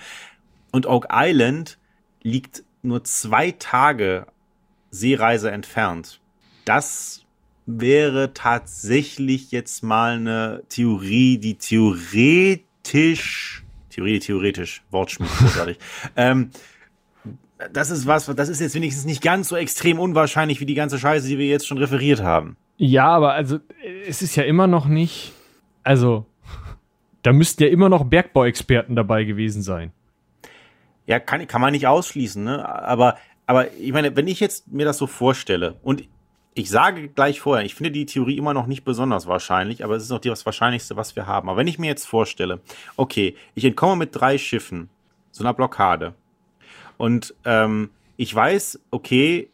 Und Oak Island liegt nur zwei Tage Seereise entfernt. Das wäre tatsächlich jetzt mal eine Theorie, die theoretisch, Theorie, theoretisch, Wortschmied, <laughs> großartig, ähm, das ist was, das ist jetzt wenigstens nicht ganz so extrem unwahrscheinlich wie die ganze Scheiße, die wir jetzt schon referiert haben. Ja, aber also, es ist ja immer noch nicht, also, da müssten ja immer noch Bergbauexperten dabei gewesen sein. Ja, kann, kann man nicht ausschließen, ne? Aber, aber ich meine, wenn ich jetzt mir das so vorstelle und ich sage gleich vorher, ich finde die Theorie immer noch nicht besonders wahrscheinlich, aber es ist noch das Wahrscheinlichste, was wir haben. Aber wenn ich mir jetzt vorstelle, okay, ich entkomme mit drei Schiffen, so einer Blockade, und ähm, ich weiß, okay,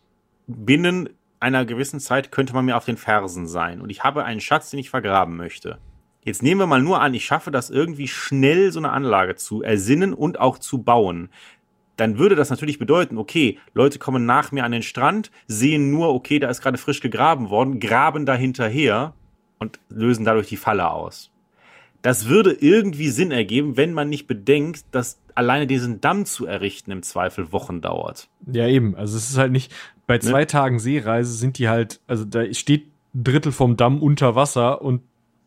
binnen einer gewissen Zeit könnte man mir auf den Fersen sein und ich habe einen Schatz, den ich vergraben möchte. Jetzt nehmen wir mal nur an, ich schaffe das irgendwie schnell, so eine Anlage zu ersinnen und auch zu bauen. Dann würde das natürlich bedeuten, okay, Leute kommen nach mir an den Strand, sehen nur, okay, da ist gerade frisch gegraben worden, graben da hinterher und lösen dadurch die Falle aus. Das würde irgendwie Sinn ergeben, wenn man nicht bedenkt, dass alleine diesen Damm zu errichten im Zweifel Wochen dauert. Ja, eben. Also es ist halt nicht, bei zwei ne? Tagen Seereise sind die halt, also da steht ein Drittel vom Damm unter Wasser und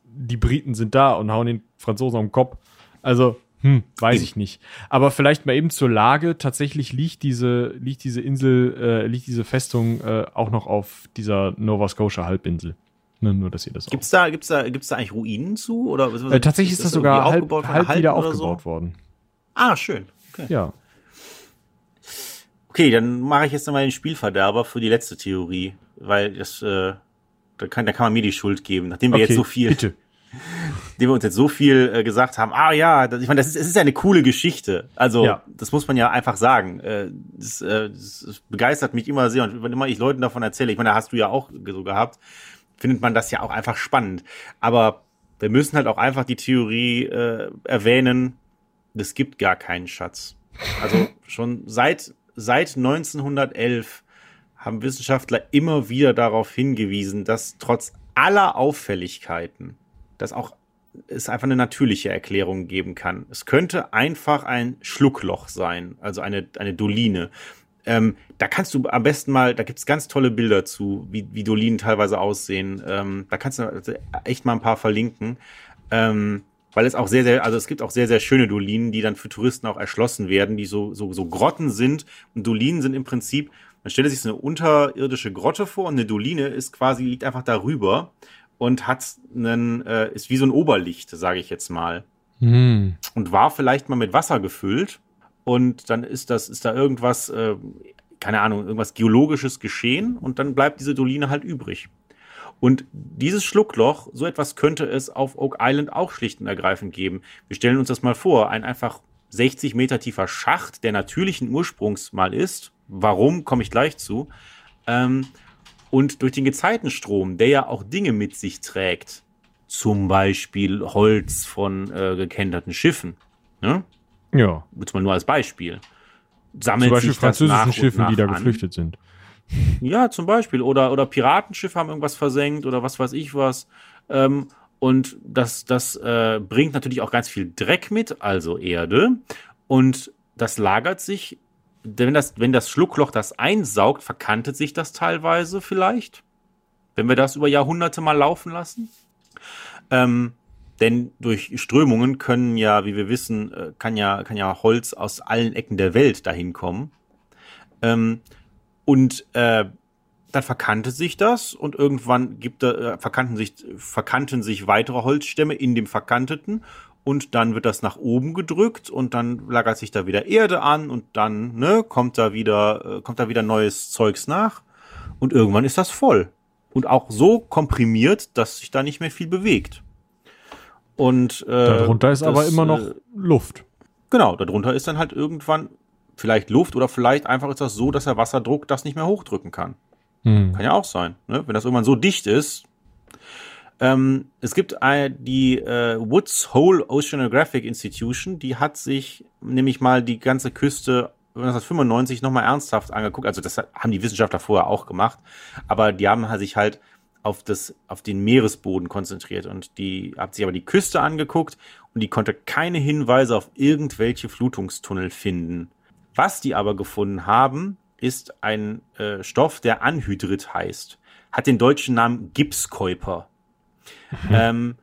die Briten sind da und hauen den Franzosen am Kopf. Also, hm, weiß ich nicht. Aber vielleicht mal eben zur Lage. Tatsächlich liegt diese, liegt diese Insel, äh, liegt diese Festung äh, auch noch auf dieser Nova Scotia Halbinsel. Ne, nur, dass ihr das gibt's da, gibt's da, gibt's da eigentlich Ruinen zu? Oder äh, tatsächlich ist das, das sogar halb, halb wieder aufgebaut so? worden. Ah, schön. Okay. Ja. Okay, dann mache ich jetzt nochmal den Spielverderber für die letzte Theorie, weil das, äh, da kann, da kann man mir die Schuld geben, nachdem wir okay, jetzt so viel, bitte. <laughs> nachdem wir uns jetzt so viel äh, gesagt haben. Ah ja, das, ich meine, das ist, es ist eine coole Geschichte. Also ja. das muss man ja einfach sagen. Äh, das, äh, das begeistert mich immer sehr und wenn immer ich Leuten davon erzähle, ich meine, da hast du ja auch so gehabt, findet man das ja auch einfach spannend. Aber wir müssen halt auch einfach die Theorie äh, erwähnen, es gibt gar keinen Schatz. Also schon seit, seit 1911 haben Wissenschaftler immer wieder darauf hingewiesen, dass trotz aller Auffälligkeiten, dass auch es einfach eine natürliche Erklärung geben kann. Es könnte einfach ein Schluckloch sein, also eine, eine Doline. Ähm, da kannst du am besten mal, da gibt's ganz tolle Bilder zu, wie, wie Dolinen teilweise aussehen. Ähm, da kannst du echt mal ein paar verlinken. Ähm, weil es auch sehr, sehr, also es gibt auch sehr, sehr schöne Dolinen, die dann für Touristen auch erschlossen werden, die so, so, so Grotten sind. Und Dolinen sind im Prinzip, man stellt sich so eine unterirdische Grotte vor und eine Doline ist quasi, liegt einfach darüber und hat einen, äh, ist wie so ein Oberlicht, sage ich jetzt mal. Hm. Und war vielleicht mal mit Wasser gefüllt und dann ist das, ist da irgendwas, äh, keine Ahnung, irgendwas Geologisches geschehen und dann bleibt diese Doline halt übrig. Und dieses Schluckloch, so etwas könnte es auf Oak Island auch schlicht und ergreifend geben. Wir stellen uns das mal vor, ein einfach 60 Meter tiefer Schacht, der natürlichen Ursprungs mal ist. Warum, komme ich gleich zu. Ähm, und durch den Gezeitenstrom, der ja auch Dinge mit sich trägt, zum Beispiel Holz von äh, gekenterten Schiffen. Ne? Ja. Jetzt mal nur als Beispiel. Sammelt zum Beispiel sich französischen Schiffen, die da geflüchtet sind. Ja, zum Beispiel. Oder, oder Piratenschiffe haben irgendwas versenkt oder was weiß ich was. Ähm, und das, das äh, bringt natürlich auch ganz viel Dreck mit, also Erde. Und das lagert sich, wenn das, wenn das Schluckloch das einsaugt, verkantet sich das teilweise vielleicht. Wenn wir das über Jahrhunderte mal laufen lassen. Ähm, denn durch Strömungen können ja, wie wir wissen, äh, kann ja, kann ja Holz aus allen Ecken der Welt dahin kommen. Ähm, und äh, dann verkannte sich das und irgendwann gibt äh, verkannten sich verkannten sich weitere Holzstämme in dem verkanteten und dann wird das nach oben gedrückt und dann lagert sich da wieder Erde an und dann ne kommt da wieder äh, kommt da wieder neues Zeugs nach und irgendwann ist das voll und auch so komprimiert, dass sich da nicht mehr viel bewegt. Und äh, darunter ist das, aber immer noch äh, Luft. Genau, darunter ist dann halt irgendwann vielleicht Luft oder vielleicht einfach ist das so, dass der Wasserdruck das nicht mehr hochdrücken kann. Hm. Kann ja auch sein, ne? wenn das irgendwann so dicht ist. Ähm, es gibt äh, die äh, Woods Hole Oceanographic Institution, die hat sich nämlich mal die ganze Küste 1995 nochmal ernsthaft angeguckt. Also das haben die Wissenschaftler vorher auch gemacht, aber die haben sich halt auf das, auf den Meeresboden konzentriert und die hat sich aber die Küste angeguckt und die konnte keine Hinweise auf irgendwelche Flutungstunnel finden. Was die aber gefunden haben, ist ein äh, Stoff, der Anhydrit heißt. Hat den deutschen Namen Gipskäuper. Mhm. Ähm,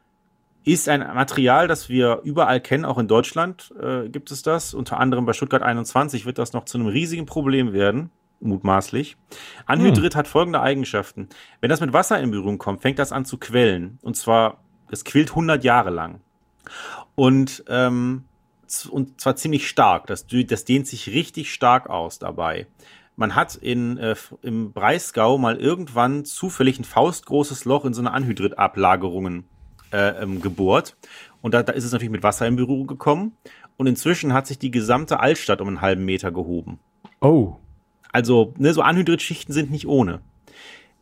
ist ein Material, das wir überall kennen, auch in Deutschland äh, gibt es das. Unter anderem bei Stuttgart 21 wird das noch zu einem riesigen Problem werden, mutmaßlich. Anhydrit hm. hat folgende Eigenschaften. Wenn das mit Wasser in Berührung kommt, fängt das an zu quellen. Und zwar, es quillt 100 Jahre lang. Und ähm, und zwar ziemlich stark. Das, das dehnt sich richtig stark aus dabei. man hat in, äh, im Breisgau mal irgendwann zufällig ein faustgroßes Loch in so eine Anhydritablagerungen äh, ähm, gebohrt. Und da, da ist es natürlich mit Wasser in Berührung gekommen. Und inzwischen hat sich die gesamte Altstadt um einen halben Meter gehoben. Oh. Also, ne, so Anhydritschichten sind nicht ohne.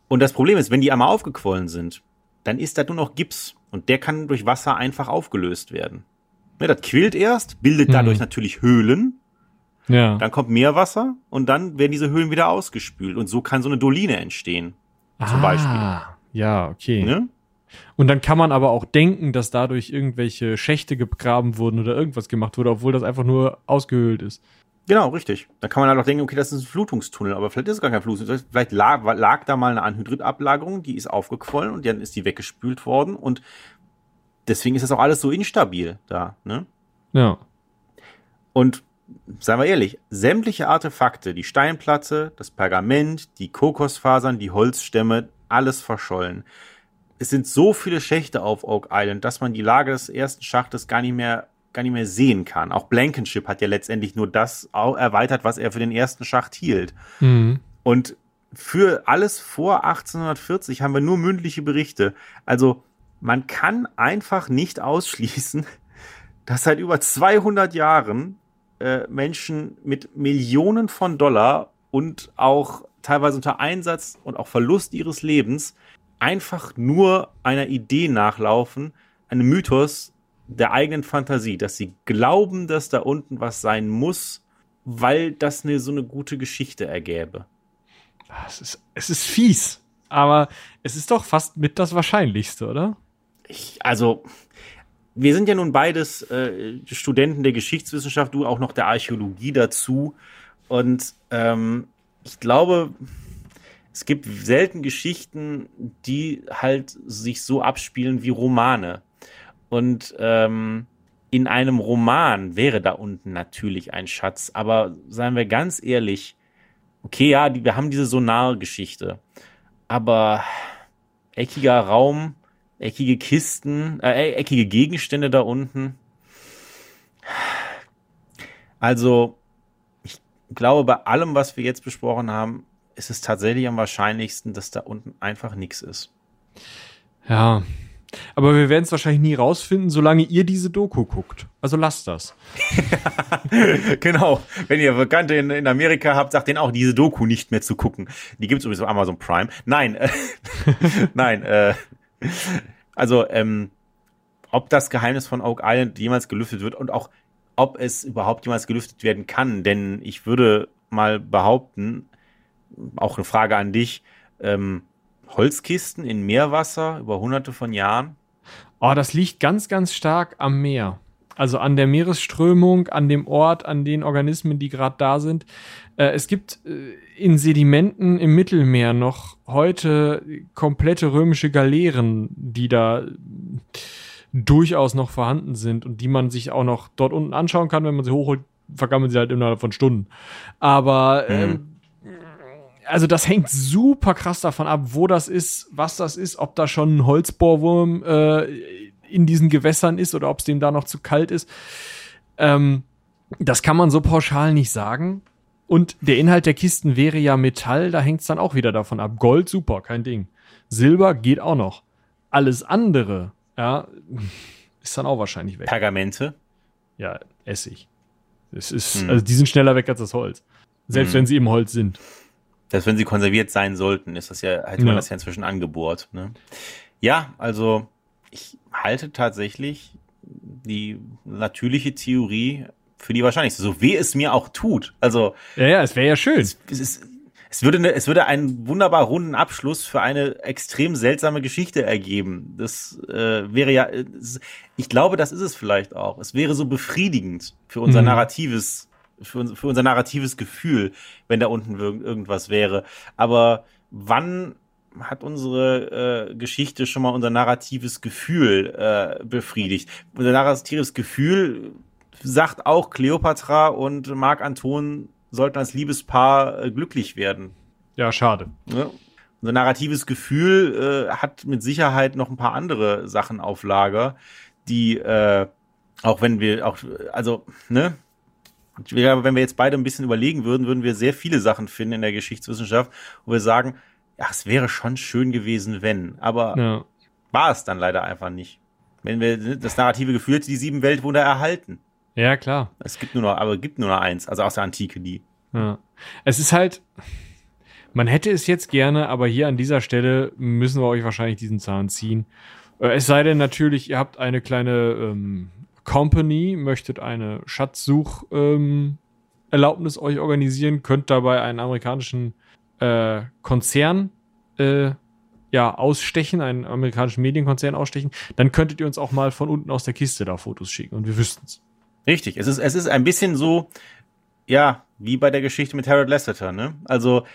Und das Problem ist, wenn die einmal aufgequollen sind, dann ist da nur noch Gips. Und der kann durch Wasser einfach aufgelöst werden. Ne, das quillt erst, bildet dadurch Mhm. natürlich Höhlen. Ja. Dann kommt Meerwasser und dann werden diese Höhlen wieder ausgespült. Und so kann so eine Doline entstehen. zum ah, Ja, okay. Ne? Und dann kann man aber auch denken, dass dadurch irgendwelche Schächte gegraben wurden oder irgendwas gemacht wurde, obwohl das einfach nur ausgehöhlt ist. Genau, richtig. Da kann man halt auch denken, okay, das ist ein Flutungstunnel, aber vielleicht ist es gar kein Flutungstunnel. Vielleicht lag, lag da mal eine Anhydritablagerung, die ist aufgequollen und dann ist die weggespült worden und deswegen ist das auch alles so instabil da. Ne? Ja. Und seien wir ehrlich, sämtliche Artefakte, die Steinplatte, das Pergament, die Kokosfasern, die Holzstämme, alles verschollen. Es sind so viele Schächte auf Oak Island, dass man die Lage des ersten Schachtes gar nicht mehr gar nicht mehr sehen kann. Auch Blankenship hat ja letztendlich nur das erweitert, was er für den ersten Schacht hielt. Mhm. Und für alles vor 1840 haben wir nur mündliche Berichte. Also man kann einfach nicht ausschließen, <laughs> dass seit über 200 Jahren äh, Menschen mit Millionen von Dollar und auch teilweise unter Einsatz und auch Verlust ihres Lebens einfach nur einer Idee nachlaufen, einem Mythos der eigenen Fantasie, dass sie glauben, dass da unten was sein muss, weil das eine so eine gute Geschichte ergäbe. Ah, Es ist, es ist fies, aber es ist doch fast mit das Wahrscheinlichste, oder? Ich, also, wir sind ja nun beides äh, Studenten der Geschichtswissenschaft, du auch noch der Archäologie dazu. Und ähm, ich glaube, es gibt selten Geschichten, die halt sich so abspielen wie Romane. Und ähm, in einem Roman wäre da unten natürlich ein Schatz. Aber seien wir ganz ehrlich, okay, ja, die, wir haben diese Sonar-Geschichte. Aber eckiger Raum, eckige Kisten, äh, eckige Gegenstände da unten. Also, ich glaube, bei allem, was wir jetzt besprochen haben, ist es tatsächlich am wahrscheinlichsten, dass da unten einfach nichts ist. Ja. Aber wir werden es wahrscheinlich nie rausfinden, solange ihr diese Doku guckt. Also lasst das. <laughs> genau. Wenn ihr Bekannte in, in Amerika habt, sagt denen auch, diese Doku nicht mehr zu gucken. Die gibt's übrigens auf Amazon Prime. Nein, äh, <laughs> nein, äh, <laughs> also, ähm, ob das Geheimnis von Oak Island jemals gelüftet wird und auch, ob es überhaupt jemals gelüftet werden kann, denn ich würde mal behaupten, auch eine Frage an dich, ähm, Holzkisten in Meerwasser über hunderte von Jahren? Oh, das liegt ganz, ganz stark am Meer. Also an der Meeresströmung, an dem Ort, an den Organismen, die gerade da sind. Äh, es gibt äh, in Sedimenten im Mittelmeer noch heute komplette römische Galeeren, die da durchaus noch vorhanden sind und die man sich auch noch dort unten anschauen kann. Wenn man sie hochholt, vergammeln sie halt innerhalb von Stunden. Aber ähm, also das hängt super krass davon ab, wo das ist, was das ist, ob da schon ein Holzbohrwurm äh, in diesen Gewässern ist oder ob es dem da noch zu kalt ist. Ähm, das kann man so pauschal nicht sagen. Und der Inhalt der Kisten wäre ja Metall, da hängt es dann auch wieder davon ab. Gold, super, kein Ding. Silber geht auch noch. Alles andere, ja, ist dann auch wahrscheinlich weg. Pergamente? Ja, Essig. Es ist, Hm. also die sind schneller weg als das Holz. Selbst Hm. wenn sie im Holz sind. Dass wenn sie konserviert sein sollten, ist das ja, hätte man Ja. das ja inzwischen angebohrt. Ne? Ja, also ich halte tatsächlich die natürliche Theorie für die wahrscheinlichste, so weh es mir auch tut. Also Ja, ja, es wäre ja schön. es, es, ist, es, würde eine, es würde einen wunderbar runden Abschluss für eine extrem seltsame Geschichte ergeben. Das äh, wäre ja, ich glaube, das ist es vielleicht auch. Es wäre so befriedigend für unser Mhm. narratives, für, für unser narratives Gefühl, wenn da unten irgendwas wäre. Aber wann hat unsere äh, Geschichte schon mal unser narratives Gefühl äh, befriedigt? Unser narratives Gefühl sagt auch Cleopatra und Marc Anton sollten als Liebespaar äh, glücklich werden. Ja, schade. Ne? Unser narratives Gefühl äh, hat mit Sicherheit noch ein paar andere Sachen auf Lager, die äh, auch wenn wir auch also ne wenn wir jetzt beide ein bisschen überlegen würden, würden wir sehr viele Sachen finden in der Geschichtswissenschaft, wo wir sagen, ja, es wäre schon schön gewesen, wenn. Aber ja. war es dann leider einfach nicht. Wenn wir das narrative Gefühl, die sieben Weltwunder erhalten. Ja, klar. Es gibt nur noch, aber es gibt nur noch eins, also aus der Antike die. Ja. Es ist halt, man hätte es jetzt gerne, aber hier an dieser Stelle müssen wir euch wahrscheinlich diesen Zahn ziehen. Äh, es sei denn natürlich, ihr habt eine kleine ähm, Company, möchtet eine Schatzsucherlaubnis ähm, euch organisieren, könnt dabei einen amerikanischen äh, Konzern äh, ja, ausstechen, einen amerikanischen Medienkonzern ausstechen, dann könntet ihr uns auch mal von unten aus der Kiste da Fotos schicken und wir wüssten es. Richtig, es ist, es ist ein bisschen so, ja, wie bei der Geschichte mit Harold Lasseter, ne? Also,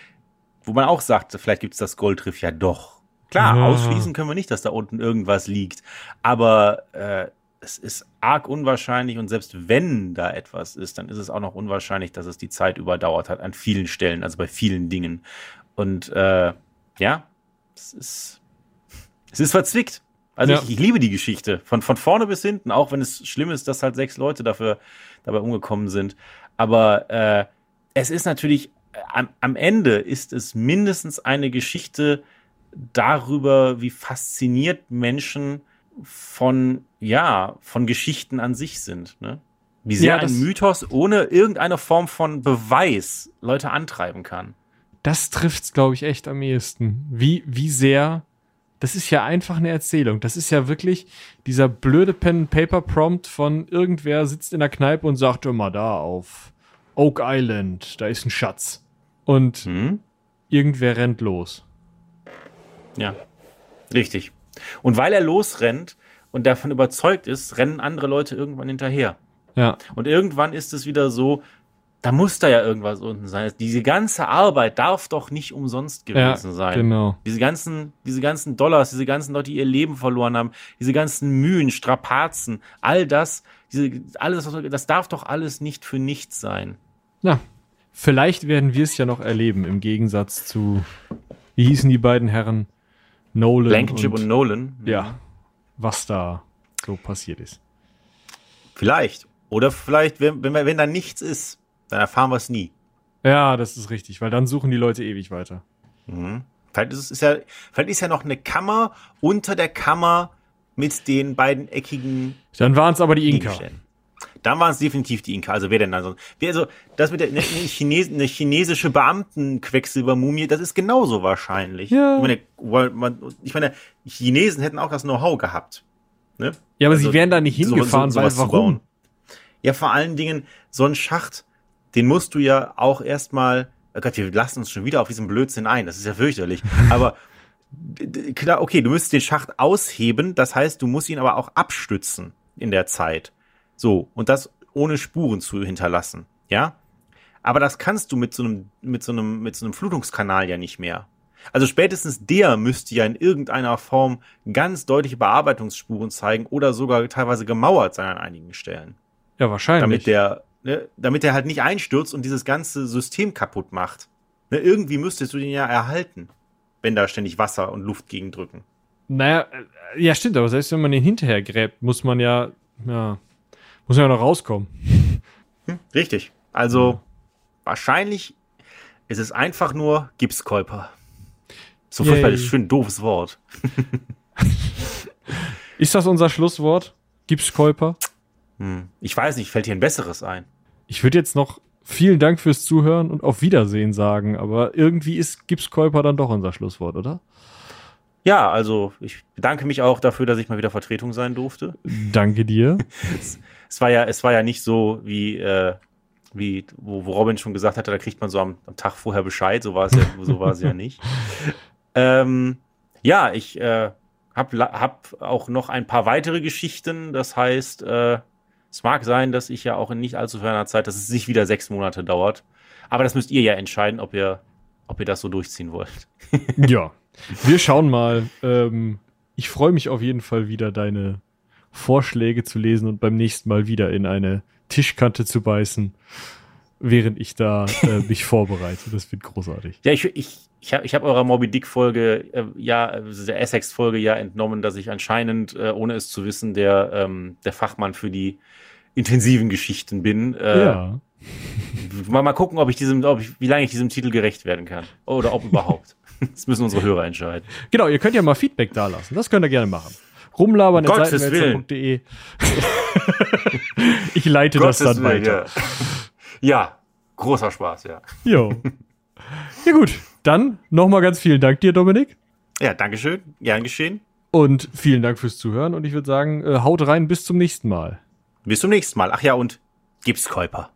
wo man auch sagt, vielleicht gibt es das Goldriff ja doch. Klar, ja. ausschließen können wir nicht, dass da unten irgendwas liegt. Aber äh, es ist arg unwahrscheinlich und selbst wenn da etwas ist, dann ist es auch noch unwahrscheinlich, dass es die Zeit überdauert hat an vielen Stellen, also bei vielen Dingen. Und äh, ja, es ist, es ist verzwickt. Also ja. ich, ich, liebe die Geschichte von, von vorne bis hinten, auch wenn es schlimm ist, dass halt sechs Leute dafür dabei umgekommen sind. Aber äh, es ist natürlich, äh, am, am Ende ist es mindestens eine Geschichte darüber, wie fasziniert Menschen von, ja, von Geschichten an sich sind. Ne? Wie sehr ja, ein Mythos ohne irgendeine Form von Beweis Leute antreiben kann. Das trifft's, glaube ich, echt am ehesten. Wie, wie sehr das ist ja einfach eine Erzählung. Das ist ja wirklich dieser blöde Pen-Paper-Prompt von irgendwer sitzt in der Kneipe und sagt immer da auf Oak Island, da ist ein Schatz. Und hm? irgendwer rennt los. Ja, richtig. Und weil er losrennt und davon überzeugt ist, rennen andere Leute irgendwann hinterher. Ja. Und irgendwann ist es wieder so, da muss da ja irgendwas unten sein. Diese ganze Arbeit darf doch nicht umsonst gewesen ja, sein. Genau. Diese ganzen, diese ganzen Dollars, diese ganzen Leute, die ihr Leben verloren haben, diese ganzen Mühen, Strapazen, all das, diese, alles, das darf doch alles nicht für nichts sein. Ja, vielleicht werden wir es ja noch erleben, im Gegensatz zu, wie hießen die beiden Herren? Nolan. Blankenship und, und Nolan. Ja, was da so passiert ist. Vielleicht. Oder vielleicht, wenn, wenn, wenn da nichts ist, dann erfahren wir es nie. Ja, das ist richtig, weil dann suchen die Leute ewig weiter. Mhm. Vielleicht ist es ja, vielleicht ist ja noch eine Kammer unter der Kammer mit den beiden eckigen. Dann waren es aber die Inka. Dann waren es definitiv die Inka. Also wer denn also? Wer also das mit der eine, Chines, eine chinesische Beamtenquecksilbermumie, das ist genauso wahrscheinlich. Ja. Ich meine, ich meine, Chinesen hätten auch das Know-how gehabt. Ne? Ja, aber also, sie wären da nicht hingefahren, so, weil warum? Ja, vor allen Dingen so ein Schacht den musst du ja auch erstmal, oh Gott, wir lassen uns schon wieder auf diesen Blödsinn ein, das ist ja fürchterlich, <laughs> aber klar, okay, du müsstest den Schacht ausheben, das heißt, du musst ihn aber auch abstützen in der Zeit. So, und das ohne Spuren zu hinterlassen, ja? Aber das kannst du mit so einem, mit so einem, mit so einem Flutungskanal ja nicht mehr. Also spätestens der müsste ja in irgendeiner Form ganz deutliche Bearbeitungsspuren zeigen oder sogar teilweise gemauert sein an einigen Stellen. Ja, wahrscheinlich. Damit der, ne, damit er halt nicht einstürzt und dieses ganze System kaputt macht. Ne, irgendwie müsstest du den ja erhalten, wenn da ständig Wasser und Luft gegendrücken. Naja, äh, ja, stimmt, aber selbst wenn man den hinterher gräbt, muss man ja, ja, muss ja noch rauskommen. Hm, richtig. Also, wahrscheinlich ist es einfach nur Gipskäuper. So furchtbar, das ist ein doofes Wort. <laughs> ist das unser Schlusswort? Gipskäuper? Hm. Ich weiß nicht, fällt dir ein besseres ein? Ich würde jetzt noch vielen Dank fürs Zuhören und auf Wiedersehen sagen, aber irgendwie ist Gipskäuper dann doch unser Schlusswort, oder? Ja, also ich bedanke mich auch dafür, dass ich mal wieder Vertretung sein durfte. Danke dir. <laughs> es, war ja, es war ja nicht so wie, äh, wie wo, wo Robin schon gesagt hatte, da kriegt man so am, am Tag vorher Bescheid. So war es ja, so war es ja <laughs> nicht. Ähm, ja, ich äh, habe hab auch noch ein paar weitere Geschichten. Das heißt, äh, es mag sein, dass ich ja auch in nicht allzu ferner Zeit, dass es sich wieder sechs Monate dauert. Aber das müsst ihr ja entscheiden, ob ihr, ob ihr das so durchziehen wollt. ja, wir schauen mal. Ähm, ich freue mich auf jeden Fall wieder, deine Vorschläge zu lesen und beim nächsten Mal wieder in eine Tischkante zu beißen, während ich da äh, <laughs> mich vorbereite. Das wird großartig. Ja, ich, ich, ich habe ich hab eurer Moby Dick-Folge, äh, ja, der Essex-Folge ja entnommen, dass ich anscheinend, äh, ohne es zu wissen, der, ähm, der Fachmann für die intensiven Geschichten bin. Äh, ja. <laughs> Mal, mal gucken, ob ich diesem, ob ich, wie lange ich diesem Titel gerecht werden kann. Oder ob überhaupt. <laughs> Das müssen unsere Hörer entscheiden. Genau, ihr könnt ja mal Feedback dalassen. Das könnt ihr gerne machen. Rumlabern Um Gottes Willen. <laughs> ich leite das dann Willen, weiter. Ja. ja, großer Spaß, ja. Jo. Ja gut, dann nochmal ganz vielen Dank dir, Dominik. Ja, Dankeschön. Gern geschehen. Und vielen Dank fürs Zuhören. Und ich würde sagen, äh, haut rein, bis zum nächsten Mal. Bis zum nächsten Mal. Ach ja, und gib's Käuper.